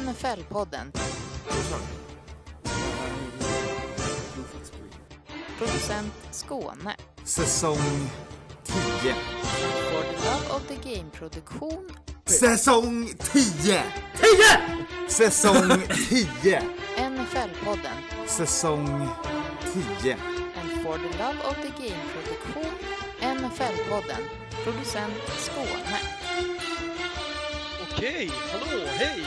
NFL-podden. Producent Skåne. Säsong 10. For the Love of the Game-produktion. Säsong 10! 10! Säsong 10! NFL-podden. Säsong 10. And for the Love of the Game-produktion. NFL-podden. Producent Skåne. Okej, hallå, hej!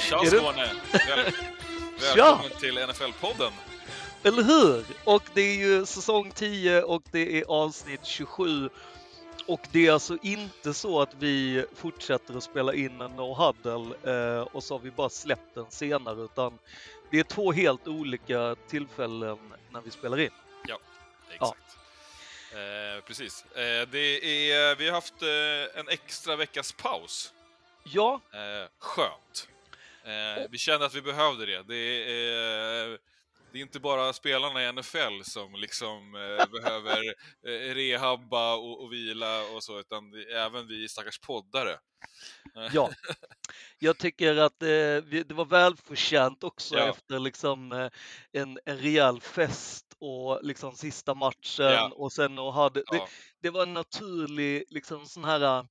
Tja Skåne! Väl, Tja! välkommen till NFL-podden. Eller hur? Och det är ju säsong 10 och det är avsnitt 27. Och det är alltså inte så att vi fortsätter att spela in en no huddle eh, och så har vi bara släppt den senare utan det är två helt olika tillfällen när vi spelar in. Exakt. Eh, precis. Eh, det är, vi har haft eh, en extra veckas paus. Ja, Eh, skönt. Eh, vi kände att vi behövde det. Det är, det är inte bara spelarna i NFL som liksom eh, behöver eh, rehabba och, och vila och så, utan även vi stackars poddare. Eh, ja. Jag tycker att eh, det var välförtjänt också Ja. efter liksom eh, en, en rejäl fest och liksom sista matchen Ja. och sen och hade, det, ja, det var en naturlig liksom sån här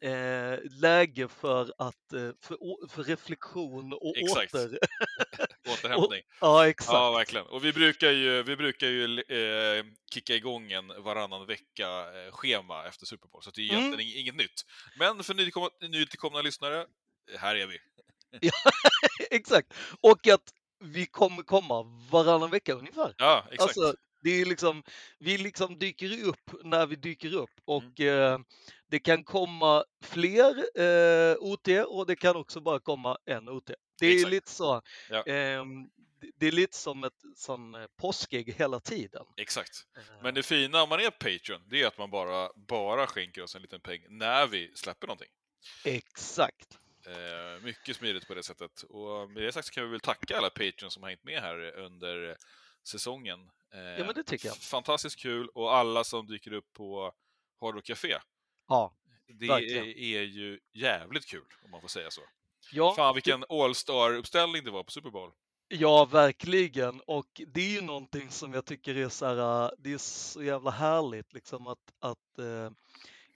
eh, läge för att eh, för, för reflektion och Exakt. åter. återhämtning. ja, exakt. Ja, verkligen. Och vi brukar ju, vi brukar ju eh, kicka igång en varannan vecka-schema efter Super Bowl, så det är Mm. egentligen ing- inget nytt. Men för nytillkomna, nytillkomna lyssnare, här är vi. exakt. Och att vi kommer komma varannan vecka ungefär. Ja, exakt. Alltså, det är liksom, vi liksom dyker upp när vi dyker upp och Mm. eh, det kan komma fler eh, OT och det kan också bara komma en OT. Det är Exakt. lite så. Ja. ehm, det- är lite som ett sån eh, påskägg hela tiden. Exakt. Eh, Men det fina om man är Patreon, det är att man bara, bara skänker oss en liten peng när vi släpper någonting. Exakt. Eh, mycket smidigt på det sättet. Och med det sagt så kan vi väl tacka alla Patreons som har hängt med här under säsongen. Eh, Ja, men det tycker jag. Fantastiskt kul och alla som dyker upp på Hard Rock Café. Ja. Det Verkligen. är, ju jävligt kul, om man får säga så. Ja, Fan vilken All-Star-uppställning det var på Super Bowl. Ja, verkligen. Och det är ju någonting som jag tycker är så här, det är så jävla härligt liksom att, att eh,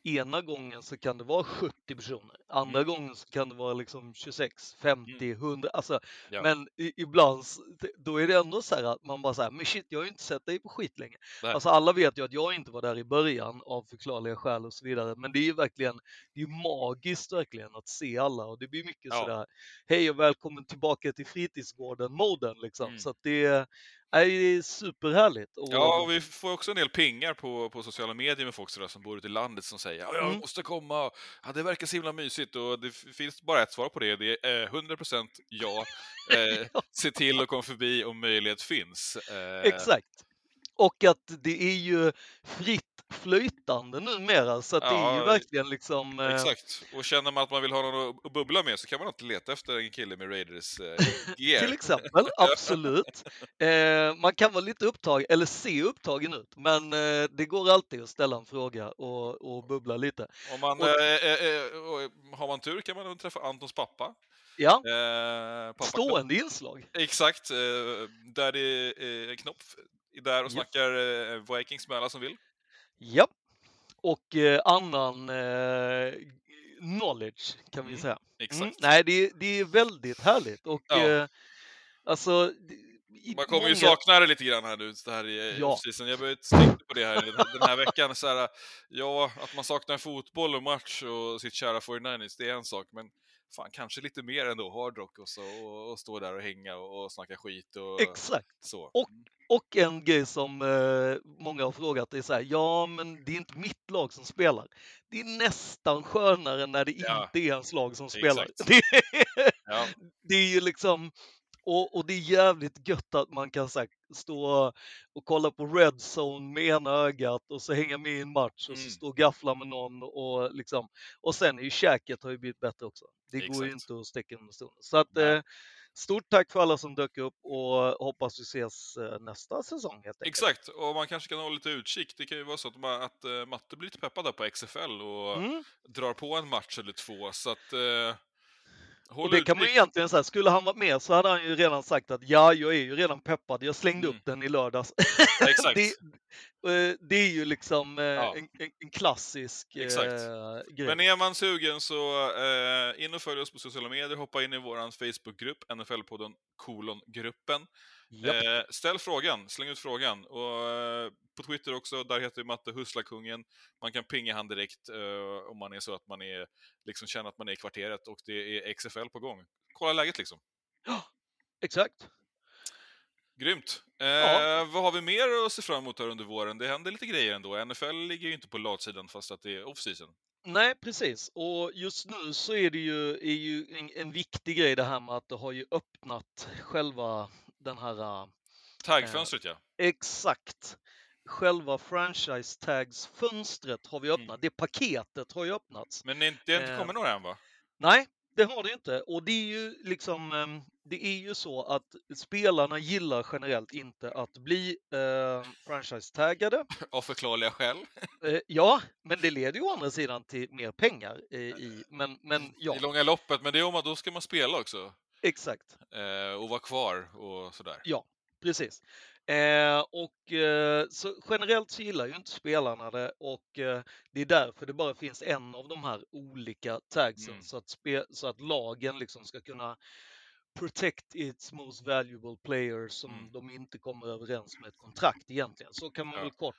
ena gången så kan det vara 70 personer, andra Mm. gången så kan det vara liksom 26, 50, 100, alltså, Ja. men i, ibland då är det ändå så här att man bara säger, men shit, jag har ju inte sett dig på skit länge. Nej. Alltså alla vet ju att jag inte var där i början av förklarliga skäl och så vidare, men det är ju verkligen, det är magiskt verkligen att se alla och det blir mycket Ja. sådär, hej och välkommen tillbaka till fritidsgården-moden liksom. Mm. Så att det är, det är superhärligt. Och, Ja, och vi får också en del pingar på, på sociala medier med folk sådär, som bor ute i landet som säger ja, jag Mm. måste komma, ja, det verkar så himla mysigt och det finns bara ett svar på det, det är eh, 100% ja. Eh, se till att komma förbi om möjlighet finns. Eh, Exakt. Och att det är ju fritt flytande numera så att det är ju Ja, verkligen liksom... eh, Exakt, och känner man att man vill ha någon att- bubbla med så kan man alltid leta efter en kille med Raiders eh, gear. Till exempel, absolut. Eh, man kan vara lite upptagen, eller se upptagen ut, men det går alltid att ställa en fråga och, och bubbla lite. Om man, Och- har man tur kan man träffa Antons pappa. Ja, Eh, pappa stående inslag. Exakt, eh, där det är eh, Knopp är där och Ja. snackar eh, Vikings med alla som vill. Ja. Och eh, annan eh, knowledge kan vi Mm, säga. Exakt. Mm, nej, det, är- det är väldigt härligt och Ja. eh, alltså... Man kommer ju många- sakna det lite grann här nu, det här i Ja. off-season. Jag börjat tänka på det här den här veckan. Så här, ja, att man saknar fotboll och match och sitt kära 49ers, det är en sak, men fan, kanske lite mer ändå, hardrock och så, och, och stå där och hänga och, och snacka skit och Exakt. så. Och- Och en grej som eh, många har frågat är så här, ja men det är inte mitt lag som spelar. Det är nästan skönare när det Ja. inte är ens lag som spelar. Det, Ja, det är ju liksom, och, och det är jävligt gött att man kan så här, stå och kolla på Red Zone med ena ögat och så hänga med i en match och så Mm. stå och gaffla med någon och liksom, och sen är ju käket har ju blivit bättre också. Det går ju Exakt. inte att sticka under stolen. Så att eh, Stort tack för alla som dök upp och hoppas vi ses eh, nästa säsong helt enkelt. exakt. Och man kanske kan hålla lite utkik. Det kan ju vara så att, man, att eh, Matte blir lite peppad där på XFL och Mm. drar på en match eller två. Så att, eh, Håll Och det kan man ju egentligen säga, skulle han varit med så hade han ju redan sagt att ja, jag är ju redan peppad, jag slängde Mm. upp den i lördags. Exakt. det, eh, det är ju liksom eh, Ja. en, en, klassisk Exakt. eh, grej. Men är man sugen så eh, in och följ oss på sociala medier, hoppa in i vår Facebookgrupp, NFL-podden kolon-gruppen. Eh, ställ frågan, släng ut frågan. Och, eh, på Twitter också, där heter Matte Husslakungen. Man kan pinga han direkt eh, om man är så att man är, liksom känner att man är i kvarteret och det är XFL på gång. Kolla läget liksom. Exakt. Grymt! Eh, Ja. Vad har vi mer att se fram emot här under våren? Det händer lite grejer ändå. NFL ligger ju inte på latsidan fast att det är off-season. Nej, precis. Och just nu så är det ju, är ju en, en viktig grej det här med att det har ju öppnat själva den här eh, Taggfönstret ja. Exakt. Själva franchise tags-fönstret har vi öppnat. Mm. Det paketet har ju öppnats. Men det, är inte- det har inte Eh. kommit några än va? Nej, det har det inte. Och det är ju liksom, ehm, det är ju så att spelarna gillar generellt inte att bli eh, franchise-taggade. Av förklarliga skäl. Eh, ja, men det leder ju å andra sidan till mer pengar eh, i, men, men ja, I långa loppet, men det är om att då ska man spela också. Exakt. Eh, och vara kvar och sådär. Precis. Eh, och eh, så generellt så gillar ju inte spelarna det och eh, det är därför det bara finns en av de här olika tagsen Mm. så, att så att lagen liksom ska kunna protect its most valuable players som Mm. de inte kommer överens med ett kontrakt egentligen. Så kan man Ja. väl kort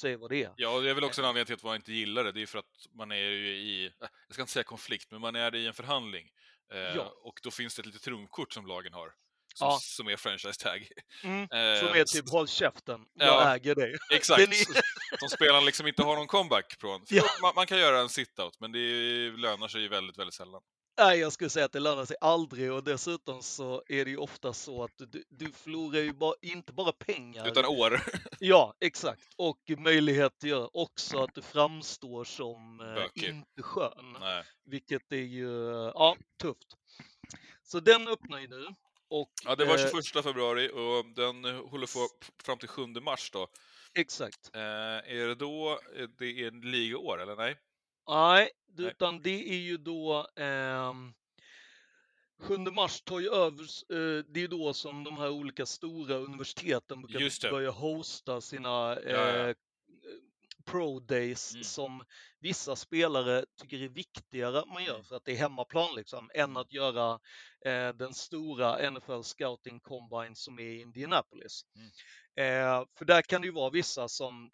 säga vad det är. Ja, och det är väl också en anledning till att man inte gillar det. Det är för att man är ju i, jag ska inte säga konflikt, men man är i en förhandling. Eh, Ja. Och då finns det ett litet trumkort som lagen har. Som, Ja. som är franchise tag. Mm. Eh, Som är typ håll käften, jag Ja. äger dig. Exakt. Som spelarna liksom inte har någon comeback från. För Ja. man, man kan göra en sit-out, men det lönar sig ju väldigt, väldigt sällan. Nej, jag skulle säga att det lönar sig aldrig och dessutom så är det ju ofta så att du, du förlorar ju bara, inte bara pengar. Utan år. Ja, exakt. Och möjlighet göra också att du framstår som eh, Bökig. inte skön. Nej. Vilket är ju, ja, tufft. Så den öppnar ju nu. Och, Ja, det var eh, 21 februari och den eh, håller på fram till 7 mars då. Exakt. Eh, är det då eh, det är ligaår, eller nej? Nej, Nej. utan det är ju då ehm, 7 mars tar ju över, eh, det är då som de här olika stora universiteten brukar börja hosta sina Ja, ja. eh, pro days Mm. som vissa spelare tycker är viktigare man gör Mm. för att det är hemmaplan liksom, än att göra eh, den stora NFL Scouting Combine som är i Indianapolis. Mm. Eh, för där kan det ju vara vissa som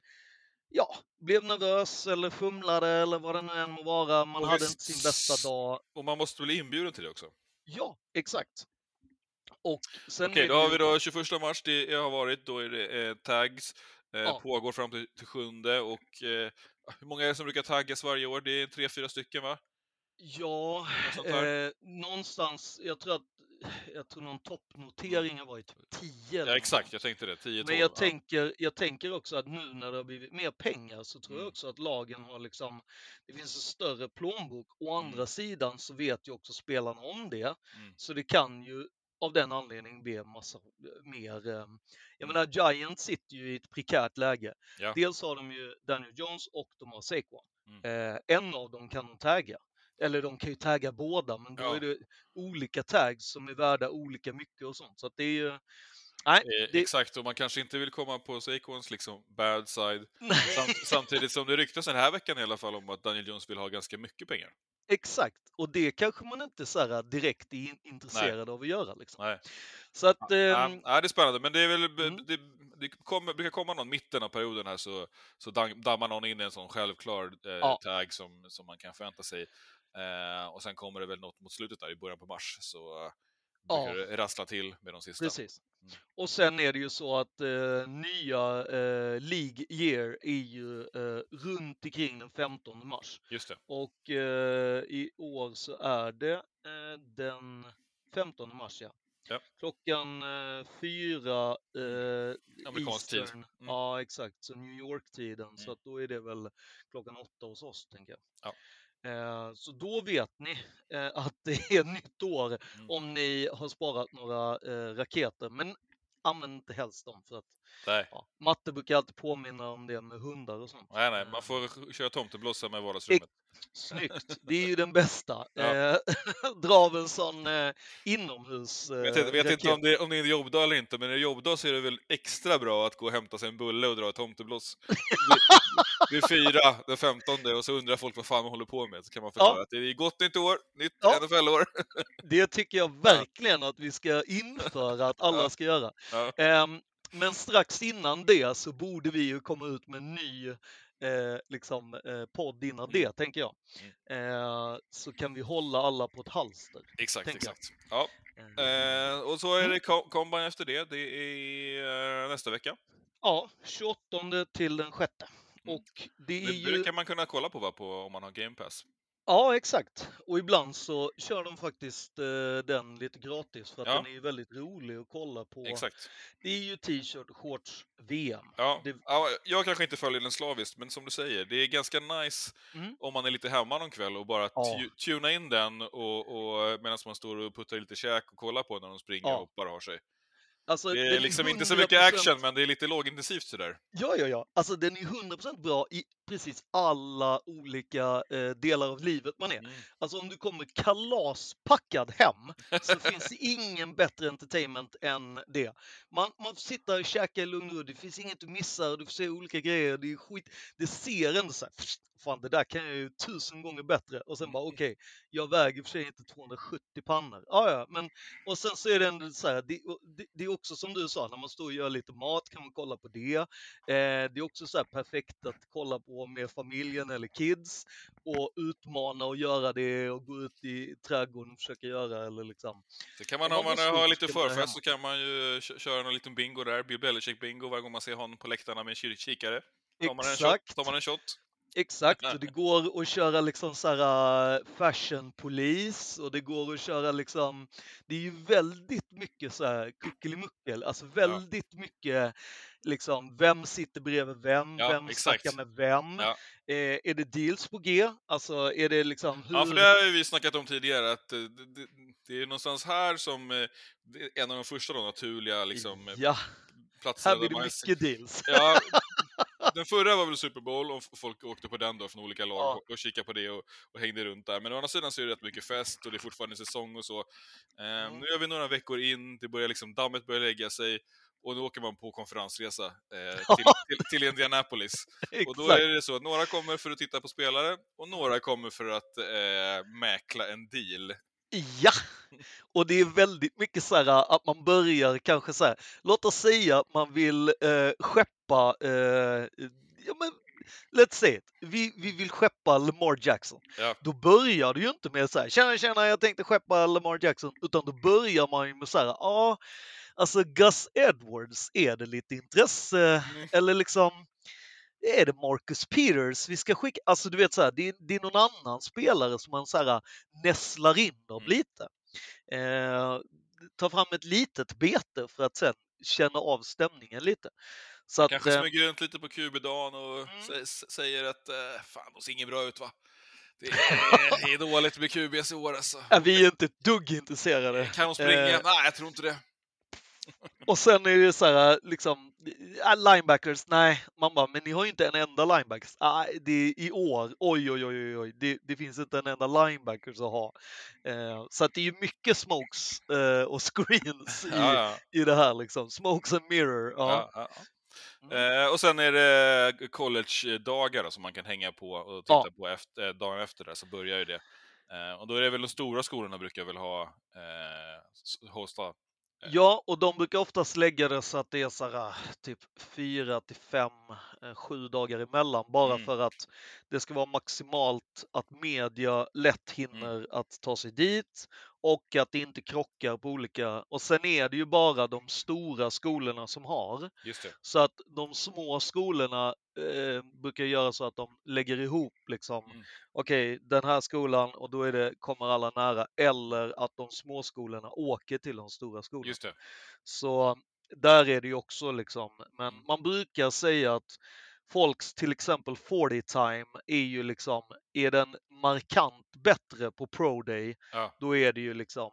ja, blev nervös eller fumlade eller vad det nu än må vara. Man Och hade visst- inte sin bästa dag. Och man måste bli inbjuden till det också. Ja, exakt. Och sen Okej, då har vi då 21 mars, det har varit, då är det eh, tags, eh, Ja. pågår fram till, till sjunde och eh, hur många är det som brukar taggas varje år? Det är tre, fyra stycken va? Ja, eh, någonstans, jag tror att jag tror någon toppnotering har varit typ 10 eller Ja, exakt, jag tänkte det. 10, 12. Men jag ja. tänker, jag tänker också att nu när det har blivit mer pengar så tror jag Mm. också att lagen har liksom, det finns en större plånbok. Å Mm. andra sidan så vet ju också spelarna om det. Mm. Så det kan ju av den anledningen bli en massa mer, eh, jag menar Giants sitter ju i ett prekärt läge. Ja. Dels har de ju Daniel Jones och de har Saquon. Mm. Eh, en av dem kan de tagga. Eller de kan ju tagga båda, men då Ja. är det olika tags som är värda olika mycket och sånt. Så att det är ju... Nej, Eh, det, Exakt, och man kanske inte vill komma på Saquons liksom bad side. nej, Samt, samtidigt som det ryktas den här veckan i alla fall om att Daniel Jones vill ha ganska mycket pengar. exakt. Och det kanske man inte så här direkt är in- intresserad av att göra. Liksom. Nej. Så att... Ja, ehm, ja, det är spännande, men det är väl, Mm. det, det kommer, brukar komma någon mitten av perioden här så, så dam- dammar någon in en sån självklar eh, Ja. tag som, som man kan förvänta sig. Eh, och sen kommer det väl något mot slutet där i början på mars så Ja. brukar det rassla till med de sista. Precis. Mm. Och sen är det ju så att eh, nya eh, League Year är ju eh, runt omkring den 15 mars. Just det. Och eh, i år så är det eh, den 15 mars, ja. Ja. Klockan eh, fyra Amerikansk tid. Mm. Ja, exakt. Så New York-tiden. Så Mm. att då är det väl klockan åtta hos oss, tänker jag. Ja. Eh, så då vet ni eh, att det är nytt år Mm. om ni har sparat några eh, raketer. Men använd inte helst dem för att Nej. ja, matte brukar alltid påminna om det med hundar och sånt. Nej, nej, man Eh, får köra tomteblossa med vardagsrummet. Snyggt! Det är ju den bästa. Ja. Eh, dra av en sån eh, inomhus eh, Jag vet, inte- vet inte om det, om det är en jobbdag eller inte, men är det jobbdag så är det väl extra bra att gå och hämta sig en bulle och dra ett tomtebloss. Det, är fyra den 15 och så undrar folk vad fan man håller på med. Så kan man förklara Ja. att det är gott nytt år, nytt Ja. NFL-år. Det tycker jag verkligen att vi ska införa att alla ska göra. Ja. Men strax innan det så borde vi ju komma ut med en ny eh, liksom, eh, podd innan Mm. det, tänker jag. Eh, så kan vi hålla alla på ett halster. Exakt, Tänker jag. exakt. Ja. Eh, och så är det co- combine efter det. Det är eh, nästa vecka. ja, 28 till den 6. Mm. Och det är Det brukar man kunna kolla på, va, på om man har Game Pass. Ja, exakt. Och ibland så kör de faktiskt eh, den lite gratis för att Ja. den är ju väldigt rolig att kolla på. Exakt. Det är ju t-shirt shorts VM. Ja. Det- Ja, jag kanske inte följer den slaviskt, men som du säger, det är ganska nice Mm. om man är lite hemma någon kväll och bara Ja. tu- tuna in den och, och medan man står och puttar lite käk och kollar på när de springer Ja. och bara har sig. Alltså, Det den är liksom inte så 100% mycket action, men det är lite lågintensivt sådär. Ja, ja, ja. Alltså den är 100% bra i precis alla olika eh, delar av livet man är. Mm. Alltså om du kommer kalaspackad hem så finns det ingen bättre entertainment än det. Man, man får sitta och käka i lugn och ro, det finns inget du missar, du får se olika grejer, det är skit. Det ser ändå så här, fan det där kan jag ju tusen gånger bättre. Och sen bara okej, jag väger för sig inte 270 pannor. Ja, ja, men och sen så är det ändå så här, det, det, det är också som du sa, när man står och gör lite mat kan man kolla på det. Eh, det är också så här perfekt att kolla på med familjen eller kids och utmana och göra det och gå ut i trädgården och försöka göra eller liksom. Så kan man, Om man har lite förfest så kan man ju kö- köra någon liten bingo där, Bill Belichick-bingo varje gång man ser honom på läktarna med en kikare. Tar man en shot, tar man en shot. Exakt, och det går att köra liksom så här äh, fashion police och det går att köra liksom, det är ju väldigt mycket så här kuckelimuckel, alltså väldigt mycket liksom, vem sitter bredvid vem, Ja, vem exakt. snackar med vem, Ja. eh, är det deals på G, alltså är det liksom hur... Ja, för det har vi snackat om tidigare, att eh, det, det, det är någonstans här som eh, en av de första då, naturliga liksom, eh, Ja, platserna här blir det mycket deals. Ja, den förra var väl Super Bowl och folk åkte på den då från olika lag Ja. och kikade på det och, och hängde runt där. Men å andra sidan så är det rätt mycket fest och det är fortfarande säsong och så. Eh, Mm. Nu är vi några veckor in, det börjar liksom, dammet börjar lägga sig och nu åker man på konferensresa eh, till, till, till Indianapolis. Och då är det så att några kommer för att titta på spelare och några kommer för att eh, mäkla en deal. Ja! Och det är väldigt mycket så här att man börjar kanske så här, låt oss säga att man vill eh, skeppa, eh, ja men let's say it, vi, vi vill skeppa Lamar Jackson. Ja. Då börjar du ju inte med så här, tjena tjena jag tänkte skeppa Lamar Jackson, utan då börjar man ju med så här, ja, alltså Gus Edwards, är det lite intresse? Mm. Eller liksom, är det Marcus Peters vi ska skicka? Alltså du vet så här, det, är, det är någon annan spelare som man så här nästlar in dem Mm. lite. Eh, ta fram ett litet bete för att sen känna av stämningen lite. Så att, Kanske eh, smyger runt lite på QB-dagen och Mm. säger att eh, fan, de ser inget bra ut va? Det är, det är dåligt med QBs i år alltså. ja, vi är inte ett dugg intresserade. Kan de springa? Eh, Nej, jag tror inte det. Och sen är det så här, liksom, ja, linebackers, nej, man bara, men ni har ju inte en enda linebackers. Nej, det är i år, oj, oj, oj, oj, oj, det, det finns inte en enda linebackers att ha. Eh, så att det är ju mycket smokes eh, och screens i, Ja, ja. i det här liksom. Smokes and mirror. Ja. Mm. Eh, och sen är det college-dagar som man kan hänga på och titta Ja. på efter, eh, dagen efter där, så börjar ju det. Eh, och då är det väl de stora skolorna brukar väl ha eh, hosta. Ja, och de brukar oftast lägga det så att det är så här, typ fyra till fem, eh, sju dagar emellan bara Mm. för att det ska vara maximalt att media lätt hinner att ta sig dit och att det inte krockar på olika. Och sen är det ju bara de stora skolorna som har. Så att de små skolorna eh, brukar göra så att de lägger ihop liksom, Mm. okej, den här skolan och då är det, kommer alla nära, eller att de små skolorna åker till de stora skolorna. Så där är det ju också liksom, men Mm. man brukar säga att folks till exempel 40 time är ju liksom, är den markant bättre på Pro Day, Ja. då är det ju liksom,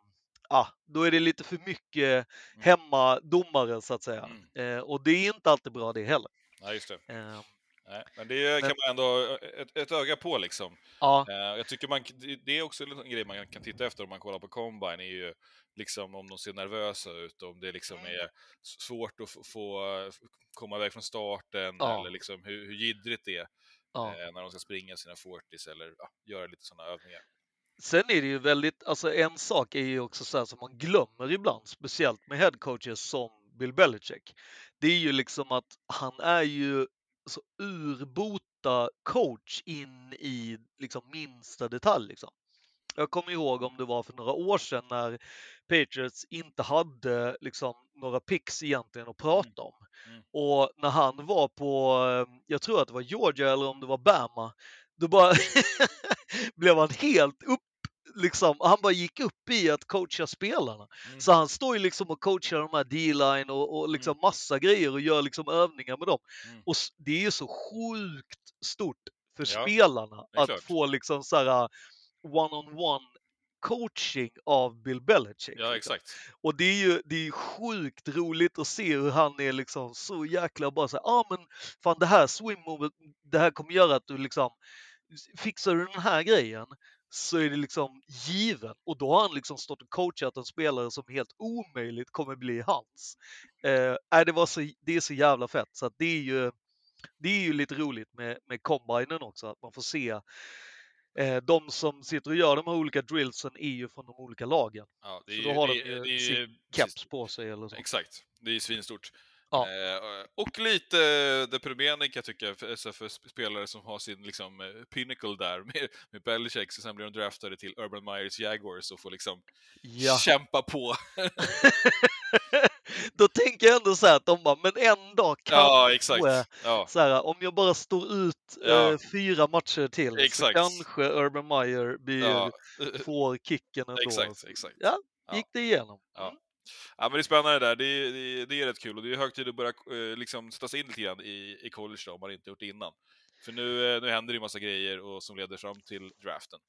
ah, då är det lite för mycket Mm. hemmadomare så att säga. Mm. Eh, och det är inte alltid bra det heller. Ja, just det. Eh, Nej, men det kan man ändå ha ett, ett öga på liksom. Ja, Eh, jag tycker man, det- är också en grej man kan titta efter om man kollar på Combine, är ju liksom om de ser nervösa ut, om det liksom Mm. är svårt att få, komma iväg från starten, Ja. eller liksom hur, hur jiddrigt det är ja. eh, när de ska springa sina 40s eller ja, göra lite sådana övningar. Sen är det ju väldigt, alltså en sak är ju också så här som man glömmer ibland, speciellt med headcoaches som Bill Belichick. Det är ju liksom att han är ju så urbota coach in i liksom minsta detalj. Liksom. Jag kommer ihåg om det var för några år sedan när Patriots inte hade liksom några picks egentligen att prata om. Mm. Och när han var på, eh, jag tror att det var Georgia eller om det var Bama, då bara blev han helt upp, liksom, han bara gick upp i att coacha spelarna. Mm. Så han står ju liksom och coachar de här D-line och, och liksom massa grejer och gör liksom övningar med dem. Mm. Och det är ju så sjukt stort för Ja, spelarna att klart. få liksom så här one-on-one coaching av Bill Belichick. Ja, liksom. exakt. Och det är ju det är sjukt roligt att se hur han är liksom så jäkla bara så här, ah, men fan det här swim det här kommer göra att du liksom fixar du den här grejen så är det liksom given och då har han liksom stått och coachat en spelare som helt omöjligt kommer bli hans. Eh, nej, det, var så, det är så jävla fett så att det är ju det är ju lite roligt med, med combinen också, att man får se eh, de som sitter och gör de här olika drillsen är ju från de olika lagen. Ja, det Så är då ju- har det de ju det är sin Keps på sig eller så. Exakt, det är ju svinstort. Ja. Eh, och lite deprimerande kan jag tycka för, för sp- spelare som har sin liksom, eh, pinnacle där med, med Belichick, så sen blir de draftade till Urban Myers Jaguars och får liksom Ja. kämpa på. Då tänker jag ändå så här att de bara, men en dag kan ja, exakt. eh, Ja, så här, om jag bara står ut Ja. eh, fyra matcher till Exakt. så kanske Urban Meyer blir, ja, får kicken ändå. exakt, exakt. Ja, gick det igenom. Mm. Ja, men det är spännande där. Det är, det, är, det är rätt kul och det är hög tid att börja eh, liksom, sätta sig in lite grann i, i college då, om man inte gjort det innan. För nu, eh, nu händer det ju massa grejer och, som leder fram till draften.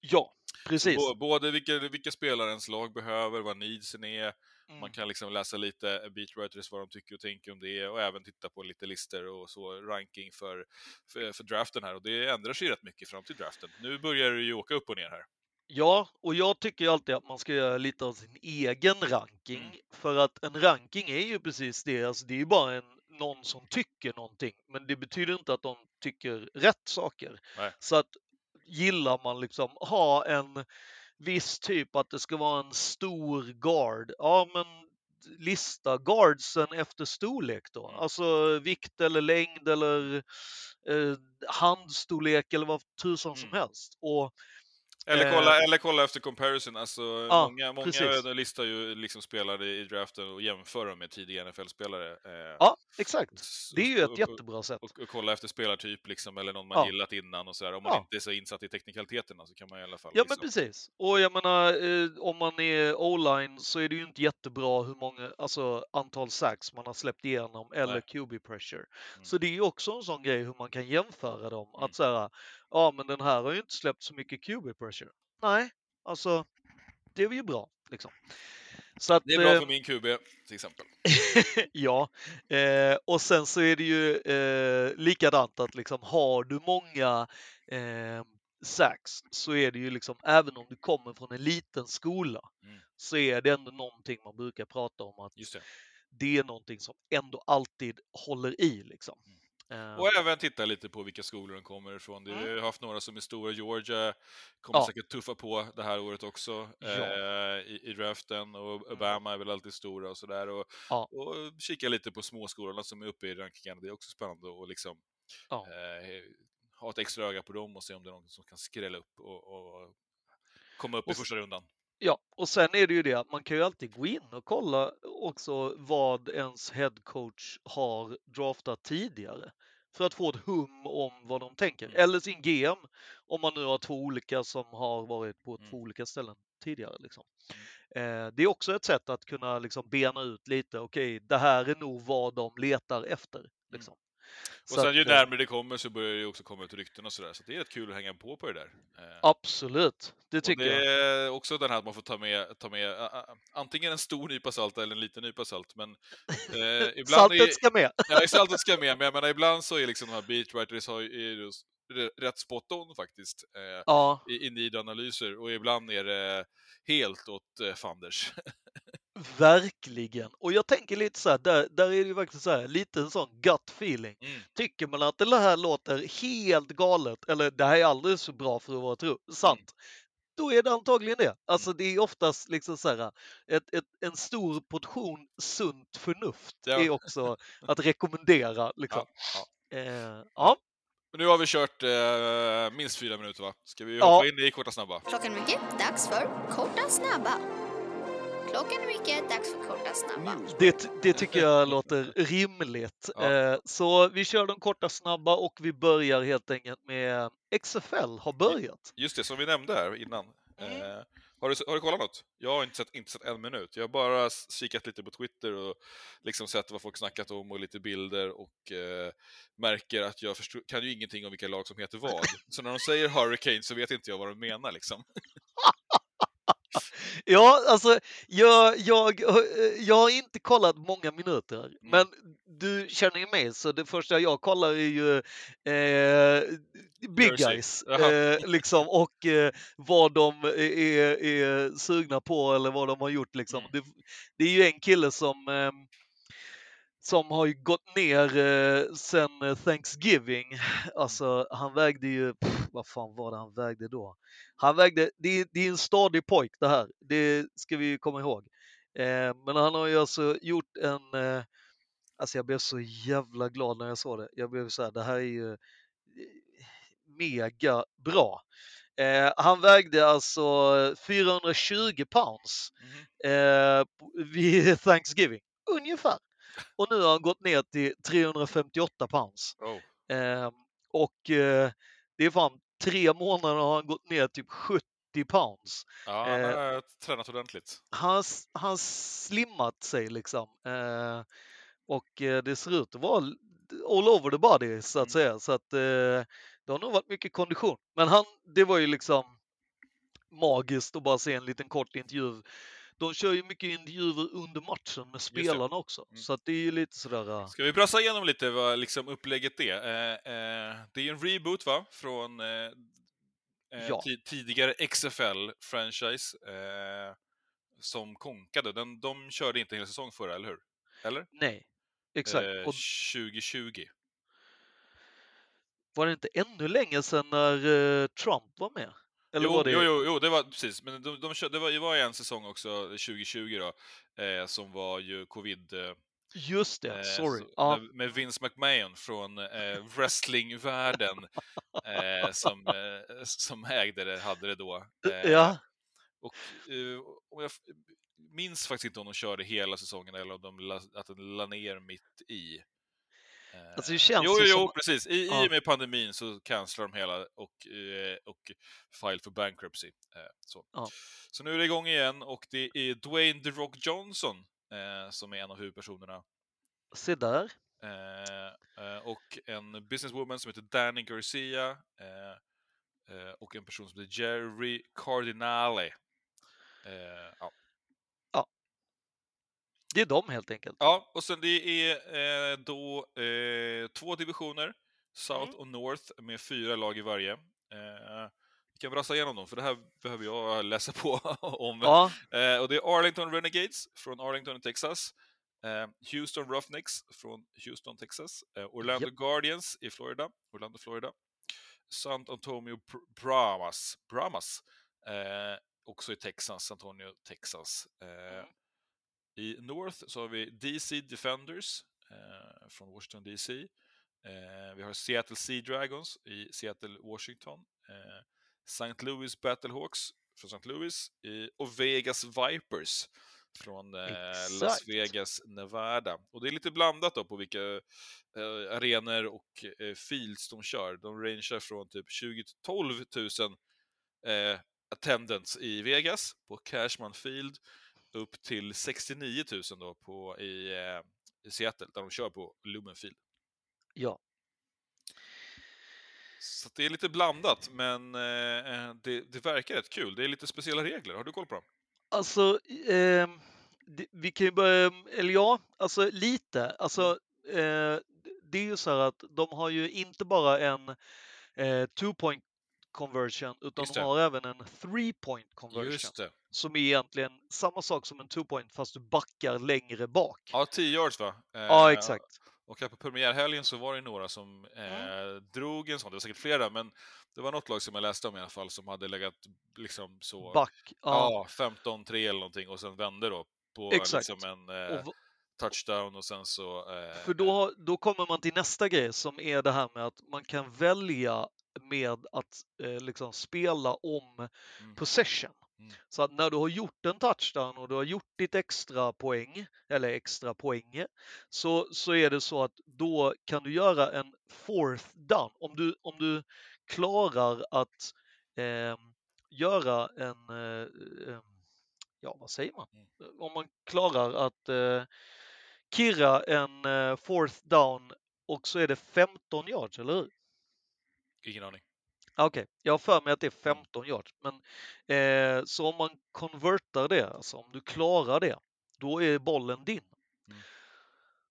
Ja, precis. Bå- Både vilka, vilka spelare ens lag behöver, vad needsen är, Mm. man kan liksom läsa lite beatwriters vad de tycker och tänker om det och även titta på lite listor och så ranking för, för, för draften här och det ändrar sig rätt mycket fram till draften. Nu börjar det ju åka upp och ner här. Ja, och jag tycker ju alltid att man ska göra lite av sin egen ranking. Mm. För att en ranking är ju precis det, alltså det är ju bara en, någon som tycker någonting. Men det betyder inte att de tycker rätt saker. Nej. Så att gillar man liksom ha en viss typ att det ska vara en stor guard, ja men lista guardsen efter storlek då. Mm. Alltså vikt eller längd eller eh, handstorlek eller vad tusan som Mm. helst. Och Eller Eh. kolla, eller kolla efter comparison, alltså många, många precis. listar ju liksom spelare i draften och jämför dem med tidiga NFL-spelare. Eh, Ja, exakt. Det är ju och- ett jättebra sätt. och, och kolla efter spelartyp liksom, eller någon man Ja. gillat innan och sådär. Om man Ja. inte är så insatt i teknikaliteterna så kan man i alla fall Ja, men liksom, precis. Och jag menar, eh, om man är o-line så är det ju inte jättebra hur många, alltså antal sacks man har släppt igenom eller. QB pressure. Mm. Så det är ju också en sån grej hur man kan jämföra dem. Mm. Att säga, ja men den här har ju inte släppt så mycket QB pressure. Nej, alltså det är ju bra liksom. Så att, Det är bra eh, för min QB till exempel. ja, eh, och sen så är det ju eh, likadant att liksom har du många eh, sacks så är det ju liksom, även om du kommer från en liten skola, Mm. så är det ändå någonting man brukar prata om att det. det är någonting som ändå alltid håller i liksom. Mm. Och även titta lite på vilka skolor de kommer ifrån. Vi har haft några som är stora. Georgia kommer Ja. säkert tuffa på det här året också Ja. eh, i, i draften och Obama är väl alltid stora och sådär. Och, Ja. och kika lite på småskolorna som är uppe i rankingarna. Det är också spännande att liksom, eh, ha ett extra öga på dem och se om det är någon som kan skrälla upp och, och komma upp Och i första rundan. Ja, och sen är det ju det att man kan ju alltid gå in och kolla också vad ens headcoach har draftat tidigare. För att få ett hum om vad de tänker. Mm. Eller sin GM, om man nu har två olika som har varit på Mm. två olika ställen tidigare. Liksom. Eh, det är också ett sätt att kunna liksom bena ut lite, okej, det här är nog vad de letar efter. Mm. Liksom. Och Så sen ju att, eh, närmare det kommer så börjar det ju också komma ut rykten och sådär, så det är rätt kul att hänga på på det där. Eh, Absolut, det tycker det jag. är också den här att man får ta med, ta med ä, ä, antingen en stor nypa salt eller en liten nypa salt, men eh, ibland Saltet är, ska med. Ja, saltet ska med, men jag menar ibland så är liksom de här beatwriters har, ju rätt spot on faktiskt. Eh, Ja, i, i nidanalyser och ibland är det helt åt eh, fanders. verkligen. Och jag tänker lite så här, där, där är det ju faktiskt så här, lite en sån gut feeling. Mm. Tycker man att det här låter helt galet, eller det här är alldeles för bra för att vara tro, sant, då är det antagligen det. Alltså det är oftast liksom så här, ett, ett, en stor portion sunt förnuft Ja. är också att rekommendera. Liksom. Ja, ja. Eh, ja. Men nu har vi kört eh, minst fyra minuter va? Ska vi Ja. hoppa in i korta snabba? Klockan är mycket, dags för korta snabba. Klockan är mycket, dags för korta snabba. Det, det tycker jag låter rimligt. Ja. Eh, Så vi kör de korta snabba och vi börjar helt enkelt med XFL har börjat. Just det, som vi nämnde här innan. Mm. Eh, har, du, har du kollat något? Jag har inte sett, inte sett en minut. Jag har bara kikat lite på Twitter och liksom sett vad folk snackat om och lite bilder och eh, märker att jag förstår, kan ju ingenting om vilka lag som heter vad. Så när de säger Hurricane så vet inte jag vad de menar liksom. Ja, alltså jag, jag, eh, jag har inte kollat många minuter, Mm. men du känner ju mig så det första jag kollar är ju eh, Big Jersey. Guys eh, liksom och eh, vad de är, är sugna på eller vad de har gjort liksom. Mm. Det, det är ju en kille som eh, som har ju gått ner eh, sen eh, Thanksgiving. Alltså han vägde ju, pff, vad fan var det han vägde då? Han vägde, det är, det är en stadig pojk det här, det ska vi ju komma ihåg. Eh, men han har ju alltså gjort en, eh, alltså jag blev så jävla glad när jag såg det. Jag blev så här, det här är ju eh, mega bra. Eh, han vägde alltså 420 pounds eh, vid Thanksgiving, ungefär. Och nu har han gått ner till 358 pounds. Oh. Eh, och eh, det är fan tre månader har han gått ner typ 70 pounds. Ja, han Eh, har tränat ordentligt. Han har slimmat sig liksom. Eh, och eh, det ser ut att vara all over the body så att Mm. säga. Så att eh, det har nog varit mycket kondition. Men han, det var ju liksom magiskt att bara se en liten kort intervju. De kör ju mycket intervjuer under matchen med spelarna också. Mm. Så att det är ju lite sådär... eh, Ska vi brassa igenom lite vad liksom upplägget är? Eh, eh, det är en reboot va? Från eh, eh, Ja. ti- tidigare XFL-franchise eh, som konkade. Den, de körde inte hela säsong förra, eller hur? Eller? Nej, exakt. Eh, Och 2020. var det inte ännu länge sedan när Trump var med? Eller jo, det... jo, jo, jo, det var precis. Men de, de körde, det, var, det var en säsong också, 2020 då, eh, som var ju covid. Eh, Just det, Eh, sorry. så- Ja, med, Vince McMahon från eh, wrestlingvärlden eh, som, eh, som ägde det, hade det då. Eh, ja, Och, eh, och jag minns faktiskt inte om de körde hela säsongen eller om de la, att den la ner mitt i. Eh, Alltså, det känns jo, jo, som- precis. I, Ja. I och med pandemin så cancelar de hela och, eh, och file for bankruptcy. Eh, så. Ja. så nu är det igång igen och det är Dwayne The Rock Johnson som är en av huvudpersonerna. se där. Och en businesswoman som heter Danny Garcia och en person som heter Jerry Cardinale. Ja. Det är de helt enkelt. ja, och sen det är eh, då eh, två divisioner, South Mm. och North, med fyra lag i varje. Eh, vi kan brassa igenom dem, för det här behöver jag läsa på om. Ja, Eh, och det är Arlington Renegades från Arlington, Texas. Eh, Houston Roughnecks från Houston, Texas. Eh, Orlando Japp. Guardians i Florida. Orlando, Florida. San Antonio Br- Brahmas, Brahmas också i Texas, San Antonio, Texas. Eh, I North så har vi DC Defenders eh, från Washington DC. Eh, vi har Seattle Sea Dragons i Seattle, Washington. Eh, St. Louis Battlehawks från St. Louis och Vegas Vipers från eh, Las. Vegas, Nevada. Och det är lite blandat då på vilka eh, arenor och eh, fields de kör. De rangear från typ 20 12 000 eh, attendants i Vegas på Cashman Field upp till 69 000 då på, i, eh, i Seattle där de kör på Lumen Field. Ja. Så det är lite blandat, men eh, det, det verkar rätt kul. Det är lite speciella regler. Har du koll på dem? Alltså, det, vi kan ju börja, eller ja, alltså lite. Alltså, Mm. eh, det är ju så här att de har ju inte bara en eh, two point conversion utan de har även en three point conversion. Just det. Som är egentligen samma sak som en two point fast du backar längre bak. Ja, 10 yards va? Eh, Ja, exakt. Och här på premiärhelgen så var det några som eh, drog en sån, det var säkert flera, men det var något lag som jag läste om i alla fall som hade legat liksom så, Back. Ja. ja, 15-3 eller någonting och sen vände då på Exakt. liksom en eh, Och touchdown och sen så... Eh, För då, har- då kommer man till nästa grej som är det här med att man kan välja med att eh, liksom spela om Mm. possession. Mm. Så att när du har gjort en touchdown och du har gjort ditt extra poäng, eller extra poäng, så, så är det så att då kan du göra en fourth down. Om du, om du klarar att eh, göra en, eh, eh, ja vad säger man? Om man klarar att eh, kirra en eh, fourth down och så är det 15 yards, eller hur? Ingen aning. Okej, jag har för mig att det är 15 yards. Men, eh, så om man konvertar det, alltså om du klarar det, då är bollen din. Mm.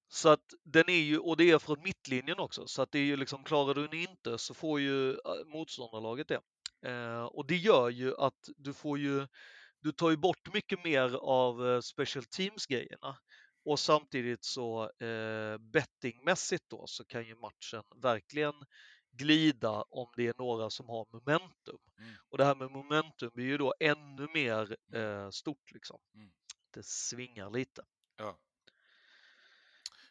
Så att den är ju, och det är från mittlinjen också, så att det är ju liksom, klarar du den inte så får ju eh, motståndarlaget det. Eh, och det gör ju att du får ju, du tar ju bort mycket mer av eh, special teams-grejerna. Och samtidigt så eh, bettingmässigt då så kan ju matchen verkligen glida om det är några som har momentum. Mm. Och det här med momentum blir ju då ännu mer eh, stort liksom. Mm. Det svingar lite. Ja.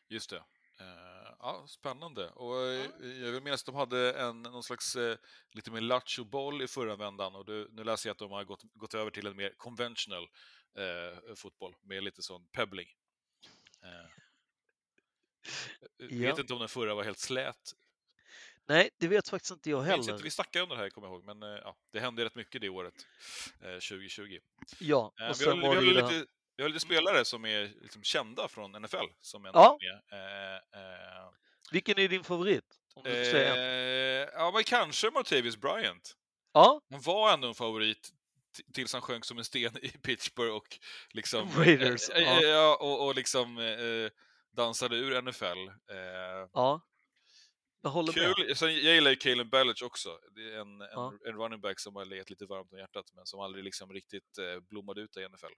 Just det. Eh, ja, spännande. Och eh, jag vill minnas att de hade en, någon slags eh, lite mer lattjo boll i förra vändan och du, nu läser jag att de har gått, gått över till en mer conventional fotboll med lite sån pebbling. Jag Ja. vet inte om den förra var helt slät. Nej, det vet faktiskt inte jag heller. inte, vi snackade om det här, kommer jag ihåg, men eh, ja, det hände rätt mycket det året, eh, 2020. Ja, Eh, och vi, har, sen vi, var har det lite, här. vi har lite spelare som är liksom kända från NFL som ändå Ja. är med. Eh, eh, Vilken är din favorit? Om du får säga. Eh, ja, men kanske Martavis Bryant. Ja, Han var ändå en favorit tills han sjönk som en sten i Pittsburgh och liksom... Raiders, eh, eh, ja. och, och liksom eh, dansade ur NFL. Eh, ja. Jag håller med. kul! Sen, jag gillar ju Calen Ballage också. Det är en, en, Ja. en running back som har legat lite varmt om hjärtat, men som aldrig liksom riktigt eh, blommade ut i NFL.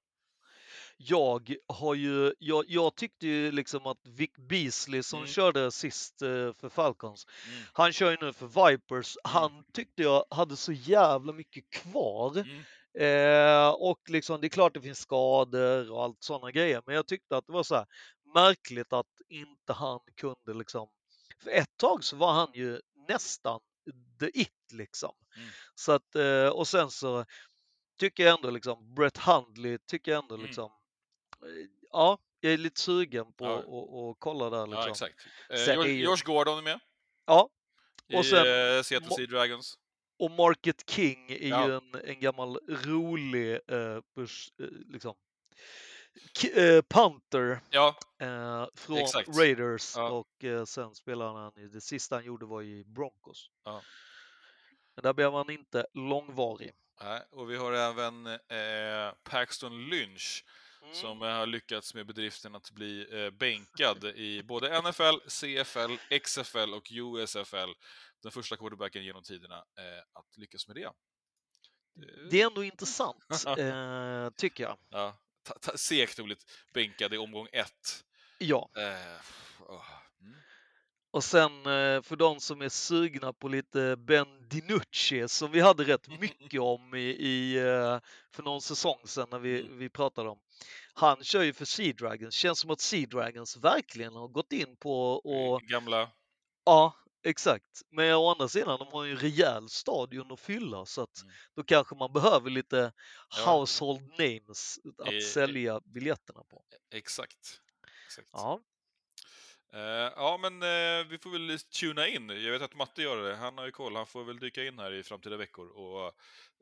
Jag har ju, jag, jag tyckte ju liksom att Vic Beasley som Mm. körde sist eh, för Falcons, Mm. han kör ju nu för Vipers. Han tyckte jag hade så jävla mycket kvar. Mm. Eh, och liksom, det är klart det finns skador och allt sådana grejer, men jag tyckte att det var så här märkligt att inte han kunde liksom. För ett tag så var han ju nästan the it liksom. Mm. Så att, eh, och sen så tycker jag ändå liksom Brett Hundley tycker jag ändå Mm. liksom. eh, Ja, jag är lite sugen på Ja. att och, kolla där liksom. Ja, exakt. Eh, ju- Josh Gordon är med Ja, i Och sen- eh, Seattle Sea Dragons. och Market King är Ja. ju en, en gammal rolig eh, liksom, K- eh, punter Ja, eh, från Exakt. Raiders Ja. och eh, sen spelade han ju, det sista han gjorde var i Broncos. Ja. Men där blev han inte långvarig. Nej, och vi har även eh, Paxton Lynch Mm. som har lyckats med bedriften att bli eh, bänkad i både NFL, CFL, XFL och USFL. Den första quarterbacken genom tiderna eh, att lyckas med det. Det- är ändå intressant, tycker jag. Ja, segt bli bänkad i omgång ett. Ja, Eh, mm. och sen eh, för de som är sugna på lite Ben DiNucci som vi hade rätt mycket om i, i eh, för någon säsong sedan när vi, Mm. vi pratade om. Han kör ju för Sea Dragons. Känns som att Sea Dragons verkligen har gått in på och Gamla... ja, exakt. Men å andra sidan, de har ju en rejäl stadion att fylla så att Mm. då kanske man behöver lite Ja. household names att Eh, sälja biljetterna på. Exakt. exakt. Ja, Eh, ja, men eh, vi får väl tuna in. Jag vet att Matte gör det. Han har ju koll. Han får väl dyka in här i framtida veckor och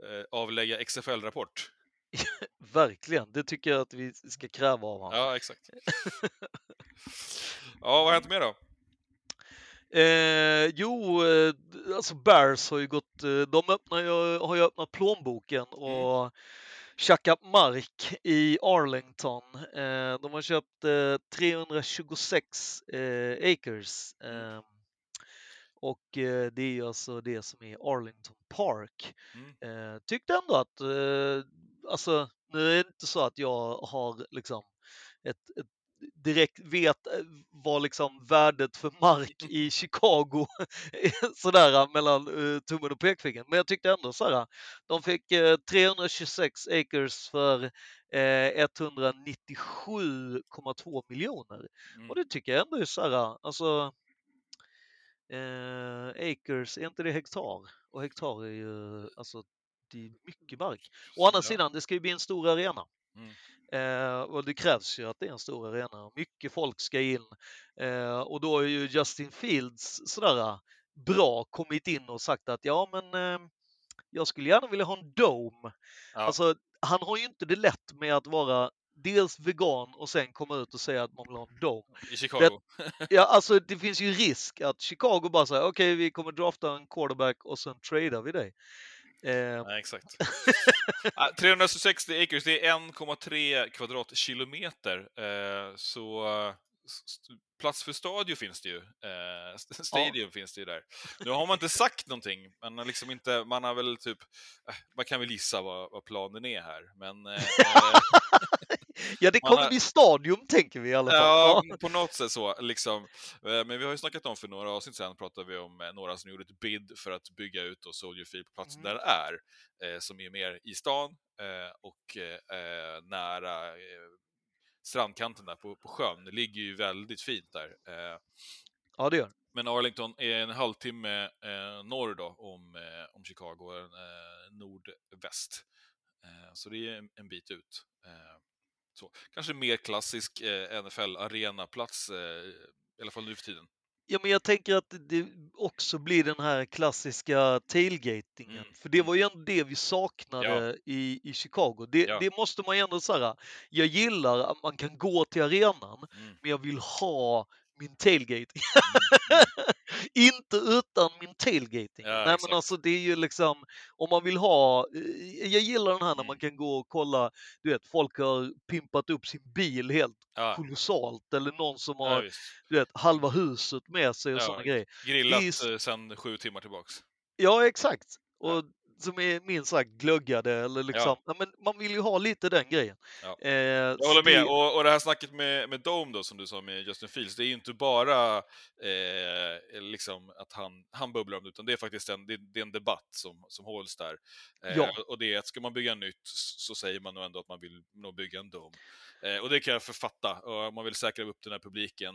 eh, avlägga XFL-rapport. verkligen. Det tycker jag att vi ska kräva av honom. Ja, exakt. ja, vad har hänt mer då? Eh, jo, eh, alltså Bears har ju gått, eh, de öppnar ju, har ju öppnat plånboken och tjackat mark i Arlington. Eh, de har köpt eh, 326 eh, acres. Eh, och eh, det är ju alltså det som är Arlington Park. Mm. Tyckte ändå att, alltså nu är det inte så att jag har liksom ett, ett direkt vet eh, vad liksom värdet för mark i Chicago är sådär mellan uh, tummen och pekfingret. Men jag tyckte ändå såhär, de fick eh, 326 acres för eh, 197,2 miljoner. Mm. Och det tycker jag ändå är såhär, alltså eh, acres, är inte det hektar? Och hektar är ju, alltså det är mycket mark. Å andra Ja. sidan, det ska ju bli en stor arena. Mm. Eh, och det krävs ju att det är en stor arena. Mycket folk ska in eh, och då är ju Justin Fields sådär eh, bra kommit in och sagt att ja, men eh, jag skulle gärna vilja ha en dome. Ja. Alltså, han har ju inte det lätt med att vara dels vegan och sen komma ut och säga att man vill ha en dome. I Chicago. Ja, alltså det finns ju risk att Chicago bara säger okej, vi kommer drafta en quarterback och sen tradar vi dig. Eh, Nej, exakt. Ah, 360 acres, det är 1,3 kvadratkilometer. Eh, så plats för stadion finns det ju. Eh, st- stadium finns det ju där. Nu har man inte sagt någonting, man har liksom inte, man har väl typ, eh, man kan väl gissa vad, vad planen är här, men eh, eh, ja, det kommer har- bli stadium tänker vi i alla fall. Ja, Ja. på något sätt så. Liksom. Eh, Men vi har ju snackat om för några avsnitt sedan, pratade vi om eh, några som gjorde ett bid för att bygga ut då Soldier Field på platsen Mm. där det är, eh, som är mer i stan och nära strandkanten där på, på sjön. Det ligger ju väldigt fint där. Ja, det gör. Men Arlington är en halvtimme eh, norr då om, eh, om Chicago, eh, nordväst. Så det är en, en bit ut. Så. Kanske mer klassisk eh, NFL-arenaplats, eh, i alla fall nu för tiden. Ja, men jag tänker att det också blir den här klassiska tailgatingen. Mm, För det mm. var ju ändå det vi saknade i, i Chicago. Det, Ja. det måste man ju ändå säga. Jag gillar att man kan gå till arenan, Mm, men jag vill ha min tailgating. mm, Inte utan min tailgating. Ja, Nej, men alltså det är ju liksom, om man vill ha, eh, jag gillar den här när Mm. man kan gå och kolla, du vet, folk har pimpat upp sin bil helt ja, kolossalt eller någon som ja, har, visst. du vet, halva huset med sig och Ja, sådana grejer. Grillat är- eh, sen sju timmar tillbaks. Ja, exakt. Ja. Och som är minst sagt glöggade eller liksom, ja. men man vill ju ha lite den grejen. Ja. Eh, Jag håller med. det- Och, och det här snacket med, med Dome då, som du sa med Justin Fields, det är ju inte bara eh, liksom att han, han bubblar om det, utan det är faktiskt en, det, det är en debatt som, som hålls där. Eh, Ja. Och det är att ska man bygga nytt så säger man nog ändå att man vill nog bygga en Dome. Eh, och det kan jag författa. Och man vill säkra upp den här publiken,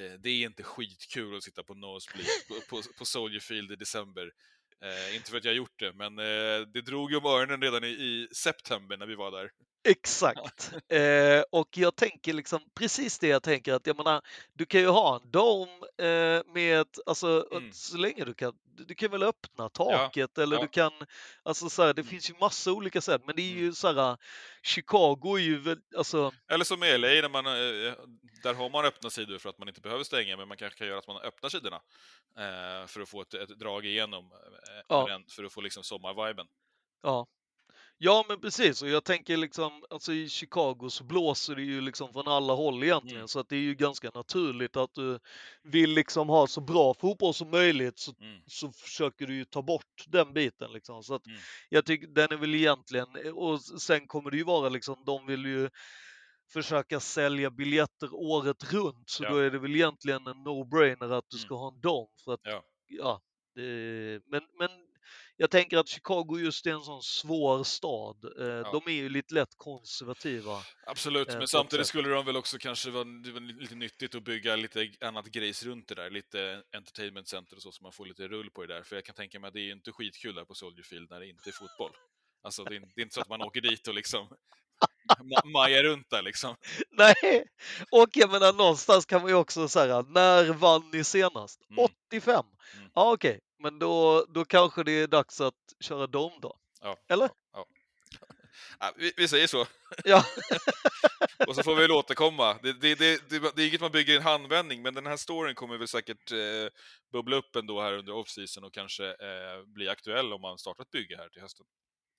eh, det är inte skitkul att sitta på nosebleed på, på, på Soldier Field i december. Eh, inte för att jag har gjort det, men eh, det drog ju om öronen redan i, i september när vi var där. Exakt. Eh, och jag tänker liksom precis det jag tänker att jag menar, du kan ju ha en dom eh, med, alltså Mm. så länge du kan, du kan väl öppna taket eller ja. du kan, alltså så här, det Mm. finns ju massa olika sätt, men det är Mm. ju så här, Chicago är ju väl, alltså, Eller som i LA, när man, eh, där har man öppna sidor för att man inte behöver stänga, men man kanske kan göra att man öppnar sidorna eh, för att få ett, ett drag igenom, eh, Ja. för att få liksom sommarviben. ja. Ja men precis, och jag tänker liksom, alltså i Chicago så blåser det ju liksom från alla håll egentligen, Mm. så att det är ju ganska naturligt att du vill liksom ha så bra fotboll som möjligt, så Mm. så försöker du ju ta bort den biten liksom. Så att Mm. jag tycker den är väl egentligen, och sen kommer det ju vara liksom, de vill ju försöka sälja biljetter året runt, så Ja. då är det väl egentligen en no-brainer att du Mm. ska ha en dom. För att, Ja. ja, det, men, men jag tänker att Chicago just är en sån svår stad. Eh, De är ju lite lätt konservativa. Absolut, Eh, men samtidigt skulle de väl också kanske vara lite nyttigt att bygga lite annat grejs runt det där, lite entertainment center och så, så man får lite rull på det där. För jag kan tänka mig att det är inte skitkul där på Soldier Field när det inte är fotboll. Alltså det är, det är inte så att man åker dit och liksom ma- majar runt där liksom. Nej, och jag menar någonstans kan man ju också säga, när vann ni senast? Mm. 85? Mm. Ja okej, men då, då kanske det är dags att köra dom då. Ja. Eller? Ja. Ja, vi, vi säger så. Ja, och så får vi väl återkomma. Det, det, det, det, det är inget man bygger i en handvändning, men den här storyn kommer väl säkert eh, bubbla upp ändå här under off-season och kanske eh, bli aktuell om man startar ett bygge här till hösten.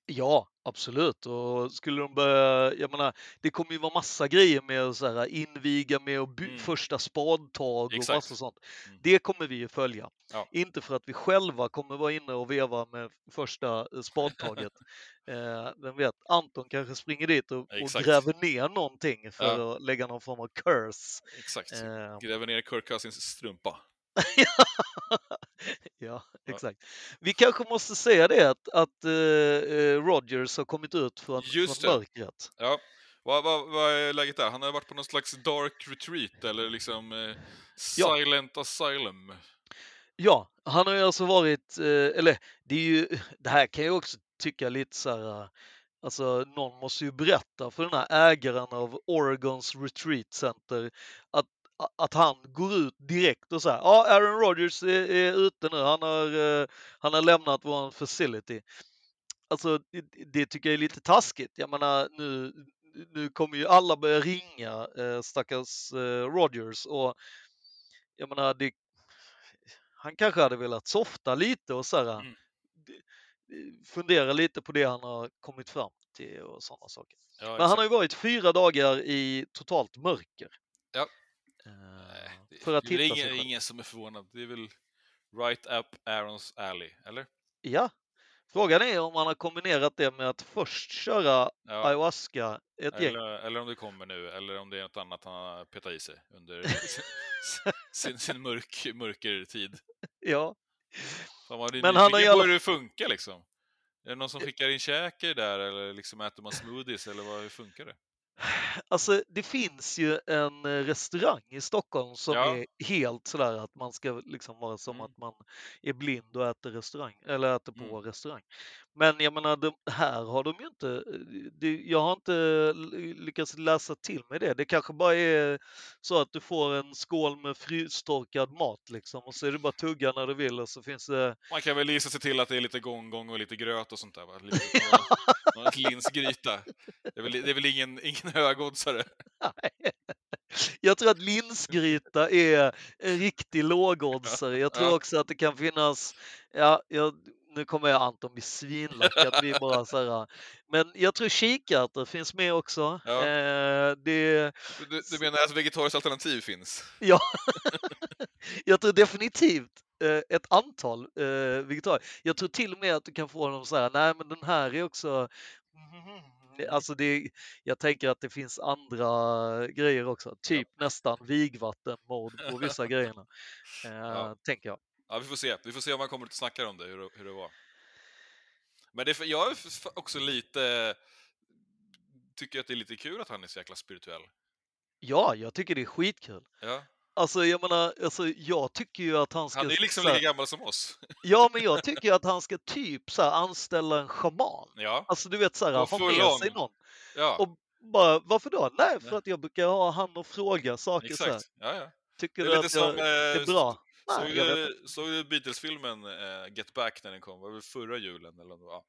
Ja, absolut. Och skulle de börja, jag menar, det kommer ju vara massa grejer med att så här, inviga med och Mm. första spadtag och Exakt. massa sånt. Mm. Det kommer vi ju följa. Ja. Inte för att vi själva kommer vara inne och veva med första eh, spadtaget. eh, vem vet, Anton kanske springer dit och, och gräver ner någonting för Ja. att lägga någon form av curse. Exakt. Eh, Gräver ner Kirk Cousins strumpa. ja, exakt. Vi kanske måste säga det att, att eh, eh, Rogers har kommit ut från, Just från det. mörkret. Ja. Vad, vad, vad är läget där? Han har varit på någon slags dark retreat eller liksom eh, Ja. silent asylum. Ja, han har ju alltså varit, eh, eller det är ju, det här kan jag också tycka lite så här, eh, alltså någon måste ju berätta för den här ägaren av Oregons Retreat Center att, att han går ut direkt och säger ja Aaron Rodgers är, är ute nu, han har, eh, han har lämnat vår facility. Alltså det, det tycker jag är lite taskigt. Jag menar nu, nu kommer ju alla börja ringa eh, stackars eh, Rodgers och jag menar det, han kanske hade velat softa lite och så här, Mm. fundera lite på det han har kommit fram till och sådana saker. Ja, Men han har ju varit fyra dagar i totalt mörker. Ja. Eh, Nej, det, för att det är ingen, själv. ingen som är förvånad. Det är väl right up Aarons alley, eller? Ja. Frågan är om han har kombinerat det med att först köra Ja. ayahuasca ett gäng. Eller, eller om det kommer nu, eller om det är något annat han har petat i sig under sin, sin mörk, mörkertid. Ja. Fan, vad är Men han har alla- hur det funkar liksom. Är det någon som skickar in käkar där eller liksom äter man smoothies eller vad, hur funkar det? Alltså det finns ju en eh, restaurang i Stockholm som Ja. är helt sådär att man ska liksom vara som Mm. att man är blind och äter restaurang eller äter på Mm. restaurang. Men jag menar, de, här har de ju inte, det, jag har inte lyckats läsa till mig det. Det kanske bara är så att du får en skål med frystorkad mat liksom och så är det bara tugga när du vill och så finns det Man kan väl gissa sig till att det är lite gongong och lite gröt och sånt där va? Lite, någon, linsgryta. Det är väl, det är väl ingen, ingen högoddsare? Nej. Jag tror att linsgryta är en riktig lågoddsare. Jag tror också att det kan finnas, ja, jag, nu kommer jag Anton bli svinlack att vi bara så här, men jag tror kikärtor finns med också. Ja. Eh, det, Du, du menar att vegetariskt alternativ finns? ja, jag tror definitivt eh, ett antal eh, vegetarier. Jag tror till och med att du kan få dem så här, nej men den här är också Alltså det, jag tänker att det finns andra grejer också, typ nästan vigvatten-mode på vissa grejerna. Eh, Ja. Tänker jag. Ja, vi får se. Vi får se om han kommer att snacka om det, hur, det- hur det var. Men det, jag är också lite... Tycker att det är lite kul att han är så jäkla spirituell. Ja, jag tycker det är skitkul. Ja. Alltså jag menar, alltså, jag tycker ju att han ska... Han är liksom lika gammal som oss. Ja, men jag tycker att han ska typ så här, anställa en shaman. Ja. Alltså du vet så här, Gå ha full med sig någon. Ja, Och bara, varför då? Nej, för Ja. att jag brukar ha han och fråga saker så här. exakt. Ja, ja. Tycker Det du är att lite jag som... är eh, Såg du, såg du Beatles-filmen eh, Get Back när den kom? Var det förra julen? Eller, vad?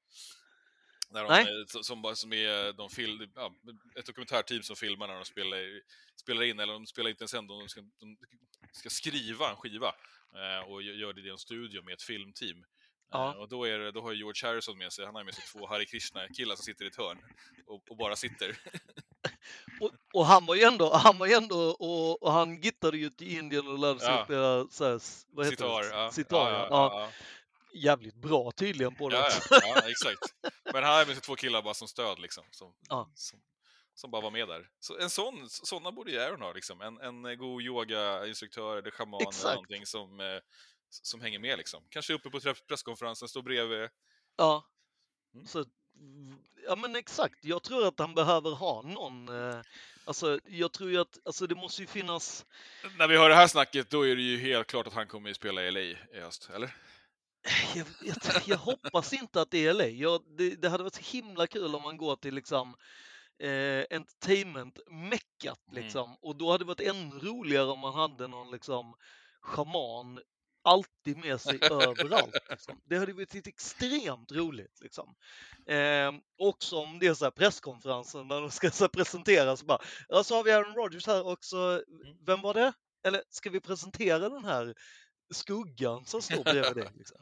När de, Nej. eh, som- som, bara- som är de fil, ja, ett dokumentärteam som filmar när de spelar, spelar in, eller de spelar inte ens in, de ska, de ska skriva en skiva eh, och gö- gör det i en studio med ett filmteam. Ja. Eh, och då, är det, då har George Harrison med sig, han har med sig två Hare Krishna-killar som sitter i ett hörn och, och bara sitter. Och, och han var ju ändå, han var ju ändå, och, och han gittade ju till Indien och lärde sig Ja. spela vad heter Sitar. det? Ja, Sitar, ja, ja. Jävligt bra tydligen på det Ja, exakt. Men han har med två killar bara som stöd liksom. Som, som, som bara var med där. Så en sån, såna borde ju Aaron ha liksom. En, en god yogainstruktör eller schaman eller Exakt. någonting som, eh, som hänger med liksom. Kanske uppe på presskonferensen, står bredvid. Ja. Mm. Så, ja men exakt, jag tror att han behöver ha någon, eh, alltså jag tror ju att, alltså det måste ju finnas, När vi hör det här snacket, då är det ju helt klart att han kommer att spela i LA i höst, eller? jag, jag, jag hoppas inte att det är LA. Jag, det, det hade varit så himla kul om man går till liksom eh, entertainment-meckat Mm. liksom. Och då hade det varit ännu roligare om man hade någon liksom schaman alltid med sig överallt. Liksom. Det hade varit extremt roligt. Liksom. Eh, också om det är så här presskonferensen när de ska så presenteras. Bara, ja, så har vi Aaron Rodgers här också. Vem var det? Eller ska vi presentera den här skuggan som står bredvid dig? Liksom.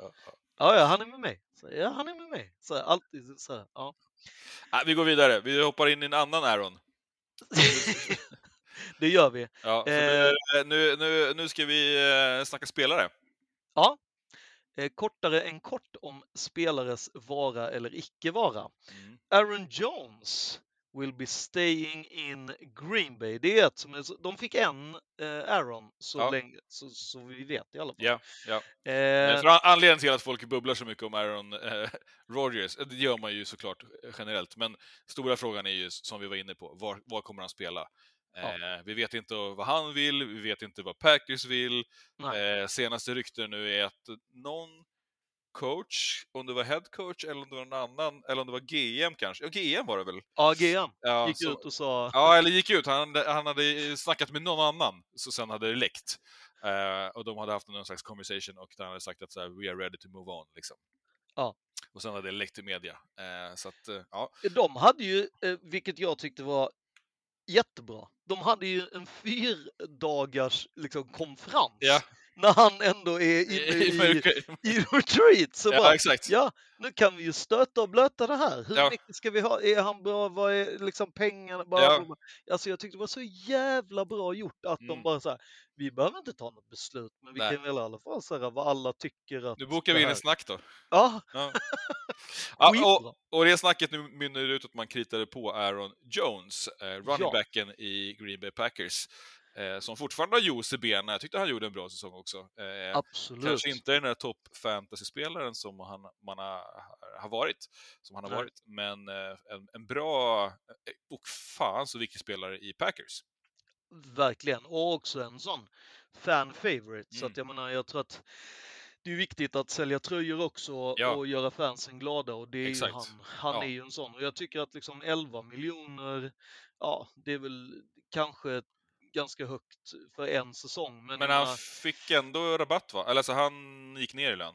Ja, ja. Han är med mig. Så, ja, han är med mig. Så, alltid så här, ja. Vi går vidare. Vi hoppar in i en annan Aaron. det gör vi. Ja, för Eh. nu, nu, nu, nu ska vi eh, snacka spelare. Ja. Eh, kortare än kort om spelares vara eller icke vara. Mm. Aaron Jones will be staying in Green Bay. Det är ett som är, så- de fick en eh, Aaron så Ja. länge, så, så vi vet i alla fall. Ja, ja. Eh, an- anledningen till att folk bubblar så mycket om Aaron eh, Rodgers, eh, det gör man ju såklart generellt, men stora frågan är ju som vi var inne på, var, var kommer han spela? Ja. Eh, vi vet inte vad han vill, vi vet inte vad Packers vill. Eh, senaste rykten nu är att någon coach, om det var head coach eller om det var någon annan, eller om det var GM kanske, ja GM var det väl? AGM Ja, gick så- ut och sa Ja, eller gick ut. Han, han hade snackat med någon annan, så sen hade det läckt. Eh, och de hade haft någon slags conversation och han hade sagt att så här, we are ready to move on. Liksom. Ja. Och sen hade det läckt till media. Eh, så att, eh, ja. De hade ju, eh, vilket jag tyckte var jättebra, de hade ju en fyrdagars liksom, konferens Ja när han ändå är inne i, i retreat. Så ja, bara, exakt. ja, nu kan vi ju stöta och blöta det här. Hur Ja. mycket ska vi ha? Är han bra? Vad är liksom pengarna? Bara, Ja. Alltså jag tyckte det var så jävla bra gjort att de Mm. bara så här, vi behöver inte ta något beslut, men vi Nej. kan väl i alla fall säga vad alla tycker att Nu bokar vi in ett snack då. Ja, Ja. Ja, och, och det snacket nu mynnar ut att man kritade på Aaron Jones, eh, running backen i Green Bay Packers, eh, som fortfarande har juice i benen. Jag tyckte han gjorde en bra säsong också. Eh, Absolut. Kanske inte den där topp fantasy-spelaren som han man har, har varit, som han har Nej. varit, men eh, en, en bra eh, och fan så viktig spelare i Packers. Verkligen. Och också en sån fan favorite. Så Mm. att jag menar, jag tror att det är viktigt att sälja tröjor också Ja. och göra fansen glada och det är Exakt. ju han. Han Ja. är ju en sån. Och jag tycker att liksom 11 miljoner, ja, det är väl kanske ganska högt för en säsong. Men, Men jag han menar, fick ändå rabatt va? Eller alltså han gick ner i lön.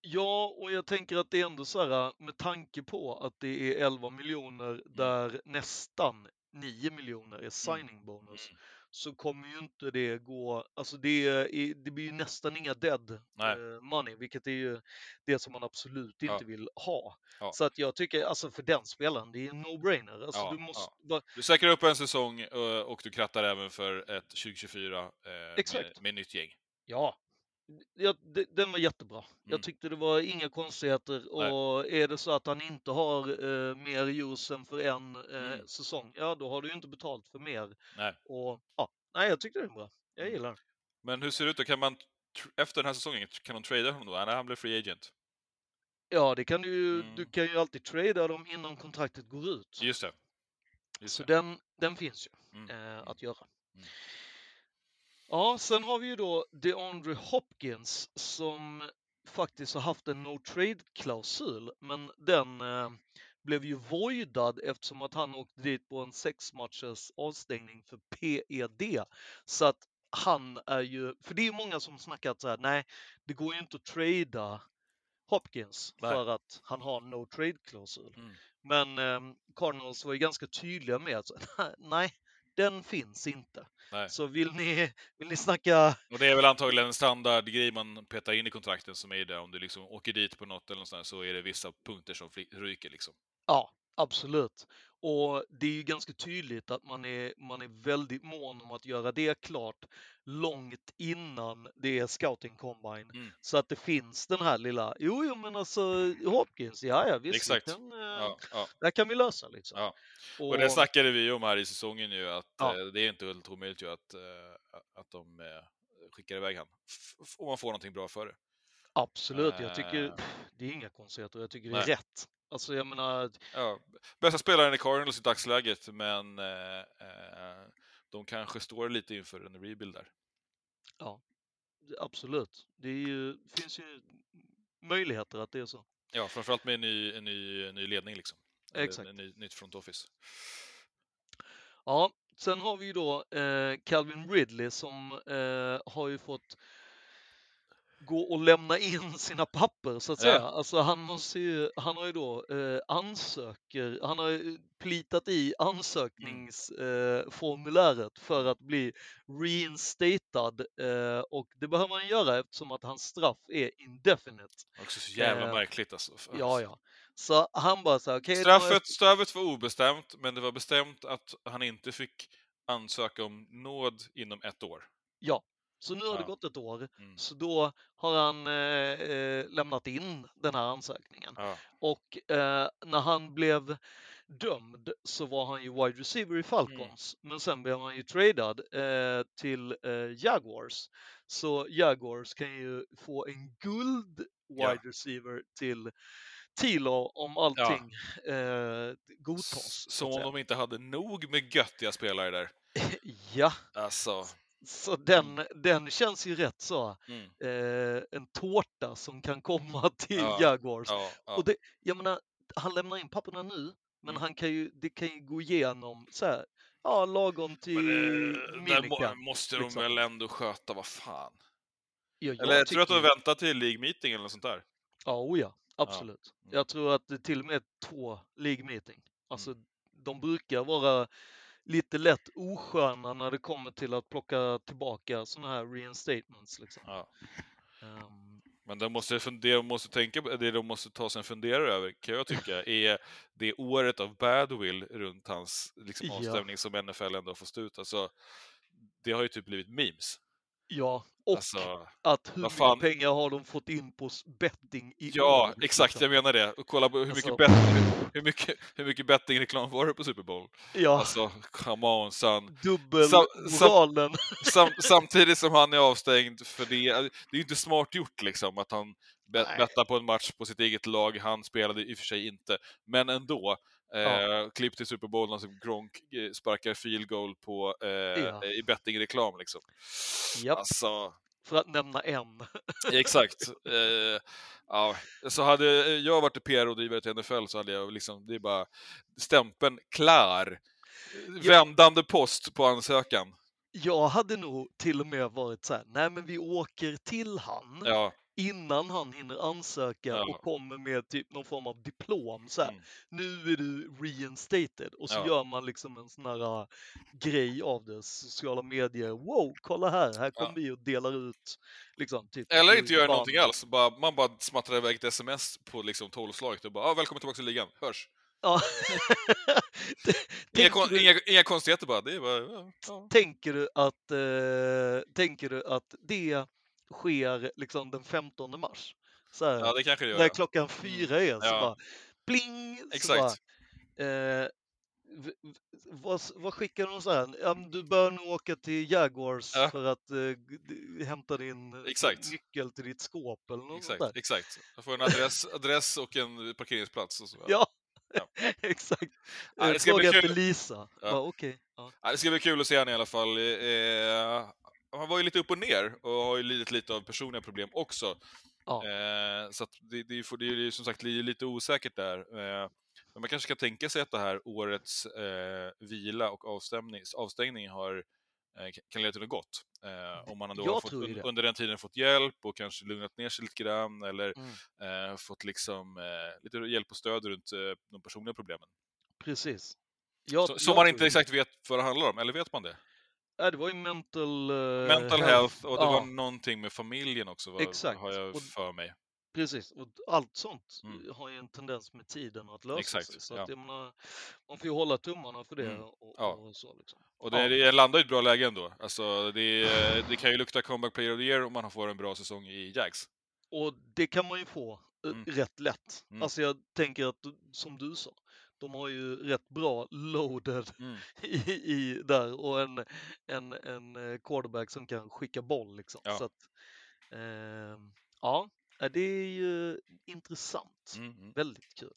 Ja, och jag tänker att det är ändå så här med tanke på att det är 11 miljoner där nästan 9 miljoner är signing bonus Mm. Så kommer ju inte det gå, alltså det, är, det blir ju nästan inga dead Nej. eh, money, vilket är ju det som man absolut inte Ja. vill ha. Ja. Så att jag tycker, alltså för den spelaren, det är en no-brainer. Alltså Ja, du måste bara, Du säkrar upp en säsong och du krattar även för ett 2024 eh, med, Exakt. med nytt gäng. ja. Ja, det, den var jättebra. Mm. Jag tyckte det var inga konstigheter Nej. och är det så att han inte har eh, mer juice än för en eh, Mm. säsong, ja då har du ju inte betalt för mer. Nej. Och ja, nej jag tyckte det var bra. Jag Mm. gillar det. Men hur ser det ut då? Kan man, efter den här säsongen, kan de trada honom då? Nej, han blir free agent. Ja, det kan du Mm. du kan ju alltid trada dem innan kontraktet går ut. Just det. Just Så det. den, den finns ju Mm. eh, att göra. Ja, sen har vi ju då DeAndre Hopkins som faktiskt har haft en no trade-klausul, men den eh, blev ju voidad eftersom att han åkte dit på en sex matchers avstängning för PED. Så att han är ju, för det är ju många som snackat så här, nej, det går ju inte att trada Hopkins Nej. för att han har no trade-klausul. Mm. Men eh, Cardinals var ju ganska tydliga med att nej, den finns inte. Nej. Så vill ni, vill ni snacka Och det är väl antagligen en standardgrej man petar in i kontrakten som är det. Om du liksom åker dit på något eller någonstans så är det vissa punkter som ryker liksom. Ja, absolut. Och det är ju ganska tydligt att man är, man är väldigt mån om att göra det klart långt innan det är scouting combine. Mm. Så att det finns den här lilla, jo, jo men alltså Hopkins, ja, ja visst, Exakt. det kan, eh, Ja, ja. det här kan vi lösa liksom. Ja. Och, Och det snackade vi om här i säsongen ju, att Ja. eh, det är inte helt omöjligt ju att, eh, att de skickar iväg han. Om man får någonting bra för det. absolut, jag tycker det är inga konstigheter, jag tycker det Nej. är rätt. Alltså jag menar, Ja, bästa spelaren i Cardinals i dagsläget, men eh, de kanske står lite inför en rebuild där. Absolut. Det ju, finns ju möjligheter att det är så. Ja, framförallt med en ny, en ny, en ny ledning liksom. Exakt. En ny, nytt front office. Ja, sen har vi ju då eh, Calvin Ridley som eh, har ju fått gå och lämna in sina papper så att Ja. säga. Alltså han måste ju, han har ju då eh, ansöker, han har ju plitat i ansökningsformuläret för att bli reinstatad eh, och det behöver han göra eftersom att hans straff är indefinite. Också så jävla Eh, märkligt alltså. Ja, ja. Så han bara så här, då har jag- Straffet, straffet var obestämt, men det var bestämt att han inte fick ansöka om nåd inom ett år. Ja, så nu har det Ja. gått ett år. Mm. Så då har han eh, eh, lämnat in den här ansökningen. Ja. Och eh, när han blev dömd så var han ju wide receiver i Falcons. Men sen blev han ju tradad eh, till eh, Jaguars. Så Jaguars kan ju få en guld wide Ja. receiver till Tilo om allting eh, godtas. så Som om de inte hade nog med göttiga spelare där. Ja, Alltså, så den, den känns ju rätt så. mm. eh, en tårta som kan komma till Ja, Jaguars. ja, ja. Och det, jag menar, han lämnar in papperna nu, men Mm. han kan ju, det kan ju gå igenom så här, ja, lagom till Men, eh, där måste de liksom. väl ändå sköta, vad fan. Ja, jag Eller jag tror att de väntar till League Meeting eller något sånt där. Ja, oh ja, absolut. Mm. Jag tror att det till och med är två League meeting. Alltså, Mm. de brukar vara lite lätt osköna när det kommer till att plocka tillbaka sådana här reinstatements. Liksom. Ja. Ehm, Men de måste, fun- det de måste tänka det de måste ta sig en funderare över, kan jag tycka, är det året av badwill runt hans liksom, Ja. avstämning som NFL ändå får stå ut. Alltså, det har ju typ blivit memes. Ja, och Alltså, att hur mycket pengar har de fått in på betting i ja, år, exakt, liksom. jag menar det. Och kolla på hur Alltså- mycket, bet- hur mycket, hur mycket bettingreklam var det på Super Bowl? Ja, Alltså, come on son. dubbel sam- sam- samtidigt som han är avstängd för det. Det är ju inte smart gjort liksom att han bet, bettar på en match på sitt eget lag. Han spelade i och för sig inte, men ändå. Eh, Klipp till Super Bowl när alltså Gronk eh, sparkar field goal på, eh, Ja. i bettingreklam. Liksom. Japp. Alltså, För att nämna en. exakt. Eh, ja. Så hade jag varit PR-rådgivare till NFL så hade jag liksom, det är bara stämpeln klar. Vändande post på ansökan. Jag hade nog till och med varit så här, nej men vi åker till han Ja, innan han hinner ansöka Ja. och kommer med typ någon form av diplom. Så här, Mm. Nu är du reinstated och så Ja. gör man liksom en sån här äh, grej av det, sociala medier. Wow, kolla här, här kommer Ja. vi och delar ut liksom typ Eller inte göra band. någonting alls. Bara, man bara smattrar iväg ett sms på liksom tolvslaget och bara ah, “Välkommen tillbaka till ligan, hörs”. Ja. Inga, kon, du, inga, inga konstigheter bara. Det är bara ja, ja. tänker, du att, eh, tänker du att det sker liksom den 15 mars? Så här, ja, det kanske det gör. när ja. klockan fyra är så Ja. bara pling! Exakt. bara, eh, vad, vad skickar de så här? Ja, du bör nog åka till Jaguars Ja. för att eh, hämta din eh, Exakt. nyckel till ditt skåp eller något sånt Exakt, där. exakt. Jag får en adress, adress och en parkeringsplats. Och så. Ja, Ja. exakt. Ja, Eh, det ska bli Fråga efter kul. Lisa. Ja. Bara, Okej. Ja. Ja, det ska bli kul att se honom i alla fall. Eh, han var ju lite upp och ner och har ju lidit lite av personliga problem också. Ja. Eh, så det, det, är det är som sagt li- lite osäkert där. Eh, men man kanske ska tänka sig att det här årets eh, vila och avstängning, avstängning har, eh, kan leda till något gott. Eh, om man har fått, un, under den tiden fått hjälp och kanske lugnat ner sig lite grann eller Mm. eh, fått liksom, lite hjälp och stöd runt de personliga problemen. Precis. Jag, Så, som man inte exakt vet vad det handlar om, eller vet man det? Ja, det var ju mental, eh, Mental health och det Ja. var någonting med familjen också, vad, Exakt. har jag för mig. Precis, och allt sånt Mm. har ju en tendens med tiden att lösa Exakt, sig. Så ja. att menar, man får ju hålla tummarna för det. Mm, Och, ja. och så liksom. Och det, Ja. landar i ett bra läge ändå. Alltså, det, det kan ju lukta comeback player of the year om man får en bra säsong i Jags. och det kan man ju få eh, Mm. rätt lätt. Mm. Alltså jag tänker att, som du sa, de har ju rätt bra loaded Mm. i, i där och en, en, en eh, quarterback som kan skicka boll liksom. Ja. Så att, ehm, ja, eh, det är ju intressant. Mm, mm. Väldigt kul.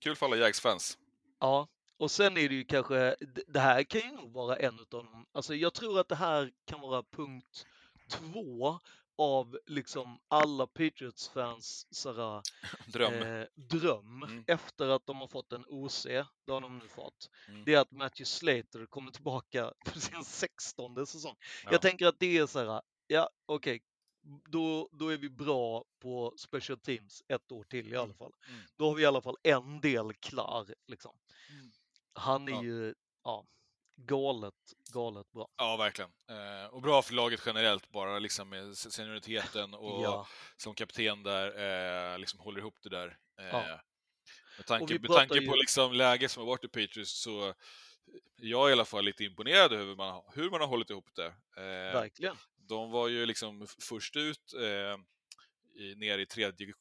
Kul för alla Jags-fans. Ja, och sen är det ju kanske, det här kan ju nog vara en utav dem, alltså jag tror att det här kan vara punkt två av liksom alla Patriots-fans sådär, Dröm. eh, dröm Mm. efter att de har fått en OC, det har de nu fått. Mm. Det är att Matthew Slater kommer tillbaka för sin sextonde säsong. Ja. Jag tänker att det är så här, ja okej, då, då är vi bra på special teams ett år till i alla Mm, fall. mm. Då har vi i alla fall en del klar. Liksom. Mm. Han är Ja. ju ja, galet, galet bra. Ja, verkligen. Eh, och bra för laget generellt, bara liksom med se- senioriteten och Ja. som kapten där, eh, liksom håller ihop det där. Eh, Ja. Med tanke, med tanke på ju- liksom läget som har varit i Patriots så är jag i alla fall lite imponerad över hur man, har- hur man har hållit ihop det. Eh, Verkligen. de var ju liksom först ut eh, i, ner i tredje,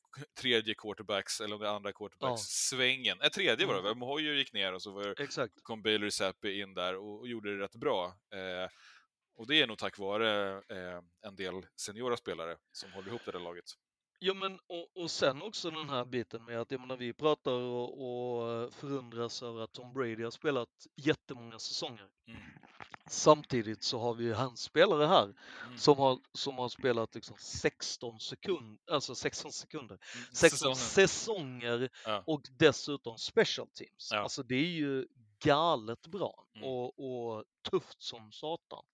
tredje quarterbacks, eller om det är andra quarterbacks-svängen. Eh, tredje var det Mm. väl? Mohoyer gick ner och så var Exakt. kom Bailey Zappi in där och, och gjorde det rätt bra. Eh, och det är nog tack vare eh, en del seniora spelare som håller ihop det där laget. Ja, men och, och sen också den här biten med att jag menar, vi pratar och, och förundras över att Tom Brady har spelat jättemånga säsonger. Mm. Samtidigt så har vi ju hans spelare här Mm. som har, som har spelat liksom 16 sekunder, alltså 16 sekunder, Mm, 16 säsongen. säsonger Ja. och dessutom special teams. Ja. Alltså det är ju galet bra Mm. och, och tufft som satan.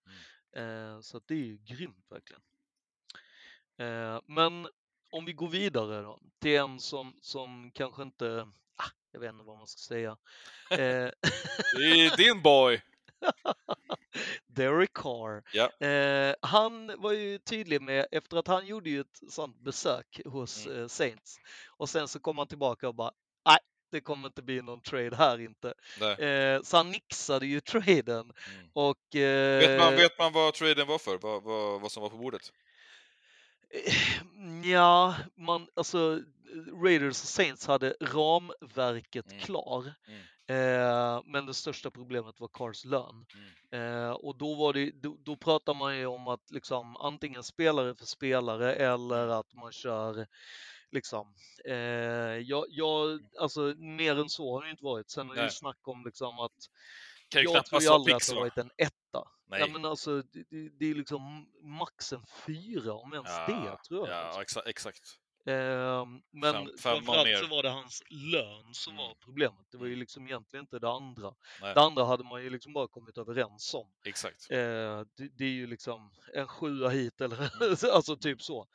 Eh, så det är ju grymt verkligen. Eh, men om vi går vidare då till en som, som kanske inte, ah, jag vet inte vad man ska säga. Eh, Det är din boy! Derek Carr. Ja. Eh, han var ju tydlig med, efter att han gjorde ju ett sånt besök hos Mm. eh, Saints och sen så kom han tillbaka och bara, nej, det kommer inte bli någon trade här inte. Eh, så han nixade ju traden Mm. och... Eh, Vet, man, vet man vad traden var för? Vad, vad, vad som var på bordet? Ja, man, alltså Raiders och Saints hade ramverket Mm. klar. Mm. Eh, men det största problemet var Cars lön. Mm. Eh, och då, var det, då, då pratar man ju om att liksom antingen spelare för spelare eller Mm. att man kör liksom, eh, jag, jag, alltså mer än så har det inte varit. Sen har det ju snack om liksom att Kan jag tror ju aldrig att det va? varit en etta. Nej. Ja men alltså det, det, är liksom max en fyra om ens det tror jag. Ja, liksom. exa, exakt. Ehm, men Fem- framförallt ner. så var det hans lön som Mm. var problemet. Det var ju Mm. liksom egentligen inte det andra. Nej. Det andra hade man ju liksom bara kommit överens om. Exakt. Eh, det, det är ju liksom en sjua hit eller Mm. alltså typ så.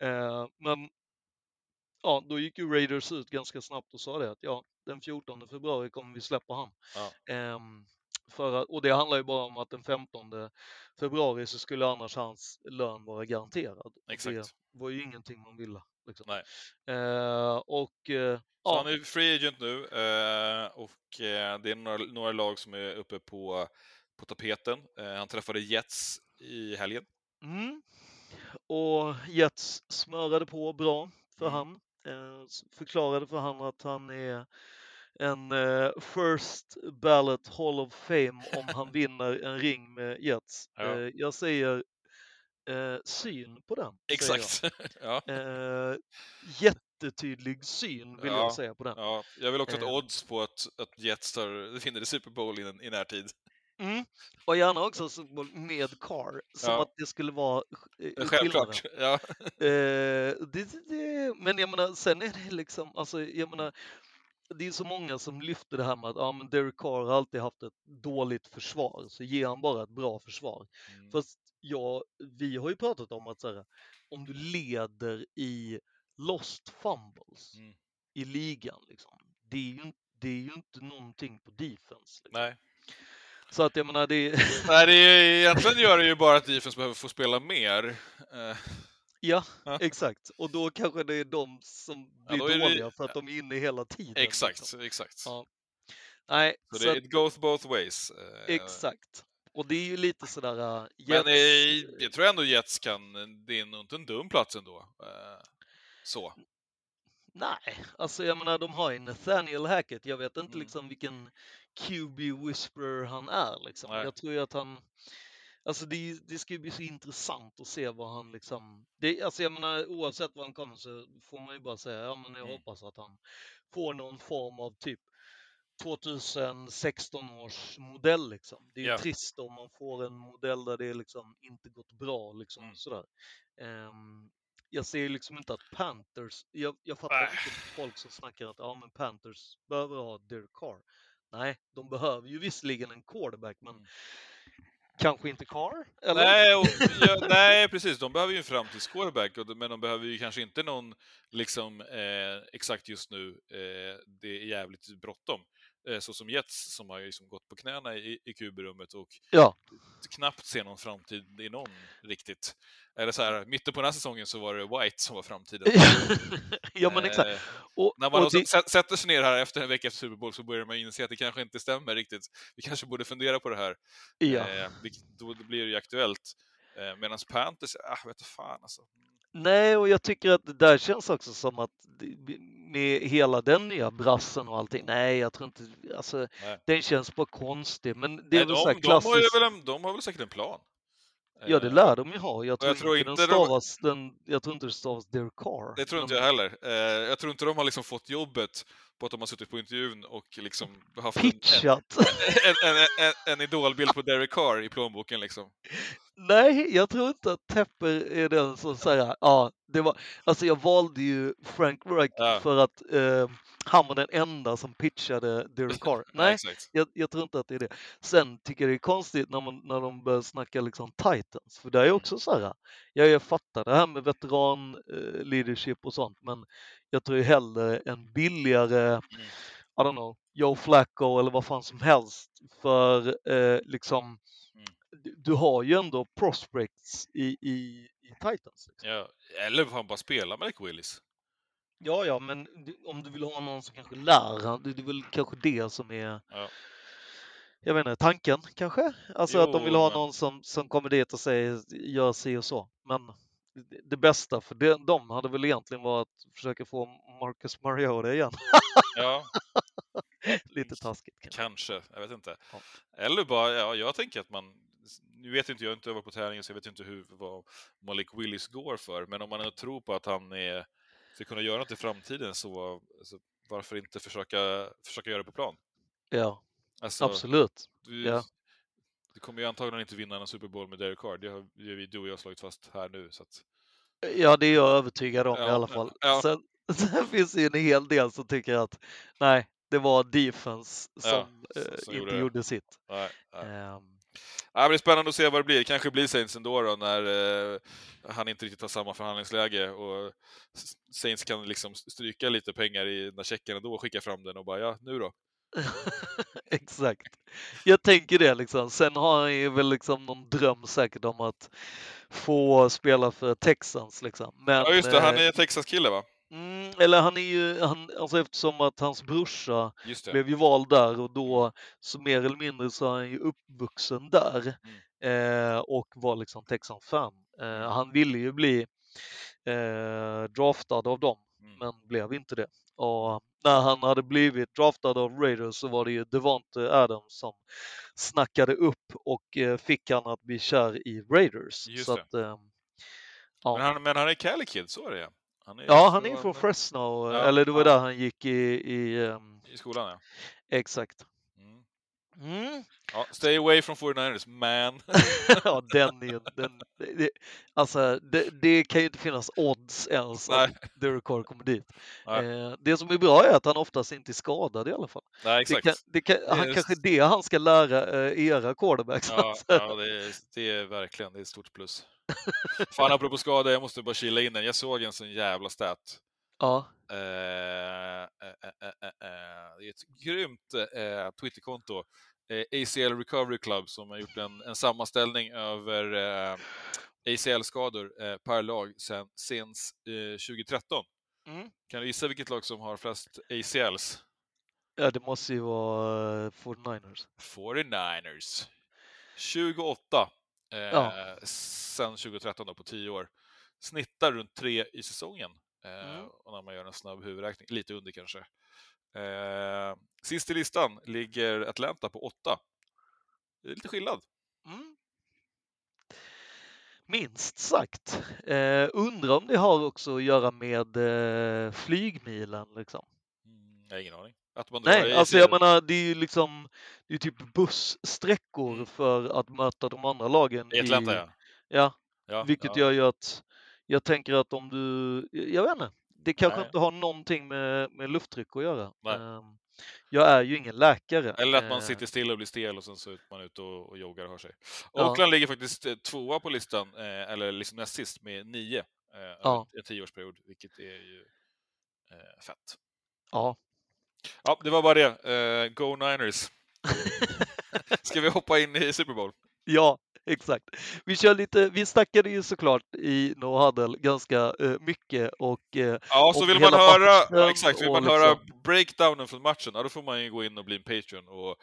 Eh, men ja, då gick ju Raiders ut ganska snabbt och sa det att ja, den 14 februari kommer vi släppa han. Ja. För och det handlar ju bara om att den 15 februari så skulle annars hans lön vara garanterad. Exakt. Det var ju ingenting man ville. Liksom. Nej. Eh, och eh, Så han är free agent nu eh, och eh, det är några, några lag som är uppe på, på tapeten. Eh, han träffade Jets i helgen. mm, och Jets smörade på bra för Mm. han. Eh, förklarade för han att han är en eh, first ballot Hall of Fame om han vinner en ring med Jets. Ja. Eh, jag säger eh, syn på den. Exakt. ja. Eh, jättetydlig syn vill Ja, jag säga på den. Ja, jag vill också ha Eh. ett odds på att, att Jets tar, vinner Super Bowl i, i närtid. Mm. Och gärna också med Carr, som Ja. att det skulle vara eh, skillnaden. Självklart. Ja. Eh, det, det, men jag menar, sen är det liksom, alltså, jag menar, det är så många som lyfter det här med att ja, men Derek Carr har alltid haft ett dåligt försvar, så ger han bara ett bra försvar. Mm. Fast ja, vi har ju pratat om att så här, om du leder i lost fumbles Mm. i ligan, liksom, det, är ju, inte- det är ju inte någonting på defense. Liksom. Nej. Så att jag menar, det är, Nej, det är, egentligen gör det ju bara att defense behöver få spela mer. Ja, Ja. exakt. Och då kanske det är de som blir då är det- dåliga för att de är inne hela tiden. exakt, Liksom. exakt. Ja. Nej, Så så det, att, it goes both ways. Eh, exakt. Och det är ju lite sådär... Uh, Men eh, jag tror ändå Jets kan, det är nog inte en dum plats ändå. Eh, så. Nej, alltså jag menar de har ju Nathaniel Hackett. Jag vet inte Mm. liksom vilken QB whisperer han är liksom. Nej. Jag tror ju att han... Alltså det, det ska ju bli så intressant att se vad han liksom... Det, alltså jag menar oavsett vad han kommer så får man ju bara säga, ja men jag Mm. hoppas att han får någon form av typ 2016 års modell liksom. Det är ju Ja. trist om man får en modell där det liksom inte gått bra liksom Mm. sådär. Ehm, jag ser liksom inte att Panthers, jag, jag fattar Nej. inte folk som snackar att ja, men Panthers behöver ha Derek Carr. Nej, de behöver ju visserligen en quarterback, men Mm kanske inte Carr? Eller? Nej, och, ja, nej, precis. De behöver ju en framtidsquarterback, och- men de behöver ju kanske inte någon liksom, eh, exakt just nu. Eh, det är jävligt bråttom. Eh, så som Jets som har liksom gått på knäna i, i QB-rummet och Ja. knappt ser någon framtid i någon riktigt. Eller så här, mitten på den här säsongen så var det White som var framtiden. ja, men exakt. Eh, Och, när man och det, sätter sig ner här efter en vecka efter Super Bowl så börjar man inse att det kanske inte stämmer riktigt. Vi kanske borde fundera på det här. ja. Eh, då blir det ju aktuellt. Eh, Medan Panthers, ah, vet du fan alltså. Nej, och jag tycker att det där känns också som att med hela den nya brassen och allting. Nej, jag tror inte, alltså Nej. den känns bara konstig. Men det är Nej, väl så här de, de, har klassiskt. väl en, de har väl säkert en plan. Ja, det Eh, lär de ju ha. Jag tror, jag tror inte, inte den de- stavas, den, jag tror inte det stavas Derek Carr. Det tror inte jag heller. Eh, jag tror inte de har liksom fått jobbet på att de har suttit på intervjun och liksom haft en, en, Pitchat. en, en, en, en idolbild på Derek Carr i plånboken liksom. Nej, jag tror inte att Tepper är den som säger ja, det var, alltså jag valde ju Frank Reich Ja. för att eh, han var den enda som pitchade Derek Carr. Nej, jag, jag tror inte att det är det. Sen tycker jag det är konstigt när, man, när de börjar snacka liksom Titans, för det är också så här, ja, jag fattar det här med veteran eh, leadership och sånt, men jag tror ju hellre en billigare, I don't know, Joe Flacco eller vad fan som helst för eh, liksom, Mm. Du, har ju ändå prospects i, i, i Titans. Liksom. Ja. Eller fan bara spela med Alec Willis. Ja, ja, men om du vill ha någon som kanske lär, han- det, det är väl kanske det som är Ja. jag inte, tanken kanske? Alltså att de Jo, vill ha men- någon som, som kommer dit och säger gör si och så. Men det, det bästa för de, dem hade väl egentligen varit att försöka få Marcus Mariota igen. Ja, Lite taskigt kanske. kanske. Jag vet inte. Ja. Eller bara, ja, jag tänker att man... Nu vet inte jag, har inte övat på tävlingen så jag vet inte hur, vad Malik Willis går för. Men om man ändå tror på att han är, ska kunna göra något i framtiden så, så varför inte försöka, försöka göra det på plan? Ja, Alltså, absolut. Du, Ja. du kommer ju antagligen inte vinna en Super Bowl med Derek Carr. Det har vi, du och jag slagit fast här nu. Så att, Ja, det är jag övertygad om i Ja, alla fall. ja. Sen, sen finns det ju en hel del som tycker att nej, det var defense Ja, som, som- eh, som inte gjorde gjorde sitt. nej, nej. Ehm, Ja, men det är spännande att se vad det blir. Det kanske blir Saints ändå då, när eh, han inte riktigt har samma förhandlingsläge och Saints kan liksom stryka lite pengar i den där checken ändå och skicka fram den och bara ja, nu då? Exakt. Jag tänker det liksom. Sen har han ju väl liksom någon dröm säkert om att få spela för Texans liksom. Men, Ja, just det, han eh, är Texas-kille va? Mm, eller han är ju, han, alltså eftersom att hans brorsa blev ju vald där och då så mer eller mindre så är han ju uppvuxen där eh, och var liksom Texan-fan. Eh, han ville ju bli eh, draftad av dem Mm. men blev inte det. Och när han hade blivit draftad av Raiders så var det ju Devonte Adams som snackade upp och eh, fick han att bli kär i Raiders. Att, eh, ja. Men, han, men han är Cali Kid, så är det. Han är ja, han är från Fresno, Ja, eller det var ja. där han gick i, i ehm, I skolan ja. exakt. Mm. Ja. Stay away from 49ers, man. ja, den är den, det, alltså, det, det kan ju inte finnas odds ens att Nej. Derek Carr kommer dit. Eh, det som är bra är att han oftast inte är skadad i alla fall. Nej, Det exakt. kan, det kan, han Just- kanske det han ska lära eh, era quarterbacks. Ja, alltså. ja det, är, det är verkligen det är ett stort plus. Fan, apropå skada, jag måste bara kila in den. Jag såg en sån jävla stat. Ja. Eh, eh, eh, eh, det är ett grymt eh, Twitterkonto. ACL Recovery Club som har gjort en, en sammanställning över ACL-skador per lag sen, sen eh, 2013. Mm. Kan du gissa vilket lag som har flest ACLs? ja, det måste ju vara eh, 49ers. 49ers. 28 eh, Ja. sen 2013 då, på 10 år. Snittar runt 3 i säsongen. Eh, Mm. och när man gör en snabb huvudräkning, lite under kanske. Eh, sist i listan ligger Atlanta på 8. Det är lite skillnad. Mm. Minst sagt. Eh, undrar om det har också att göra med eh, flygmilen liksom. Mm, jag har ingen aning. Nej, alltså jag menar det är ju liksom det är typ busssträckor Mm. för att möta de andra lagen I Atlanta, i, ja. ja. ja. Vilket ja. gör ju att jag tänker att om du, jag vet inte, det kanske Nej. inte har någonting med, med lufttryck att göra. Nej. Ehm, Jag är ju ingen läkare. Eller att man Eh, sitter still och blir stel och sen så är man ute och, och joggar och har sig. Ja. Oakland ligger faktiskt eh, tvåa på listan, eh, eller liksom näst sist med nio Ja. en tioårsperiod, vilket är ju fett. Ja. Ja, det var bara det. Go Niners! Ska vi hoppa in i Super Bowl? Ja, exakt. Vi kör lite, vi snackade ju såklart i No Huddle ganska eh, mycket och eh, Ja, så vill man höra, ja, exakt, vill man höra liksom- breakdownen från matchen, ja, då får man ju gå in och bli en Patreon och,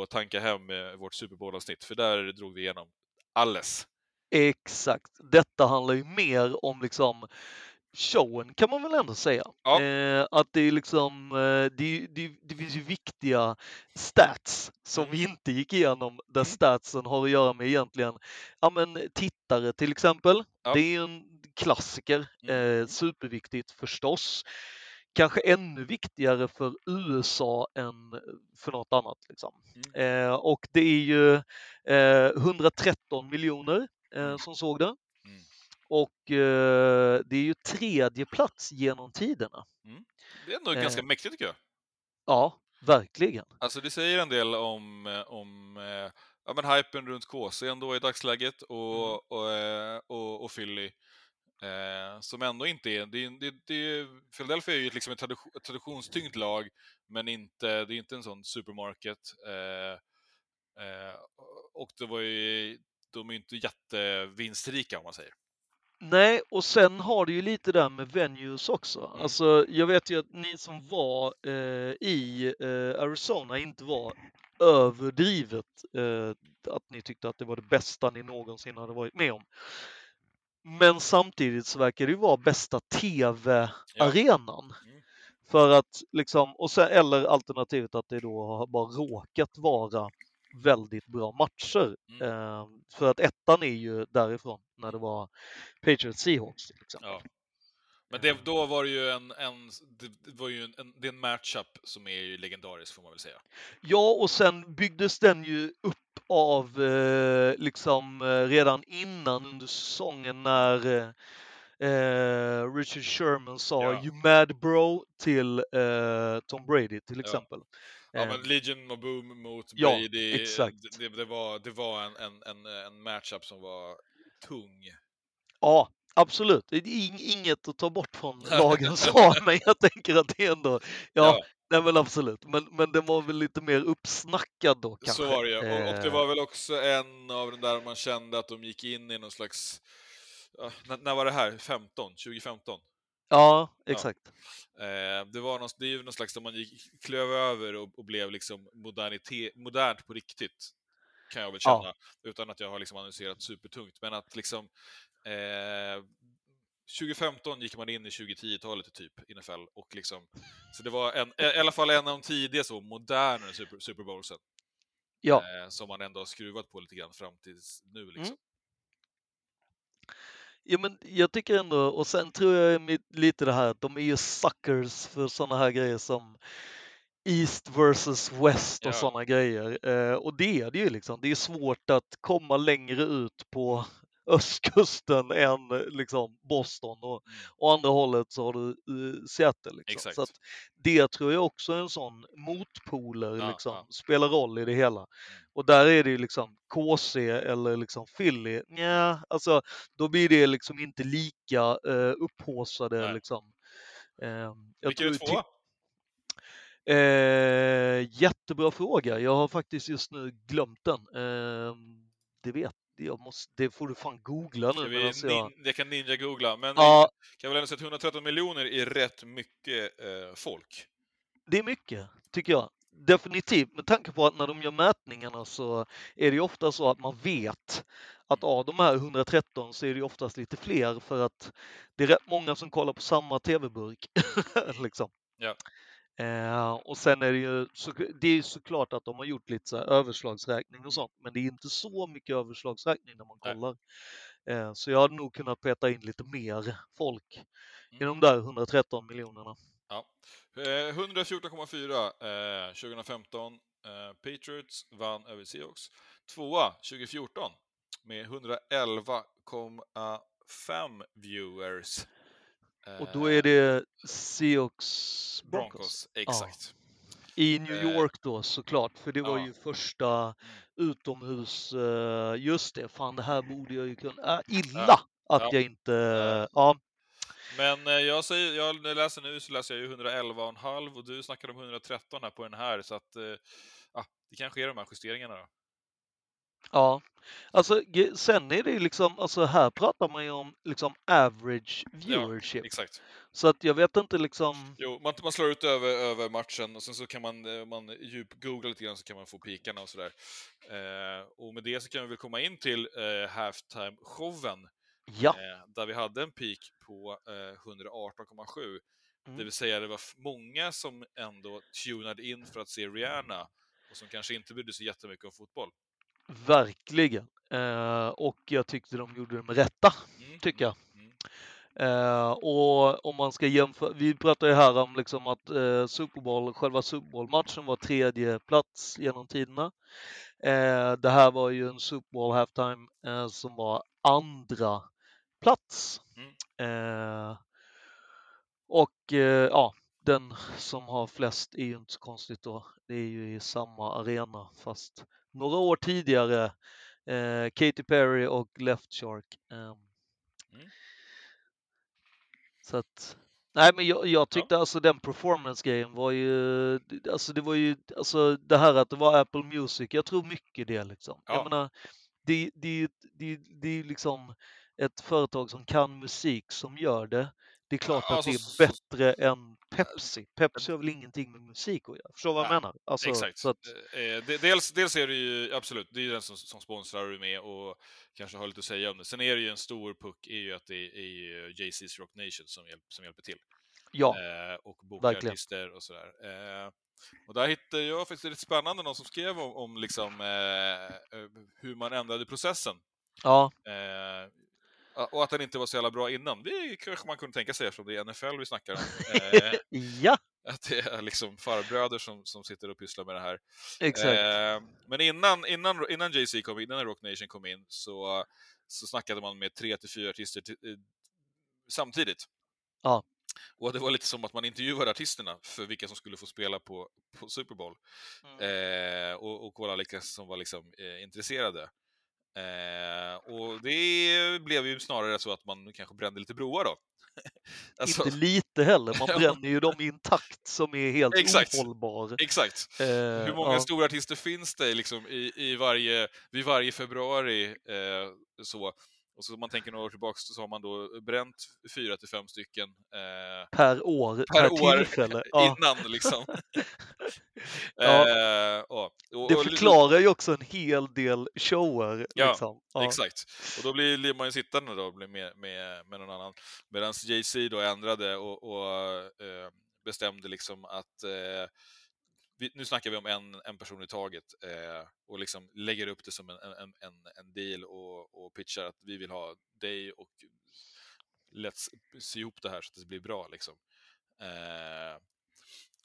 och tanka hem eh, vårt Super Bowl-avsnitt, för där drog vi igenom alles. exakt. Detta handlar ju mer om liksom showen kan man väl ändå säga. Ja. Eh, att det är liksom, eh, det, det, det finns ju viktiga stats som vi inte gick igenom där Mm. statsen har att göra med egentligen, ja men tittare till exempel. Ja. Det är en klassiker, Mm. eh, superviktigt förstås. Kanske ännu viktigare för USA än för något annat. Liksom. Mm. Eh, och det är ju eh, 113 miljoner eh, Mm. som såg det. Mm. Och eh, det är ju tredje plats genom tiderna. Det är ändå Eh. ganska mäktigt tycker jag. Ja, verkligen. Alltså det säger en del om, eh, om eh, ja, men hypen runt KC ändå i dagsläget och, Mm. och, eh, och, och Philly. Eh, som ändå inte är, det, det, det, Philadelphia är ju liksom ett tradition, traditionstyngt lag, men inte, det är inte en sån supermarket. Eh, eh, och det var ju, de är ju inte jättevinstrika om man säger. Nej, och sen har det ju lite där med venues också. Mm. Alltså, jag vet ju att ni som var eh, i eh, Arizona inte var överdrivet eh, att ni tyckte att det var det bästa ni någonsin hade varit med om. Men samtidigt så verkar det ju vara bästa TV-arenan. Mm. För att liksom, och sen, eller alternativet att det då har bara råkat vara väldigt bra matcher. Mm. Eh, för att ettan är ju därifrån när det var Patriots Seahawks till exempel. Ja. Men det, då var det ju en, en, det var ju en, en, det är en matchup som är ju legendarisk får man väl säga. Ja, och sen byggdes den ju upp av eh, liksom eh, redan innan under säsongen när eh, eh, Richard Sherman sa Ja. “You mad bro” till eh, Tom Brady till exempel. Ja, Eh, men Legion och Boom mot ja, Brady, exakt. det, det var, det var en, en, en, en matchup som var tung. Ja, absolut. Det är ing- inget att ta bort från dagens svar, men jag tänker att det ändå, ja, nej men absolut. Men, men den var väl lite mer uppsnackad då kanske. Så var det. Och, och det Eh, var väl också en av den där man kände att de gick in i någon slags... ja, när, när var det här? 15? 2015? Ja, exakt. Eh, det, var någon, det är ju någon slags där man gick, klöv över och, och blev liksom modernite, modernt på riktigt. Kan jag väl Ja. känna, utan att jag har liksom analyserat supertungt. Men att liksom... Eh, 2015 gick man in i 2010-talet typ, i NFL. Och liksom, så det var en, i alla fall en av de tidiga så modernare Super, Super Bowlsen. Ja. Eh, som man ändå har skruvat på lite grann fram tills nu. Liksom. Mm. Ja, men jag tycker ändå, och sen tror jag lite det här att de är ju suckers för sådana här grejer som East versus West och Ja. sådana grejer. Eh, och det är det ju liksom. Det är svårt att komma längre ut på östkusten än eh, liksom Boston och Mm. å andra hållet så har du eh, Seattle. Liksom. Så det tror jag också är en sån motpoler Ja, liksom, ja. Mm. spelar roll i det hela. Och där är det ju liksom KC eller liksom Philly, nja, alltså då blir det liksom inte lika uh, upphaussade Nej. liksom. Eh, jag Vilken är tvåa? Eh, jättebra fråga. Jag har faktiskt just nu glömt den. Eh, det vet jag. Måste, det får du fan googla nu. vi, medan jag... jag kan ninja-googla, men Ja, kan väl ändå säga att 113 miljoner är rätt mycket eh, folk. det är mycket, tycker jag. Definitivt, med tanke på att när de gör mätningarna så är det ju ofta så att man vet att av de här 113 så är det oftast lite fler för att det är rätt många som kollar på samma TV-burk. liksom. Ja. Eh, och sen är det ju så, det är såklart att de har gjort lite så överslagsräkning och sånt, men det är inte så mycket överslagsräkning när man kollar. Eh, så jag hade nog kunnat peta in lite mer folk i Mm. de där 113 miljonerna. Ja. Eh, 114,4 eh, 2015. Eh, Patriots vann över Seahawks. Tvåa 2014 med 111,5 viewers. Och då Eh, är det Seahawks Broncos. Broncos, exakt. I New Eh, York då såklart, för det var ja. ju första utomhus, eh, just det, fan det här borde jag ju kunna, äh, illa Ja, att ja. jag inte, Ja. ja, Men jag, säger, jag läser nu så läser jag ju 111,5 och du snackar om 113 här på den här, så att ja, det kanske är de här justeringarna då. Ja. Alltså sen är det liksom, alltså här pratar man ju om liksom average viewership. Exakt. Så att jag vet inte liksom, Jo, man, man slår ut över, över matchen och sen så kan man, eh, man djup-googla lite grann så kan man få pikarna och sådär. Eh, och med det så kan vi väl komma in till eh, halftime-showen ja. eh, där vi hade en peak på eh, 118,7. Mm. Det vill säga det var många som ändå tunade in för att se Rihanna och som kanske inte brydde sig jättemycket om fotboll. Verkligen. Eh, och jag tyckte de gjorde det med rätta, Mm, tycker jag. mm. Eh, och om man ska jämföra, vi pratar ju här om liksom att eh, Super Bowl, själva Super Bowl-matchen var tredje plats genom tiderna. Eh, det här var ju en Super Bowl halftime eh, som var andra plats. Mm. Eh, och ja, den som har flest är ju inte så konstigt då. Det är ju i samma arena fast några år tidigare. Eh, Katy Perry och Left Shark. ehm. Mm. Så att, nej men jag, jag tyckte alltså den performance-grejen var ju, alltså det var ju, alltså det här att det var Apple Music, jag tror mycket det liksom. Ja. Jag menar, det, det, det, det är liksom ett företag som kan musik som gör det. Det är klart Ja, att det alltså, är bättre än Pepsi. Pepsi har väl ingenting med musik att göra? Förstår du vad jag menar? Alltså, Exakt. Så att, Eh, de- dels, dels är det ju, absolut, det är ju den som, som sponsrar är med och kanske har lite att säga om det. Sen är det ju en stor puck är ju att det är Jay-Z's Rock Nation som, hjälp, som hjälper till. ja, Eh, och bokar verkligen. artister och sådär. Eh, och där hittade jag faktiskt lite spännande, någon som skrev om, om liksom, eh, eh, hur man ändrade processen. ja, Eh, och att den inte var så jävla bra innan. Det kanske man kunde tänka sig eftersom det är NFL vi snackar om. Eh, ja, att det är liksom farbröder som, som sitter och pysslar med det här. exakt. Eh, men innan, innan, innan Jay-Z kom in, innan Rock Nation kom in, så, så snackade man med tre till fyra artister ti- eh, samtidigt. Ja. Och det var lite som att man intervjuade artisterna för vilka som skulle få spela på, på Super Bowl. Mm. Eh, och, och kolla vilka som var liksom, eh, intresserade. Eh, och det blev ju snarare så att man kanske brände lite broar då. Alltså, Inte lite heller, man bränner ju dem i en takt som är helt Exakt. ohållbar. exakt. Eh, Hur många ja. stora artister finns det liksom i, i varje, vid varje februari? Eh, så. Och så om man tänker några år tillbaka så har man då bränt fyra till fem stycken eh, per år, per per, år tillfälle. Ja. innan liksom. Ja. Eh, ja. Och, Det och- förklarar ju också en hel del shower. Ja, liksom. ja. Exakt. Och då blir blir man ju sittande då blir med, med, med någon annan. Medan Jay-Z då ändrade och, och eh, bestämde liksom att eh, vi, nu snackar vi om en, en person i taget eh, och liksom lägger upp det som en, en, en, deal och, och pitchar att vi vill ha dig och let's sy ihop det här så att det blir bra. Liksom. Eh,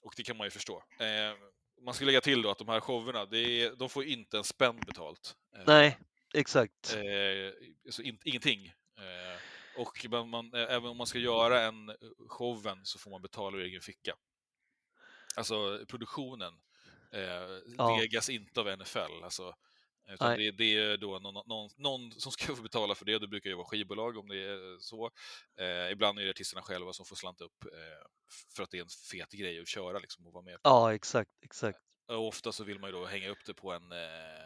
och det kan man ju förstå. Eh, man ska lägga till då att de här showerna, är, de får inte en spänn betalt. Eh, Nej, exakt. Eh, alltså in, ingenting. Eh, och man, man, även om man ska göra en showen så får man betala ur egen ficka. Alltså produktionen eh, Ja. degas inte av NFL. Alltså, utan det, det är då någon, någon, någon som ska få betala för det. Det brukar ju vara skivbolag om det är så. Eh, ibland är det artisterna själva som får slanta upp eh, för att det är en fet grej att köra liksom, och vara med. Ja, exakt, exakt. Och ofta så vill man ju då hänga upp det på en, eh,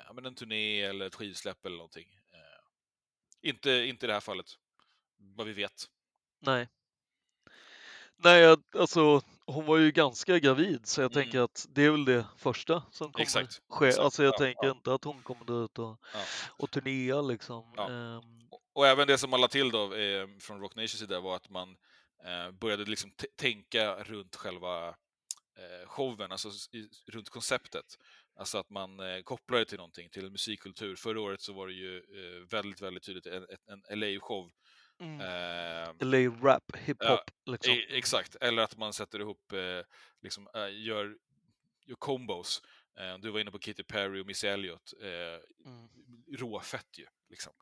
ja, men en turné eller ett skivsläpp eller någonting. Eh, inte, inte i det här fallet, vad vi vet. Nej. Nej, alltså hon var ju ganska gravid så jag Mm. tänker att det är väl det första som kommer Exakt, ske. exakt. Alltså jag Ja, tänker ja. inte att hon kommer ut och, Ja. och turnera liksom. Ehm, Och- även det som man la till då eh, från Rock Nations sida var att man eh, började liksom tänka runt själva eh, showen, alltså i, runt konceptet. Alltså att man eh, kopplar det till någonting, till musikkultur. Förra året så var det ju eh, väldigt, väldigt tydligt en, en- en LA-show. Mm. Eh, LA rap, hiphop liksom. E- exakt, eller att man sätter ihop, eh, liksom, eh, gör, gör combos. Eh, du var inne på Katy Perry och Missy Elliott. Eh, Mm. råfett ju. Liksom.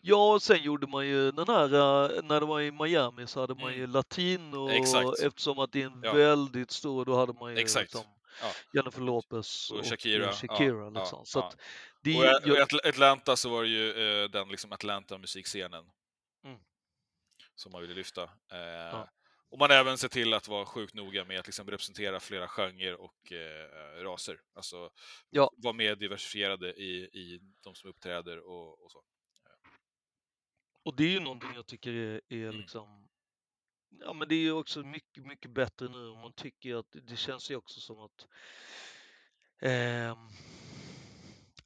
Ja, och sen gjorde man ju den här, eh, när det var i Miami så hade man ju Mm. latino Exakt. eftersom att det är en Ja. väldigt stor, då hade man ju Exakt. liksom Ja. Jennifer Lopez Och och, Shakira, eh, Shakira ja, liksom. ja, så ja. att det, Och, i- och Atlanta så var det ju eh, den liksom Atlanta-musikscenen Mm. Som man ville lyfta. Eh, Och man även ser till att vara sjukt noga med att liksom representera flera genrer och eh, raser. Alltså Ja. vara mer diversifierade i, i de som uppträder och, och så. och det är ju någonting jag tycker är, är Mm. liksom Ja men det är ju också mycket, mycket bättre nu om man tycker att det känns ju också som att ehm,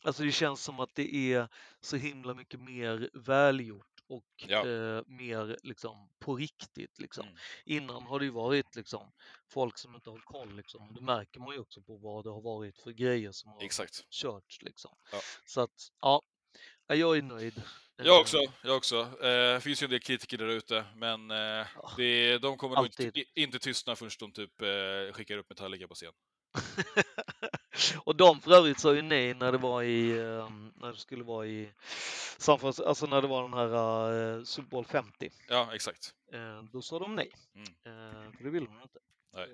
Alltså det känns som att det är så himla mycket mer välgjort och Ja. eh, mer liksom på riktigt liksom. Mm. Innan har det ju varit liksom folk som inte har koll liksom. Det märker man ju också på vad det har varit för grejer som har Exakt. körts liksom. Ja. Så att ja, ja, jag är nöjd. Jag Eh, också. Jag också. Eh, Det finns ju en del kritiker där ute, men eh, det, de kommer nog inte, inte tystna förrän de typ eh, skickar upp Metallica på scen. och de för övrigt sa ju nej när det var i, eh, när det skulle vara i San Francisco, alltså när det var den här uh, Super Bowl 50. Ja, exakt. Eh, då sa de nej. Mm. Eh, för det ville de inte. Nej.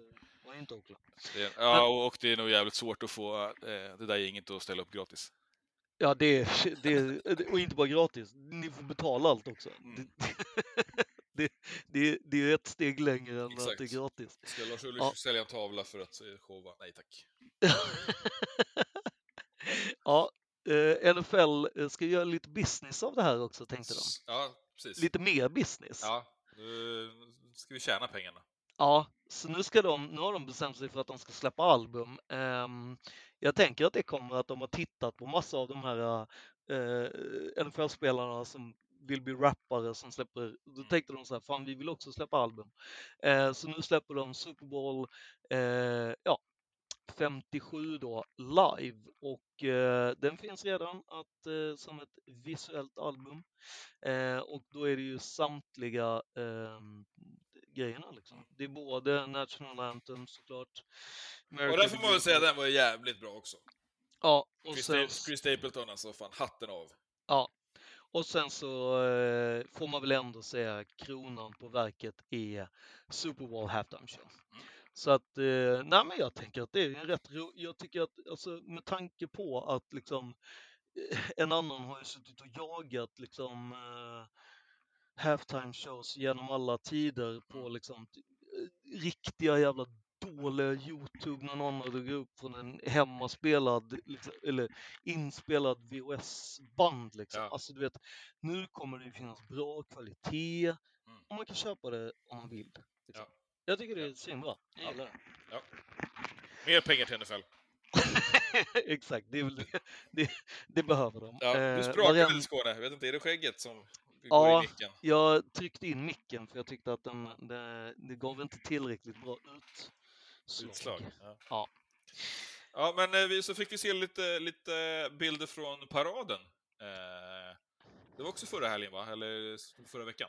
Var inte Oakland. Det, ja, och, och det är nog jävligt svårt att få eh, det där gänget att ställa upp gratis. Ja, det det och inte bara gratis, ni får betala allt också. Mm. Det, det, det, är ett steg längre än att Exakt. det är gratis. Ska Lars Ulrich Ja. sälja en tavla för att eh, showa? Nej tack. ja, eh, NFL ska göra lite business av det här också, tänkte de. Ja, precis. Lite mer business. Ja, nu ska vi tjäna pengarna. Ja, så nu, ska de, nu har de bestämt sig för att de ska släppa album. Ehm, jag tänker att det kommer att de har tittat på massa av de här uh, NFL-spelarna som vill bli rappare som släpper, då tänkte de så här, fan vi vill också släppa album. Eh, så nu släpper de Super Bowl, eh, ja, 57 då live och eh, den finns redan att, eh, som ett visuellt album. Eh, och då är det ju samtliga ehm, grejerna liksom. Det är både National Anthem såklart. Och American där får man väl säga den var jävligt bra också. Ja, och Chris, sen, Chris Stapleton alltså, fan hatten av. ja. Och sen så eh, får man väl ändå säga kronan på verket är Super Bowl Halftime Show. Så att, eh, nej men jag tänker att det är rätt ro, jag tycker att, alltså med tanke på att liksom eh, en annan har ju suttit och jagat liksom eh, halftime shows genom alla tider på liksom t- eh, riktiga jävla dåliga Youtube när någon har dragit upp från en hemmaspelad liksom, eller inspelad VHS-band liksom. Ja. Alltså du vet, nu kommer det finnas bra kvalitet Mm. och man kan köpa det om man vill. Liksom. Ja. Jag tycker det är Ja. svinbra. Jag Ja. gillar det. Mer pengar till NFL. Exakt, det, är väl det, det, det behöver de. Ja, Eh, du sprakar varenda- lite Skåne. Jag vet inte, är det skägget som Ja, går i micken? Jag tryckte in micken för jag tyckte att den, det, det gav inte tillräckligt bra utslag. Utslag. Ja. Ja. Ja, men eh, vi, så fick vi se lite, lite bilder från paraden. Eh, det var också förra helgen, va? Eller förra veckan?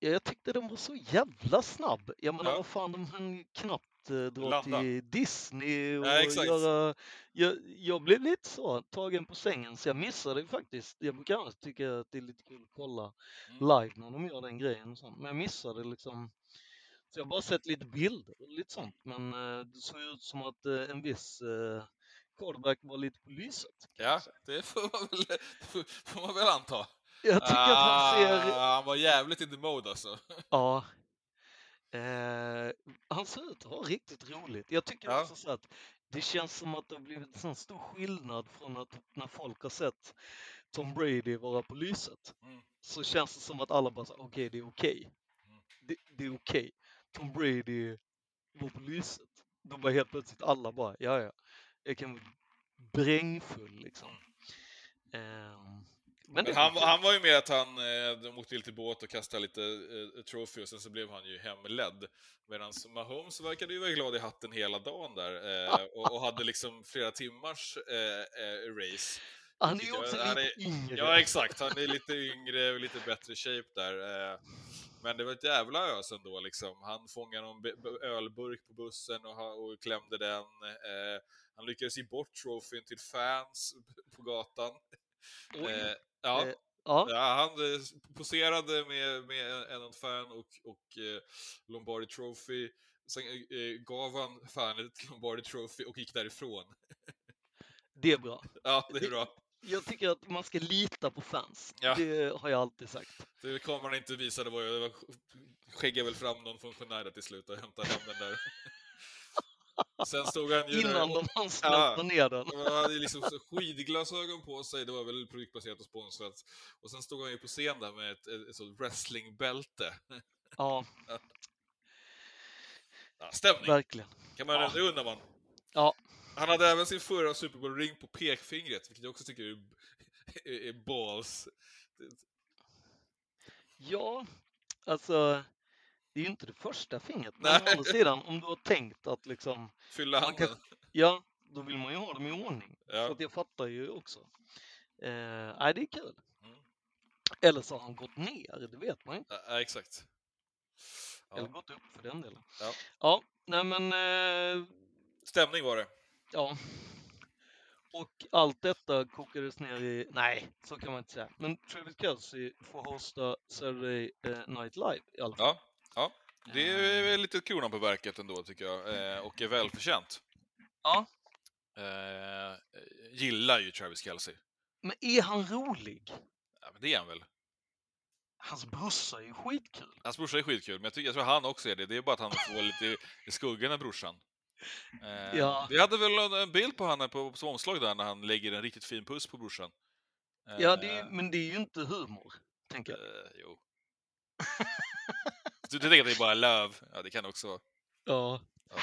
Ja, jag tyckte den var så jävla snabb. Jag menar, Ja. vad fan, de hann knappt eh, dra Landa. till Disney och Ja, göra... Jag, jag blev lite så tagen på sängen så jag missade faktiskt. Jag brukar annars tycka att det är lite kul att kolla Mm. live när de gör den grejen och sånt. Men jag missade liksom. Så jag har bara sett lite bilder och lite sånt. Men eh, det såg ut som att eh, en viss eh, quarterback var lite på lyset. Ja, det får man väl, får man väl anta. Jag tycker att han ser... Ah, han var jävligt in the mode alltså. Ja. Eh, han ser ut att ha riktigt roligt. Jag tycker Ja. också så att det känns som att det har blivit en sån stor skillnad från att när folk har sett Tom Brady vara på lyset. Mm. Så känns det som att alla bara säger okej, det är okej. Mm. Det, det är okej. Tom Brady var på lyset. Då bara helt plötsligt alla bara, ja ja, jag kan vara brängfull liksom. Ehm, men är han, han var ju med att han, eh, de åkte lite båt och kastade lite eh, trophy och sen så blev han ju hemledd. Medan Mahomes verkade ju vara glad i hatten hela dagen där eh, och, och hade liksom flera timmars eh, eh, race. han är ju också jag- lite är- yngre. Ja, exakt. Han är lite yngre och lite bättre shape där. eh, Men det var ett jävla ös ändå liksom. Han fångade någon ölburk på bussen och, och klämde den. Han lyckades ge bort trofén till fans på gatan. Eh, Ja, Eh, ja. ja, han eh, poserade med, med en, fan och, och eh, Lombardi Trophy. sen eh, gav han fan ett Lombardi Trophy och gick därifrån. Det är bra. Ja, det är bra. Jag tycker att man ska lita på fans. Ja. Det har jag alltid sagt. Det kameran inte visade var jag, skäggade väl fram någon funktionär till slut och hämtade hem den där. Sen stod han ju Innan de hann smälta ner den. Han hade liksom skidglasögon på sig, det var väl produktbaserat och sponsrat. Och sen stod han ju på scen där med ett, ett, ett wrestlingbälte. Ja, Ja, stämning, verkligen. kan man, Ja. det undrar man. Ja. Han hade även sin förra Super Bowl-ring på pekfingret, vilket jag också tycker är, är, är balls. Ja, alltså, det är ju inte det första fingret. Men å andra sidan, om du har tänkt att liksom, Fylla handen. ja, då vill man ju ha dem i ordning. Så Ja. att jag fattar ju också. Eh, nej, det är kul. Mm. Eller så har han gått ner, det vet man ju inte. Ja, exakt. Eller Ja. gått upp för den delen. Ja. ja nej men, eh, Stämning var det. ja. Och allt detta kokades ner i, nej, så kan man inte säga. Men Travis Kelce får hosta Saturday eh, Night Live i alla fall. Ja, ja. Det är väl lite kronan på verket ändå tycker jag, eh, och är välförtjänt. Ja. Eh, gillar ju Travis Kelce. Men är han rolig? Ja, men det är han väl. Hans brorsa är ju skitkul. Hans brorsa är skitkul, men jag, tycker, jag tror han också är det. Det är bara att han får lite i skuggan av brorsan. Eh, Ja. Vi hade väl en- en bild på honom på, på omslag där när han lägger en riktigt fin puss på brorsan. Eh, Ja, det är, men det är ju inte humor, tänker jag. eh, jo. Du, du tänker att det är bara löv? Ja, det kan också vara. Ja. Ja.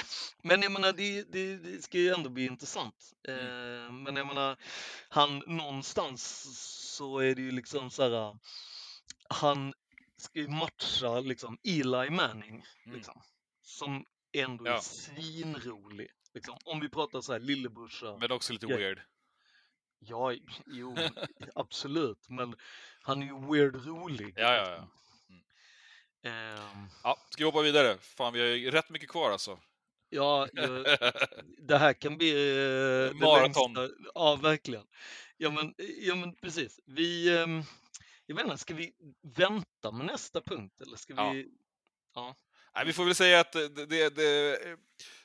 Men jag menar, det, det, det ska ju ändå bli intressant. Mm. Eh, men jag menar, han någonstans så är det ju liksom så här. Han ska ju matcha liksom Eli Manning, Mm. liksom, som ändå är Ja. svinrolig. Liksom. Om vi pratar så här lillebrorsa. Men också lite weird. Ja, jo, absolut. Men han är ju weird rolig. Ja, ja, ja. Ehm, Ja, ska vi hoppa vidare? Fan, vi har ju rätt mycket kvar alltså. ja, det här kan bli eh, Maraton. längsta- Ja, verkligen. Ja, men, ja, men precis. Vi, ehm, jag vet inte, ska vi vänta med nästa punkt eller ska Ja. vi? Nej, vi får väl säga att det, det, det,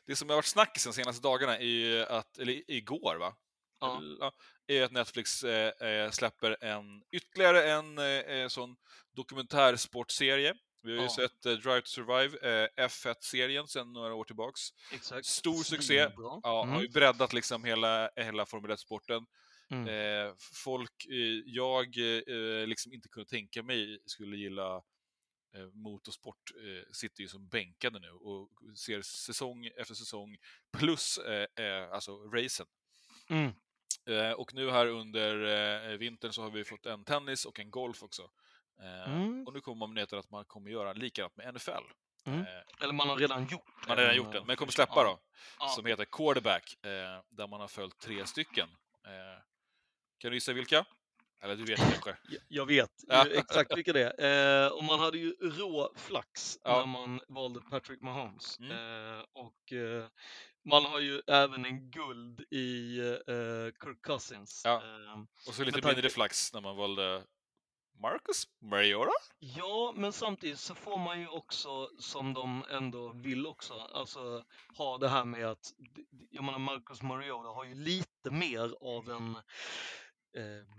det som har varit snackis de senaste dagarna är att, eller igår va? Ja. Ja, är att Netflix eh, eh, släpper en, ytterligare en sån dokumentärsportserie. Vi har ju Ja. sett eh, Drive to Survive, eh, F1-serien sedan några år tillbaks. Exakt. Stor succé. Svinbra. Ja, Mm. Har ju breddat liksom hela, hela Formel 1-sporten. Mm. Eh, folk eh, jag eh, liksom inte kunde tänka mig skulle gilla eh, motorsport sitter ju som bänkade nu och ser säsong efter säsong plus alltså racen. Mm. Och nu här under vintern så har vi fått en tennis och en golf också. Eh, Mm. Och nu kommer man nyheter att man kommer göra likadant med NFL. Mm. Eh, Eller man har redan gjort man har redan gjort eh, men kommer släppa ja. då. Ja. Som heter Quarterback, eh, där man har följt tre stycken. Kan du gissa vilka? Eller du vet kanske? Jag- vet Ja. exakt vilka det är. Eh, och man hade ju rå flax Ja. när man valde Patrick Mahomes. Mm. Eh, och eh, man har ju även en guld i Kirk Cousins. Ja. Och så lite mindre flax när man valde Marcus Mariora? ja, men samtidigt så får man ju också, som de ändå vill också, alltså ha det här med att, jag menar Marcus Mariora har ju lite mer av en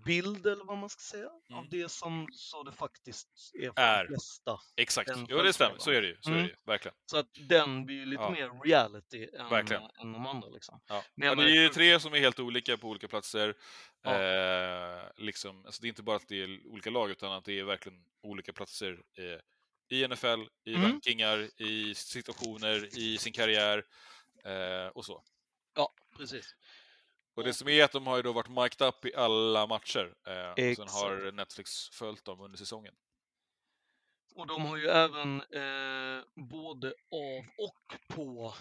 bild, eller vad man ska säga, av Mm. det som så det faktiskt är för Är. de flesta. Exakt, jo det stämmer. Så är det ju. Så är Mm. det ju. Verkligen. Så att den blir ju lite Ja. mer reality än, Verkligen. äh, än de andra. Liksom. Ja. Men Ja, det är ju tre som är helt olika på olika platser. Ja. Eh, liksom, alltså det är inte bara att det är olika lag, utan att det är verkligen olika platser eh, i NFL, i Mm. rankingar, i situationer, i sin karriär eh, och så. Ja, precis. Och det som är att de har ju då varit mic'd up i alla matcher. Eh, sen har Netflix följt dem under säsongen. Och de har ju även eh, både av och på.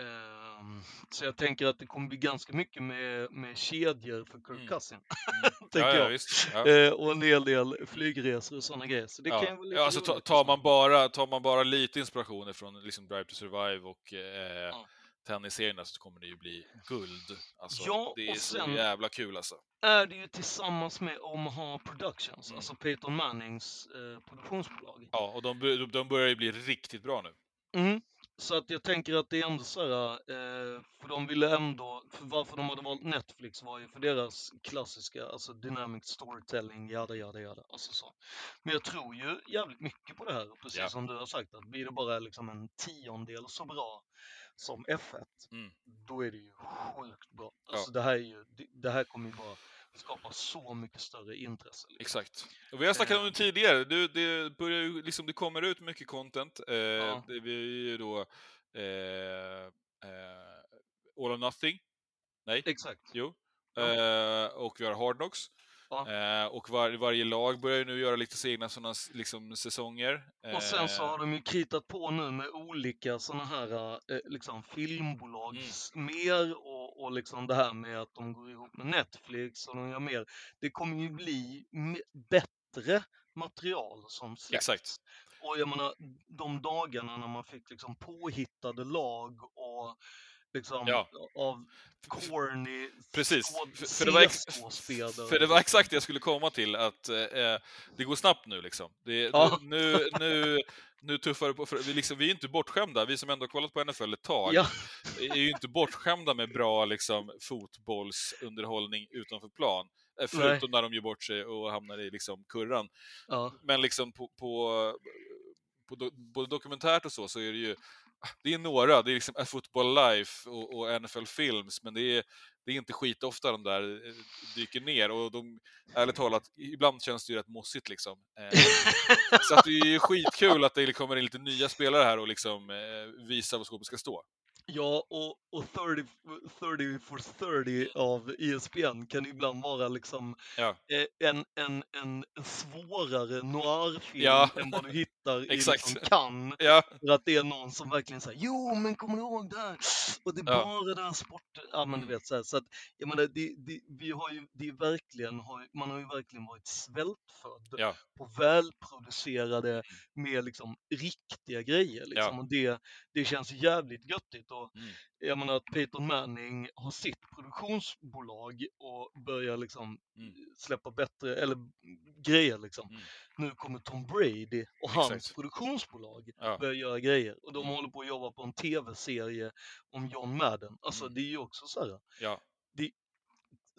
ehm, så jag tänker att det kommer bli ganska mycket med, med kedjor för Kirk Mm. Cousin. Mm. tänker ja, ja, jag. visst. Ja. Eh, och en hel del flygresor och sådana grejer. Så det ja. kan vara lite ja, alltså, tar, man bara, tar man bara lite inspiration från liksom Drive to Survive och eh, Ja. Tennisserierna så kommer det ju bli guld. Alltså, Ja, det är så jävla kul alltså. är det ju tillsammans med Omaha Productions, Mm. alltså Peyton Mannings eh, produktionsbolag. Ja, och de, de börjar ju bli riktigt bra nu. Mm. så att jag tänker att det är ändå så här, eh, för de ville ändå, för varför de hade valt Netflix var ju för deras klassiska, alltså dynamic storytelling, jada jada jada, alltså så. Men jag tror ju jävligt mycket på det här, precis Ja. som du har sagt, att blir det bara liksom en tiondel så bra som F1, Mm. då är det ju sjukt bra. Alltså det här är ju, det, det här kommer ju bara skapa så mycket större intresse. Liksom. Exakt. Och vi har snackat om Eh. det tidigare, du, det, börjar ju, liksom, det kommer ut mycket content. Eh, Ja. det, vi är ju då eh, eh, All or Nothing, nej, Exakt. jo. Ja. Eh, och vi har Hard Knocks. Ja. Eh, och var, varje lag börjar ju nu göra lite sina såna, liksom, säsonger. Och sen så Eh, har de ju kritat på nu med olika sådana här eh, liksom filmbolag Mm. mer och, och liksom det här med att de går ihop med Netflix och de gör mer. Det kommer ju bli bättre material som släpps. Exakt. Och jag menar, de dagarna när man fick liksom påhittade lag och liksom Ja. av corny Precis, för, det var ex, för det var exakt det jag skulle komma till, att eh, det går snabbt nu liksom. Det, Ja. nu, nu, nu tuffar det på, för vi, liksom, vi är inte bortskämda, vi som ändå har kollat på NFL ett tag, Ja, är ju inte bortskämda med bra liksom, fotbollsunderhållning utanför plan. Eh, Förutom när de gör bort sig och hamnar i liksom, kurran. Men liksom på, på, på do, både dokumentärt och så, så är det ju det är några, det är liksom A Football Life och, och NFL Films, men det är, det är inte skitofta de där eh, dyker ner och de, ärligt talat, ibland känns det ju rätt mossigt liksom. Eh, så att det är ju skitkul att det kommer in lite nya spelare här och liksom eh, visar var skåpet ska stå. Ja, och, och 30, 30 for 30 av ESPN kan ibland vara liksom Ja. en, en, en en svårare noirfilm Ja. än vad du hittar i Exakt. liksom Cannes. Ja, För att det är någon som verkligen säger jo men kommer du ihåg det här? Och det är Ja. bara den här sporten. Ja men du Mm. vet så här, så att jag menar det, det, vi har ju, det är verkligen, man har ju verkligen varit svältfödd Ja. på välproducerade med liksom riktiga grejer liksom. Ja. Och det, det känns jävligt göttigt och Mm. Jag menar att Peyton Manning har sitt produktionsbolag och börjar liksom Mm. släppa bättre, eller grejer liksom. Mm. Nu kommer Tom Brady och hans Exakt. produktionsbolag Ja. börjar göra grejer och de Mm. håller på att jobba på en tv-serie om John Madden. Alltså Mm. det är ju också så här. ja.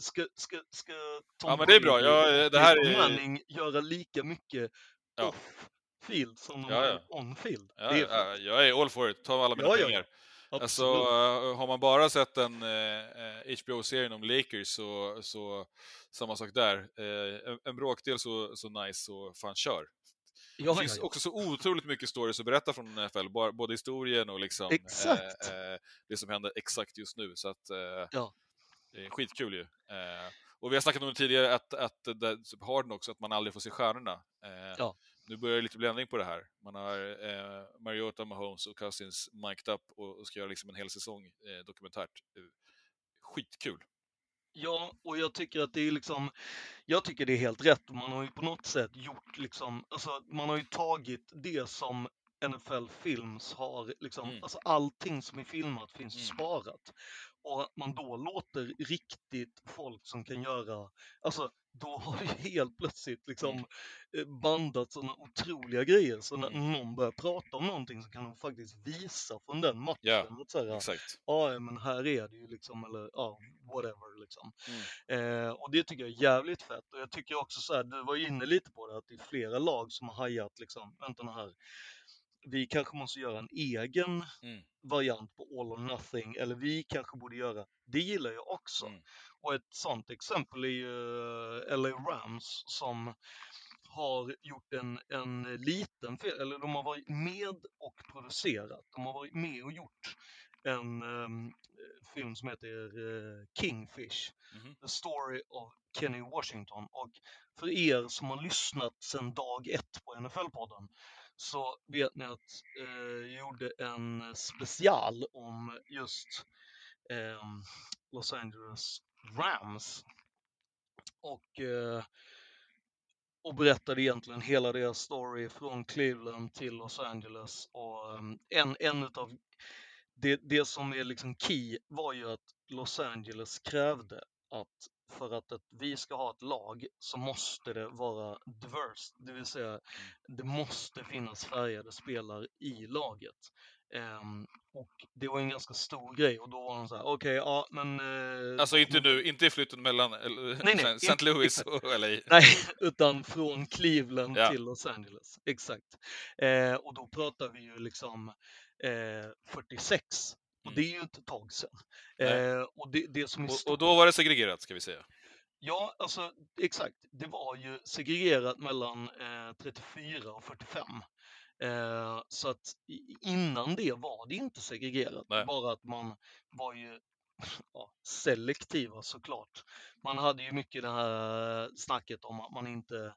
Ska, ska, ska Tom ja men det är bra. Ja, och det här Peyton är... Manning göra lika mycket Ja. off-field som de Ja, ja. on-field? Ja, det är ja, jag är all for it, ta alla mina pengar. Alltså, eh, har man bara sett en eh, HBO-serien om Lakers så, så samma sak där. Eh, en, en bråkdel så, så nice, så fan kör. ja, Det ja, finns ja. också så otroligt mycket stories att berätta från NFL, både historien och liksom, eh, eh, det som händer exakt just nu. Så att, eh, Ja. Det är skitkul ju. Eh, och vi har snackat om det tidigare, att, att typ Harden också, att man aldrig får se stjärnorna. Eh, Ja. Nu börjar det lite bländning på det här. Man har eh, Mariota, Mahomes och Cousins mic'd up och, och ska göra liksom en hel säsong eh, dokumentärt. Eh, Skitkul. Ja, och jag tycker att det är liksom, jag tycker det är helt rätt. Man har ju på något sätt gjort liksom, alltså man har ju tagit det som NFL Films har, liksom, Mm. alltså allting som är filmat finns Mm. sparat. Och att man då låter riktigt folk som kan göra, alltså då har ju helt plötsligt liksom Mm. eh, bandat sådana otroliga grejer. Så när Mm. någon börjar prata om någonting så kan de faktiskt visa från den matchen. Att här, Exakt. ja, men här är det ju liksom, eller ja, whatever liksom. Mm. Eh, och det tycker jag är jävligt fett. Och jag tycker också så här, du var ju inne lite på det, att det är flera lag som har hajat liksom, vänta nu här, vi kanske måste göra en egen Mm. variant på all or nothing, eller vi kanske borde göra, det gillar jag också. Mm. Och ett sånt exempel är ju eh, LA Rams som har gjort en, en liten film, eller de har varit med och producerat. De har varit med och gjort en ehm, film som heter eh, Kingfish, Mhm. The Story of Kenny Washington. Och för er som har lyssnat sedan dag ett på NFL-podden så vet ni att eh, jag gjorde en special om just ehm, Los Angeles Rams. Och, eh, och berättade egentligen hela deras story från Cleveland till Los Angeles. Och ehm, en, en utav det, det som är liksom key var ju att Los Angeles krävde att för att, att vi ska ha ett lag så måste det vara diverse, det vill säga det måste finnas färgade spelare i laget. Ehm, och det var en ganska stor grej och då var de så här, okej, ja men... eh, Alltså inte nu, inte i flytten mellan eller, Nej, nej, St. inte- Louis och LA. Nej, utan från Cleveland Ja. till Los Angeles. Exakt. Eh, och då pratar vi ju liksom eh, 46. Och Mm. det är ju inte ett tag sedan. Eh, och det, det som är Och, och då var det segregerat, ska vi säga. Ja, alltså exakt. Det var ju segregerat mellan eh, 34 och 45. Eh, så att innan det var det inte segregerat. Nej. Bara att man var ju ja, selektiva såklart. Man hade ju mycket det här snacket om att man inte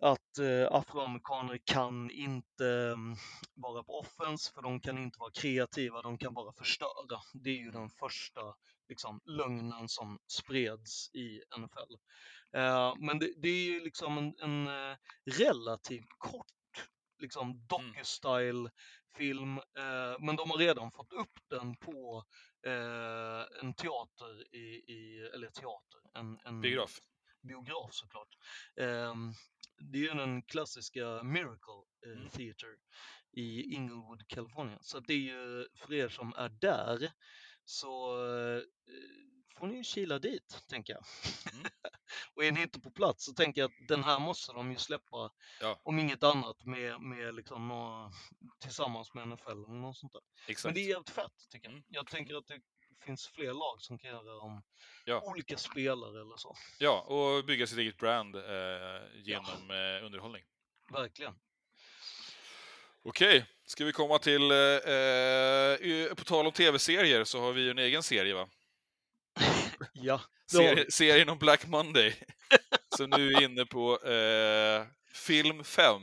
att eh, afroamerikaner kan inte mm, vara på offense för de kan inte vara kreativa, de kan bara förstöra. Det är ju den första liksom, lögnen som spreds i NFL. Eh, men det, det är ju liksom en, en eh, relativt kort liksom docu-style film, eh, men de har redan fått upp den på eh, en teater i, i eller teater, en, en Biograf. biograf såklart. Ehm, det är ju den klassiska Miracle eh, Mm. Theater i Inglewood, Kalifornien. Så det är ju för er som är där så eh, får ni ju kila dit, tänker jag. Mm. och är ni inte på plats så tänker jag att den här måste de ju släppa, Ja. om inget annat, med, med liksom några, tillsammans med NFL eller något sånt där. Men Exakt. det är jävligt fett, tycker jag. Mm. Jag tänker att det finns fler lag som kan göra om Ja. olika spelare eller så. Ja, och bygga sitt eget brand eh, genom eh, underhållning. Verkligen. Okej, ska vi komma till... Eh, eh, på tal om tv-serier så har vi ju en egen serie, va? Ja, Serie, serien om Black Monday. som nu är inne på eh, film 5,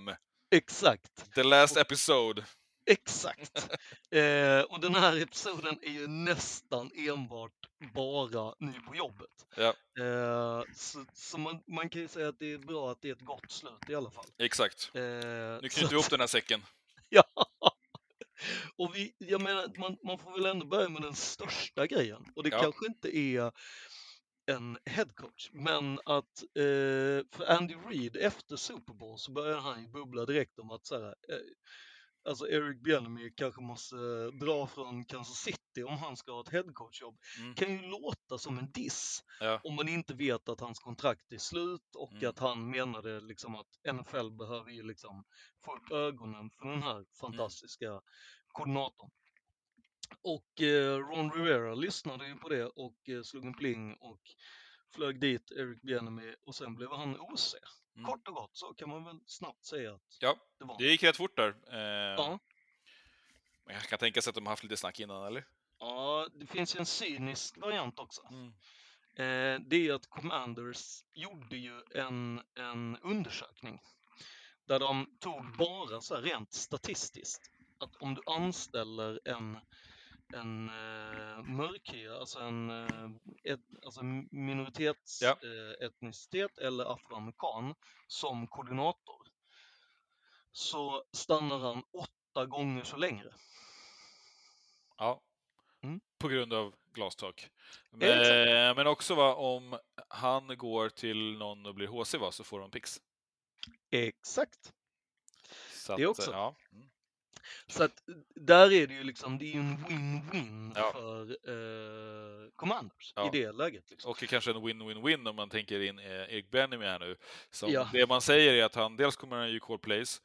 exakt. The Last Episode. Exakt. eh, och den här episoden är ju nästan enbart bara ny på jobbet. Ja. Eh, så så man, man kan ju säga att det är bra att det är ett gott slut i alla fall. Exakt. Eh, Nu knyter vi ihop den här säcken. Ja. Och vi, jag menar, man, man får väl ändå börja med den största grejen. Och det Ja. kanske inte är en headcoach, men att eh, för Andy Reid efter Super Bowl så börjar han ju bubbla direkt om att så här, eh, alltså Eric Bieniemy kanske måste eh, dra från Kansas City om han ska ha ett headcoachjobb. Mm. kan ju låta som en diss Ja. om man inte vet att hans kontrakt är slut och Mm. att han menade liksom att NFL behöver ju liksom få upp ögonen för den här fantastiska koordinatorn. Och eh, Ron Rivera lyssnade ju på det och eh, slog en pling och flög dit Eric Bieniemy och sen blev han OC. Mm. Kort och gott så kan man väl snabbt säga att Ja, det var. det gick rätt fort där. Eh, Ja. Jag kan tänka sig att de har haft lite snack innan, eller? Ja, det finns ju en cynisk variant också. Mm. Eh, det är att Commanders gjorde ju en, en undersökning där de tog bara så här rent statistiskt att om du anställer en, en eh, mörkhyad, alltså en eh, et, alltså minoritetsetnicitet Ja. eh, eller afroamerikan som koordinator så stannar han åtta gånger så längre. Ja. Mm. På grund av glastak. Men, men också va, om han går till någon och blir HC va, så får de pix. Exakt. Så Det att, också. Ja. Mm. Så att där är det ju liksom, det är ju en win-win Ja. för eh, Commanders Ja. i det läget. Liksom. Och kanske en win-win-win om man tänker in eh, Erik Benjamin här nu. Som Ja. Det man säger är att han dels kommer han ju call plays,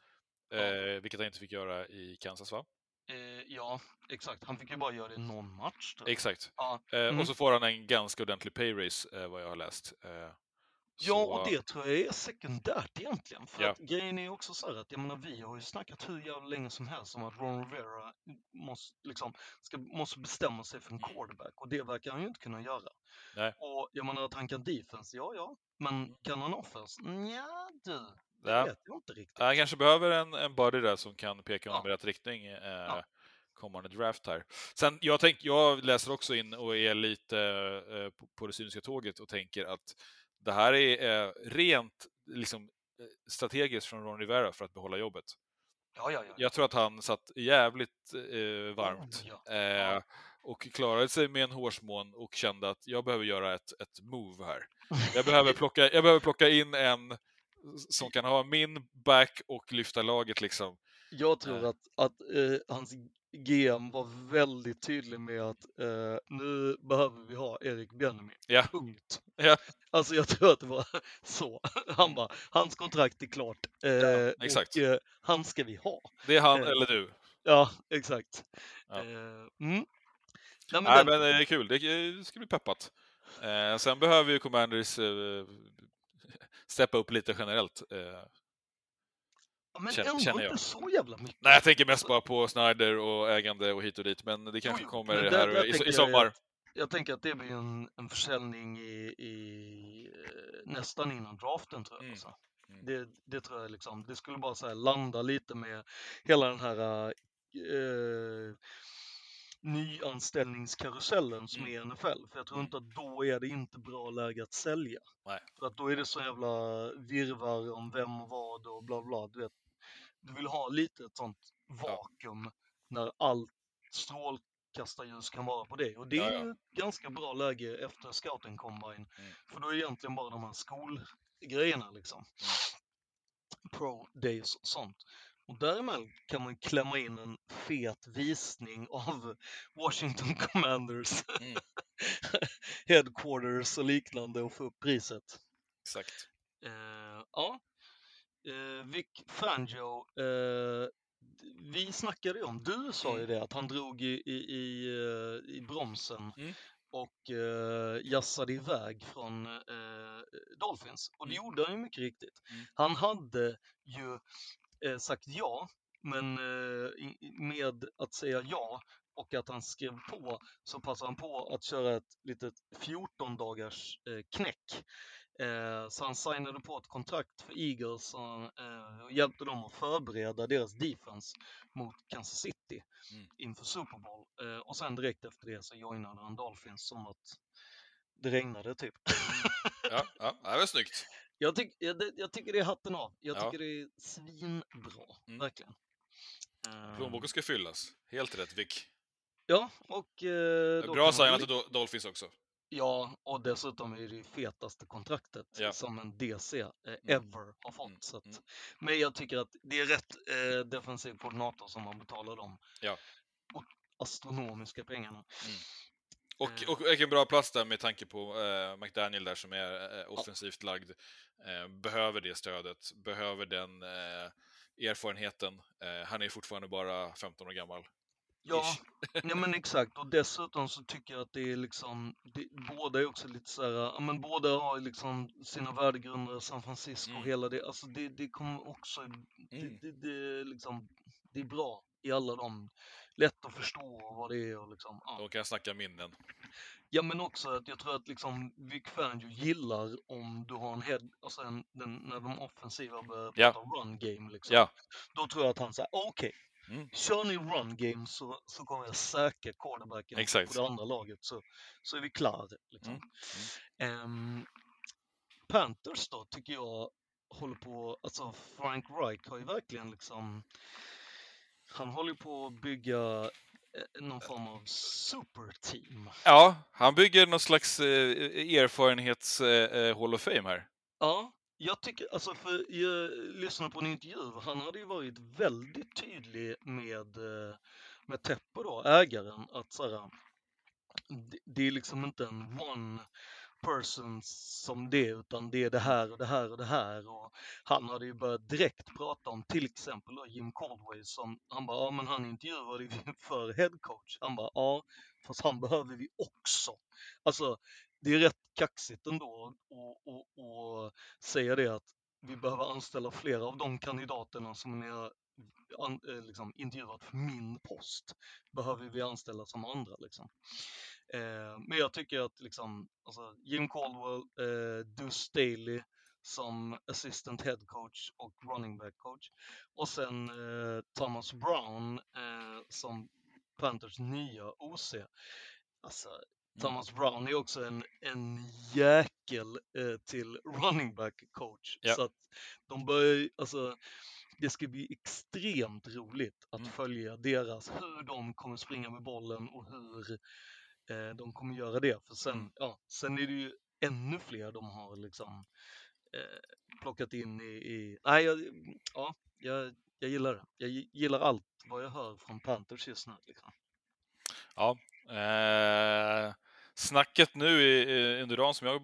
eh, vilket han inte fick göra i Kansas va? Eh, ja, exakt. Han fick ju bara göra det någon match. Jag. Exakt. Ja. Eh, Mm. Och så får han en ganska ordentlig pay raise, vad jag har läst. Eh, Ja, så- och det tror jag är sekundärt egentligen. För Ja. att grejen är ju också så här att, jag menar, vi har ju snackat hur jävla länge som helst om att Ron Rivera måste, liksom, ska, måste bestämma sig för en quarterback och det verkar han ju inte kunna göra. Nej. Och jag menar att han kan defense, ja ja, men kan han offense? Nja du, det Ja. vet jag inte riktigt. Han kanske behöver en, en buddy där som kan peka honom Ja. i rätt riktning eh, Ja. kommande draft här. Sen, jag, tänk, jag läser också in och är lite eh, på, på det cyniska tåget och tänker att det här är eh, rent liksom, eh, strategiskt från Ron Rivera för att behålla jobbet. Ja, ja, ja. Jag tror att han satt jävligt eh, varmt eh, och klarade sig med en hårsmån och kände att jag behöver göra ett, ett move här. Jag behöver, plocka, jag behöver plocka in en som kan ha min back och lyfta laget liksom. Jag tror Eh. att, att eh, hans GM var väldigt tydlig med att eh, nu behöver vi ha Erik Bjärnemy. Ja. Punkt. Ja. Alltså jag tror att det var så. Han bara, hans kontrakt är klart. Eh, exakt. Och eh, han ska vi ha. Det är han Eh. eller du. Ja, exakt. Ja. Eh, mm. Nej, men Nej, den, men det är kul. Det ska bli peppat. Sen behöver ju Commanders steppa upp lite generellt. Ja, men känner- ändå känner jag. inte så jävla mycket. nej, jag tänker mest bara på Snyder och ägande och hit och dit, men det kanske kommer men här där- i, i jag sommar. att- Jag tänker att det blir en, en försäljning i, i eh, nästan innan draften tror jag. Mm. Alltså. Mm. Det, det tror jag liksom, det skulle bara så landa lite med hela den här eh, nyanställningskarusellen som är i NFL. För jag tror Mm. inte att då är det inte bra läge att sälja. Nej. För att då är det så jävla virvar om vem och vad och bla bla. Du, vet, du vill ha lite ett sånt vakuum när allt strålkastarljus kan vara på det. Och det Ja, är ja. ju ett ganska bra läge efter scouting combine. Mm. För då är det egentligen bara de här skolgrejerna liksom. Pro days och sånt. Och däremellan kan man klämma in en fet visning av Washington Commanders Mm. headquarters och liknande och få upp priset. Exakt. Eh, ja, eh, Vic Fangio, eh, vi snackade ju om, du sa ju Mm. det att han drog i, i, i, i bromsen Mm. och eh, jassade iväg från eh, Dolphins. Och det Mm. gjorde han ju mycket riktigt. Mm. Han hade ju eh, sagt ja, men eh, i- i- med att säga ja och att han skrev på så passade han på att köra ett litet 14 dagars eh, knäck. Eh, så han signade på ett kontrakt för Eagles och, eh, hjälpte dem att förbereda deras defense mot Kansas City Mm. inför Super Bowl. Eh, och sen direkt efter det så joinade han Dolphins som att det regnade typ. Ja, ja, det var snyggt. Jag, tyck, jag, jag tycker det är hatten av. Jag Ja. tycker det är svinbra, Mm. verkligen. Plånboken ska fyllas. Helt rätt, Vic. Ja, och... Eh, Bra signat till Dol- Dolphins också. Ja, och dessutom är det det fetaste kontraktet Ja. som en DC eh, ever har fått. Mm, Så att, mm. Men jag tycker att det är rätt eh, defensiv koordinator som man betalar dem Ja. och astronomiska pengarna. Och, Eh. och vilken bra plats där med tanke på eh, McDaniel där som är eh, offensivt lagd. Eh, behöver det stödet, behöver den eh, erfarenheten. Eh, han är fortfarande bara 15 år gammal. Ja, ja men exakt. Och dessutom så tycker jag att det är liksom, det, båda är också lite så här, men båda har liksom sina värdegrunder, San Francisco och Mm. hela det. Alltså det, det kommer också, det, Mm. det, det, är liksom, det är bra i alla de, lätt att förstå vad det är och liksom, ja. De kan snacka minnen. Ja men också att jag tror att liksom Vic Fangio gillar om du har en head, alltså en, den, när de offensiva börjar Ja. prata run game liksom. Ja, Då tror jag att han säger okej, Mm. kör ni run game så, så kommer jag säkra quarterbacken Exakt. på det andra laget så, så är vi klara. Liksom. Mm. Ehm, Panthers då tycker jag håller på, alltså Frank Reich har ju verkligen liksom, han håller på att bygga eh, någon form av superteam. ja han bygger någon slags eh, erfarenhets eh, eh, Hall of Fame här. Ja, jag tycker, alltså för jag lyssnade på en intervju, han hade ju varit väldigt tydlig med, eh, med Teppo då, ägaren, att så här, det, det är liksom inte en one person som det, utan det är det här och det här och det här. Och han hade ju börjat direkt prata om till exempel då Jim Caldway som, han bara, ja men han intervjuade vi för headcoach. Han bara, ja, fast han behöver vi också. Alltså, det är rätt kaxigt ändå att och, och säga det att vi behöver anställa flera av de kandidaterna som ni har an, eh, liksom, intervjuat för min post. Behöver vi anställa som andra liksom. Eh, men jag tycker att liksom, alltså, Jim Caldwell, eh, Deuce Staley som assistant head coach och running back coach. Och sen eh, Thomas Brown eh, som Panthers nya OC. Alltså, Thomas Brown är också en, en jäkel eh, till running back coach. Ja. Så att de börjar, alltså, det ska bli extremt roligt att Mm. följa deras, hur de kommer springa med bollen och hur eh, de kommer göra det. För sen, Mm. ja, sen är det ju ännu fler de har liksom eh, plockat in i, i nej, jag, ja, jag, jag gillar det. Jag gi- gillar allt vad jag hör från Panthers just nu. Liksom. Ja. Eh, snacket nu i, i- under dagen som jag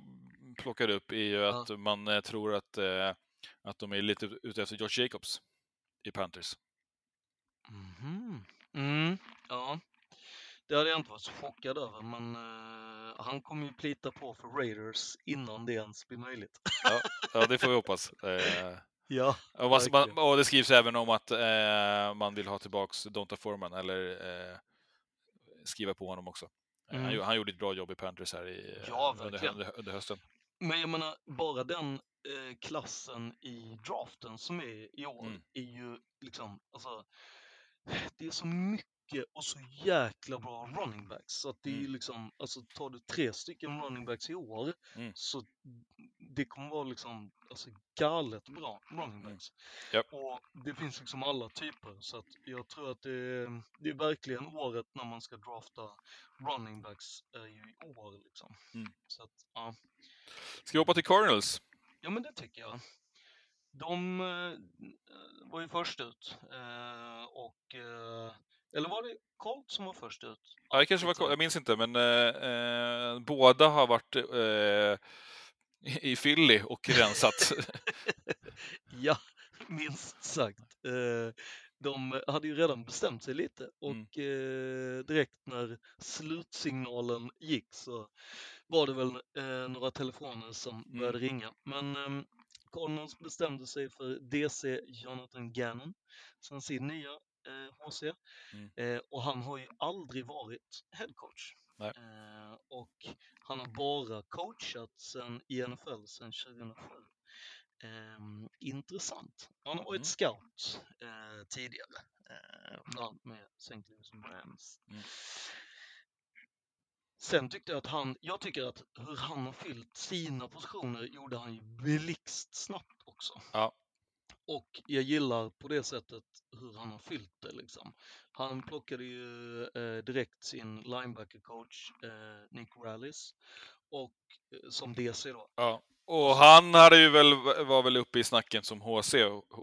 plockade upp är ju Ja. att man eh, tror att, eh, att de är lite ute efter Josh Jacobs i Panthers. Mhm. Mm, ja, det hade jag inte varit så chockad över, men eh, han kommer ju plita på för Raiders innan det ens blir möjligt. Ja, det får vi hoppas. Eh, Ja, och, man, man, och det skrivs även om att eh, man vill ha tillbaks Donta Foreman eller skriva på honom också. Han, Mm. gjo- han gjorde ett bra jobb i Panthers här i, Ja, under, under, under hösten. Men jag menar, bara den eh, klassen i draften som är i år Mm. är ju liksom, alltså, det är så mycket och så jäkla bra running backs. Så att det är Mm. liksom, alltså tar du tre stycken running backs i år Mm. så det kommer vara liksom, alltså galet bra running Mm. backs. Japp. Och det finns liksom alla typer så att jag tror att det är, det är verkligen året när man ska drafta running backs är ju i år liksom. Mm. Så att, ja. Ska vi hoppa till Cardinals? Ja, men det tycker jag. De eh, var ju först ut. Eh, och, eh, eller var det Colt som var först ut? Ja, det kanske var, skitsamma. jag minns inte, men eh, eh, båda har varit eh, i Philly och rensat. ja, minst sagt. Eh, de hade ju redan bestämt sig lite och eh, direkt när slutsignalen gick så var det väl eh, några telefoner som Mm. började ringa. Men Cardinals bestämde sig för DC Jonathan Gannon som sin nya eh, HC. Mm. Eh, och han har ju aldrig varit headcoach. Eh, och han har bara coachat sen, i NFL sedan 2007. Ehm, intressant. Han har varit Mm. scout eh, tidigare, eh, bland med St. Louis Rams. Mm. Sen tyckte jag att han, jag tycker att hur han har fyllt sina positioner gjorde han ju blixtsnabbt också. Ja. Och jag gillar på det sättet hur han har fyllt det liksom. Han plockade ju eh, direkt sin linebacker-coach eh, Nick Rallis och eh, som DC då. ja. Och han hade ju väl, var väl uppe i snacken som HC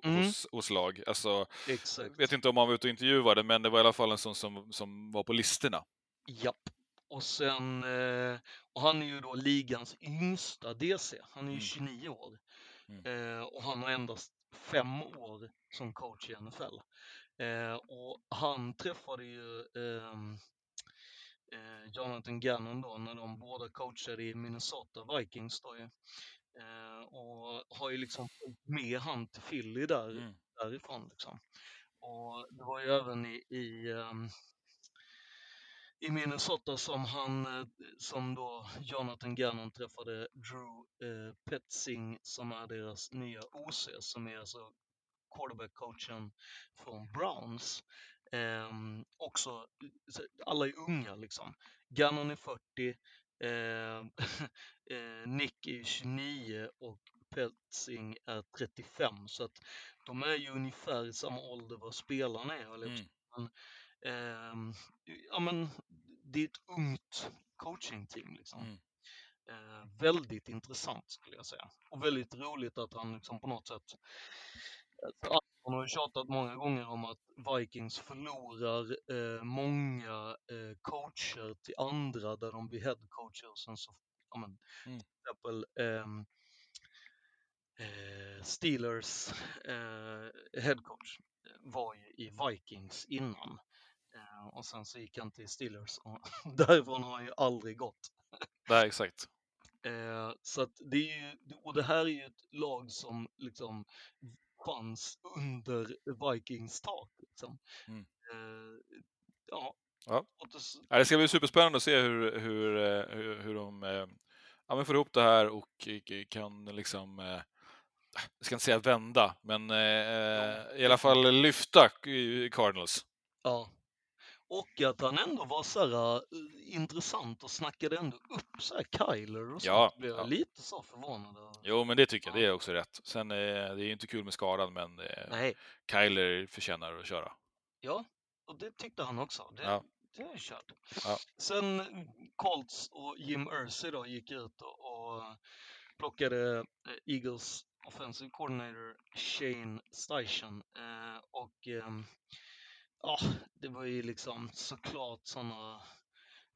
Mm. hos, hos lag. Alltså, Exakt. vet inte om han var ute och intervjuade, men det var i alla fall en sån som, som var på listorna. Japp. Och sen, eh, och han är ju då ligans yngsta DC. Han är ju Mm. 29 år. Mm. Eh, och han har endast fem år som coach i NFL. Eh, och han träffade ju ehm, eh, Jonathan Gannon då när de båda coachade i Minnesota Vikings då ju. Eh, och har ju liksom följt med han till Philly där, Mm. därifrån liksom. Och det var ju även i, i, ehm, i Minnesota som han, eh, som då Jonathan Gannon träffade Drew eh, Petzing som är deras nya OC som är alltså quarterback-coachen från Browns. Ehm, också, så alla är unga liksom. Gannon är 40, ehm, eh, Nick är 29 och Petzing är 35 så att de är ju ungefär i samma ålder vad spelarna är. höll jag på Mm. Ehm, ja, men det är ett ungt coachingteam. Liksom. Mm. Eh, väldigt intressant skulle jag säga. Och väldigt roligt att han liksom på något sätt... Alltså, han har ju tjatat många gånger om att Vikings förlorar eh, många eh, coacher till andra där de blir headcoacher och sen så, ja men, Mm. till exempel ehm, eh, Steelers eh, headcoach var ju i Vikings innan. Eh, och sen så gick han till Steelers och därifrån har han ju aldrig gått. Nej, exakt. Eh, så att det är ju, och det här är ju ett lag som liksom fanns under Vikings tak. Liksom. Mm. Eh, ja. Ja. Det, Ja, det ska bli superspännande att se hur, hur, hur, hur de ja, får ihop det här och kan liksom, jag ska inte säga vända, men eh, i alla fall lyfta Cardinals. ja. Och att han ändå var så här, eh, intressant och snackade ändå upp så här Kyler och så. Ja, blev ja. lite så förvånad. Jo, men det tycker jag, det är också rätt. Sen eh, det är ju inte kul med skadan, men eh, Nej, Kyler förtjänar att köra. ja. Och det tyckte han också. Det, Ja. det är kört. Ja. Sen Colts och Jim Irsay då gick ut och, och plockade eh, Eagles offensive coordinator Shane Steichen. Eh, och ehm, ja, det var ju liksom såklart sådana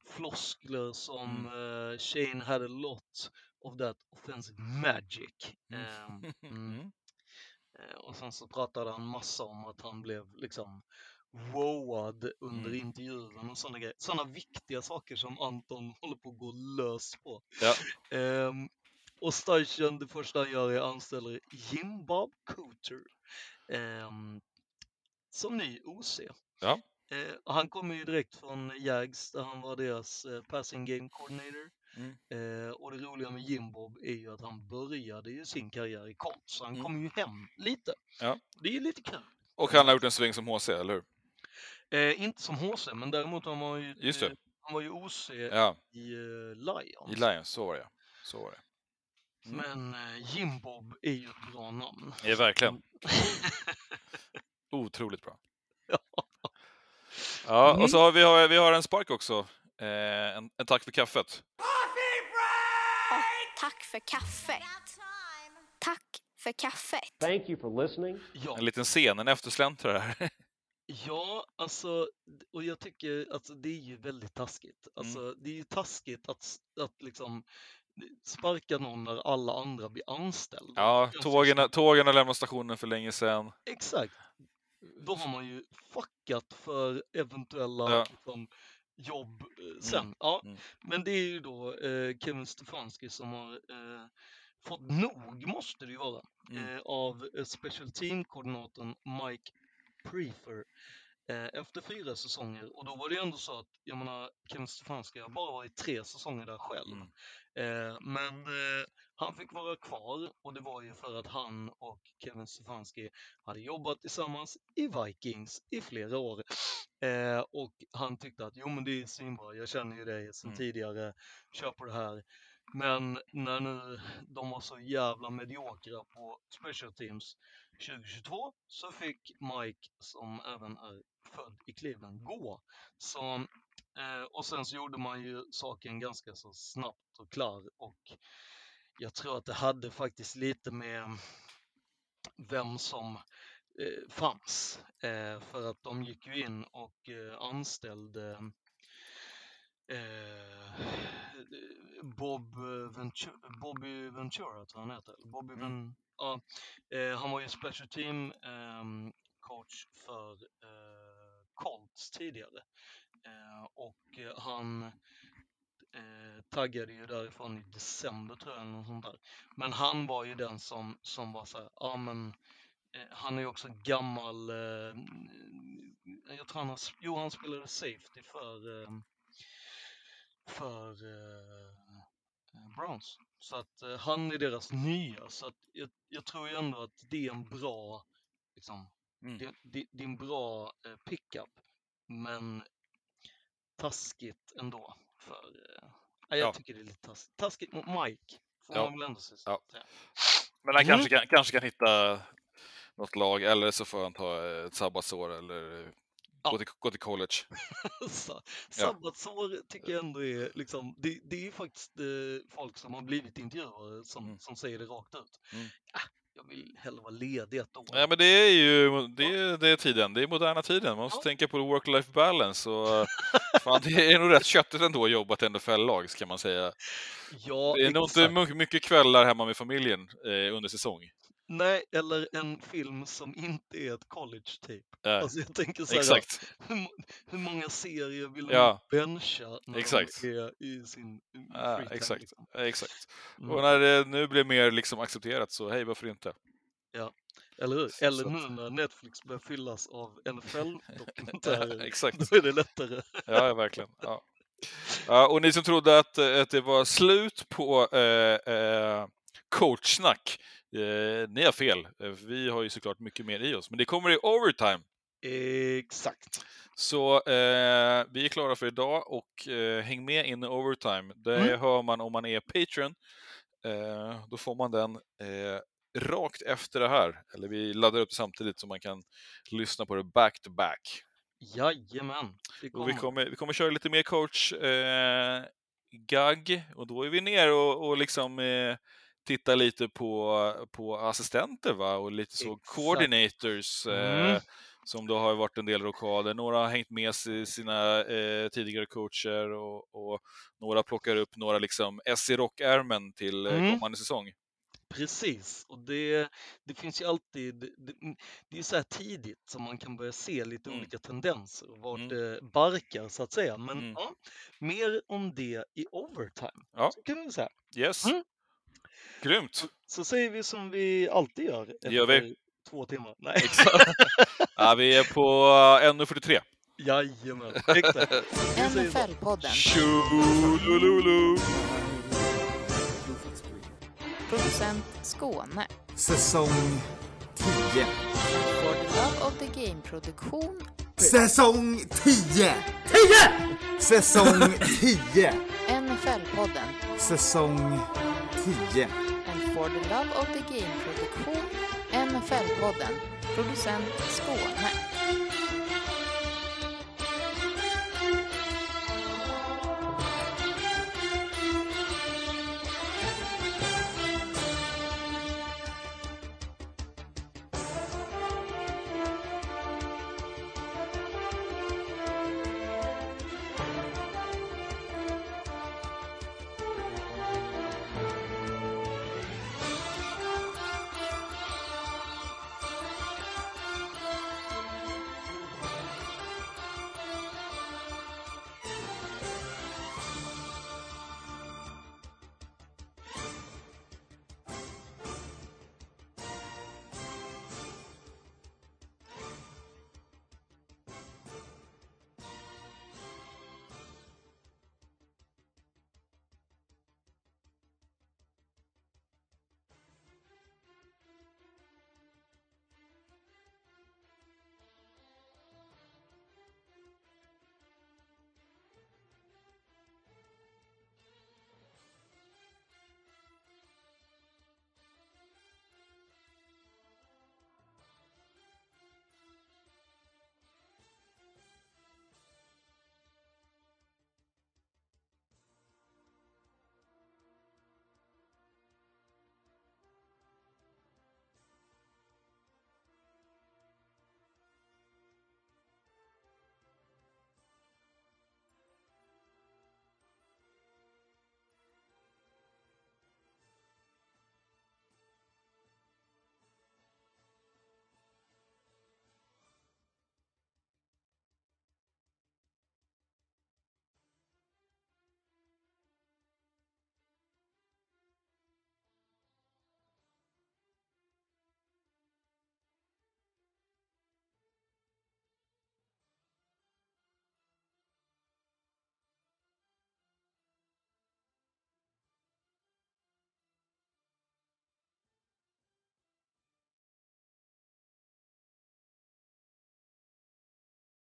floskler som eh, Shane had a lot of that offensive magic. Ehm, mm. Mm. Eh, Och sen så pratade han massa om att han blev liksom wowad under Mm. intervjun och sådana grejer. Sådana viktiga saker som Anton håller på att gå lös på. Ja. Ehm, och Station, det första han gör är att anställer Jim Bob Cooter ehm, som ny OC. Ja. Eh, och han kommer ju direkt från Jags där han var deras eh, passing game coordinator. Mm. Eh, och det roliga med Jim Bob är ju att han började ju sin karriär i Colts, så han Mm. kom ju hem lite. Ja. Det är ju lite kul. Och han har gjort en sväng som HC, eller hur? Eh, inte som HC, men däremot han var ju, Just det. eh, han var ju OC Ja, i eh, Lions. i Lions, så var det. Så var det. Mm. Men eh, Jim Bob är ju ett bra namn. Ja, verkligen. Otroligt bra. Ja. Mm. och så har vi, har, vi har en spark också. Eh, en, en tack för kaffet. Åh, tack för kaffet. Tack för kaffet. Thank you for listening. ja, En liten scen, en eftersläntrare här. ja, alltså, och jag tycker att det är ju väldigt taskigt. Mm. Alltså, det är ju taskigt att, att liksom sparka någon när alla andra blir anställda. Ja, tågen har lämnat stationen för länge sedan. Exakt. Då har man ju fuckat för eventuella Ja. liksom, jobb eh, sen. Ja. mm. Men det är ju då eh, Kevin Stefanski som har eh, fått nog, måste det ju vara, Mm. eh, av eh, special team-koordinatorn Mike Prefer efter fyra säsonger. Och då var det ju ändå så att, jag menar, Kevin Stefanski har bara varit tre säsonger där själv. Mm. Eh, men eh, han fick vara kvar och det var ju för att han och Kevin Stefanski hade jobbat tillsammans i Vikings i flera år. Eh, och han tyckte att jo men det är svinbra, jag känner ju dig sedan Mm. tidigare, kör på det här. Men när nu de var så jävla mediokra på special teams 2022 så fick Mike, som även är född i Cleveland, gå. Så, eh, och sen så gjorde man ju saken ganska så snabbt och klar och jag tror att det hade faktiskt lite med vem som eh, fanns. Eh, för att de gick ju in och anställde Bob Ventura, Bobby Ventura tror jag han heter. Bobby Mm. Ven, ja, han var ju special team ehm, coach för Colts tidigare. Eh, och eh, han eh, taggade ju därifrån i december tror jag, eller sånt där. Men han var ju den som, som var så här, ja men eh, han är ju också gammal, eh, jag tror han har, jo han spelade safety för, eh, för eh, eh, Browns. Så att eh, han är deras nya, så att jag, jag tror ju ändå att det är en bra, liksom, Mm. det, det, det är en bra eh, pickup. Men taskigt ändå. För, eh, ja, jag Ja. tycker det är lite tas, taskigt mot Mike. Får Ja. man väl ändå säga. Ja. Men han Mm. kanske, kan, kanske kan hitta något lag, eller så får han ta ett sabbatsår eller eh, Ja. gå, till, gå till college. Så, sabbatsår tycker jag ändå är liksom, det, det är ju faktiskt eh, folk som har blivit intervjuare som, Mm. som säger det rakt ut. Mm. Ah, jag vill hellre vara ledig ett år. Ja, men det är ju det är, det är tiden, det är moderna tiden. Man måste Ja. tänka på work-life balance. Och, fan, det är nog rätt köttigt ändå att jobba till NFL-lag, ska man säga. ja, Det är nog inte exakt. my- mycket kvällar hemma med familjen eh, under säsong. Nej, eller en film som inte är ett college tape. Eh, Alltså jag tänker så här, exakt. hur, hur många serier vill de Ja. bencha när Exakt. de är i sin Ja, free time? exakt. Liksom? exakt. Mm. Och när det nu blir mer liksom accepterat, så hej, varför inte? Eller hur? så Eller att- nu när Netflix börjar fyllas av NFL-dokumentärer. Exakt. Då är det lättare. Ja, ja, verkligen. Ja. Ja, och ni som trodde att, eh, att det var slut på eh, eh, coachsnack, eh, ni har fel. Eh, Vi har ju såklart mycket mer i oss, men det kommer i overtime. Exakt. Så eh, vi är klara för idag och eh, häng med in i overtime. Det Mm. hör man om man är Patreon. Eh, då får man den eh, rakt efter det här. Eller vi laddar upp samtidigt så man kan lyssna på det back to back. Jajamän. Det Och vi kommer. kommer, vi kommer köra lite mer coach eh, gag och då är vi ner och, och liksom eh, titta lite på, på assistenter va? och lite så Exakt. coordinators eh, Mm. som då har varit en del rockader. Några har hängt med sig sina eh, tidigare coacher och, och några plockar upp några liksom S i rockärmen till eh, Mm. kommande säsong. Precis, och det, det finns ju alltid, det, det är så här tidigt som man kan börja se lite Mm. olika tendenser och vart Mm. det barkar så att säga. Men Mm. ja, mer om det i overtime, Ja. så kan vi säga. Yes, Mm. Grymt! Så säger vi som vi alltid gör efter Det gör vi. två timmar. Nej, Ja, vi är på eh, 1.43. jajamän, exakt. NFL-podden. Tjolololo! Producent Skåne. Säsong 10. For the Love of the Game-produktion. Säsong 10! 10! Säsong 10. NFL-podden. Säsong 10. And for the Love of the Game-produktion. NFL-podden. Producent Skåne.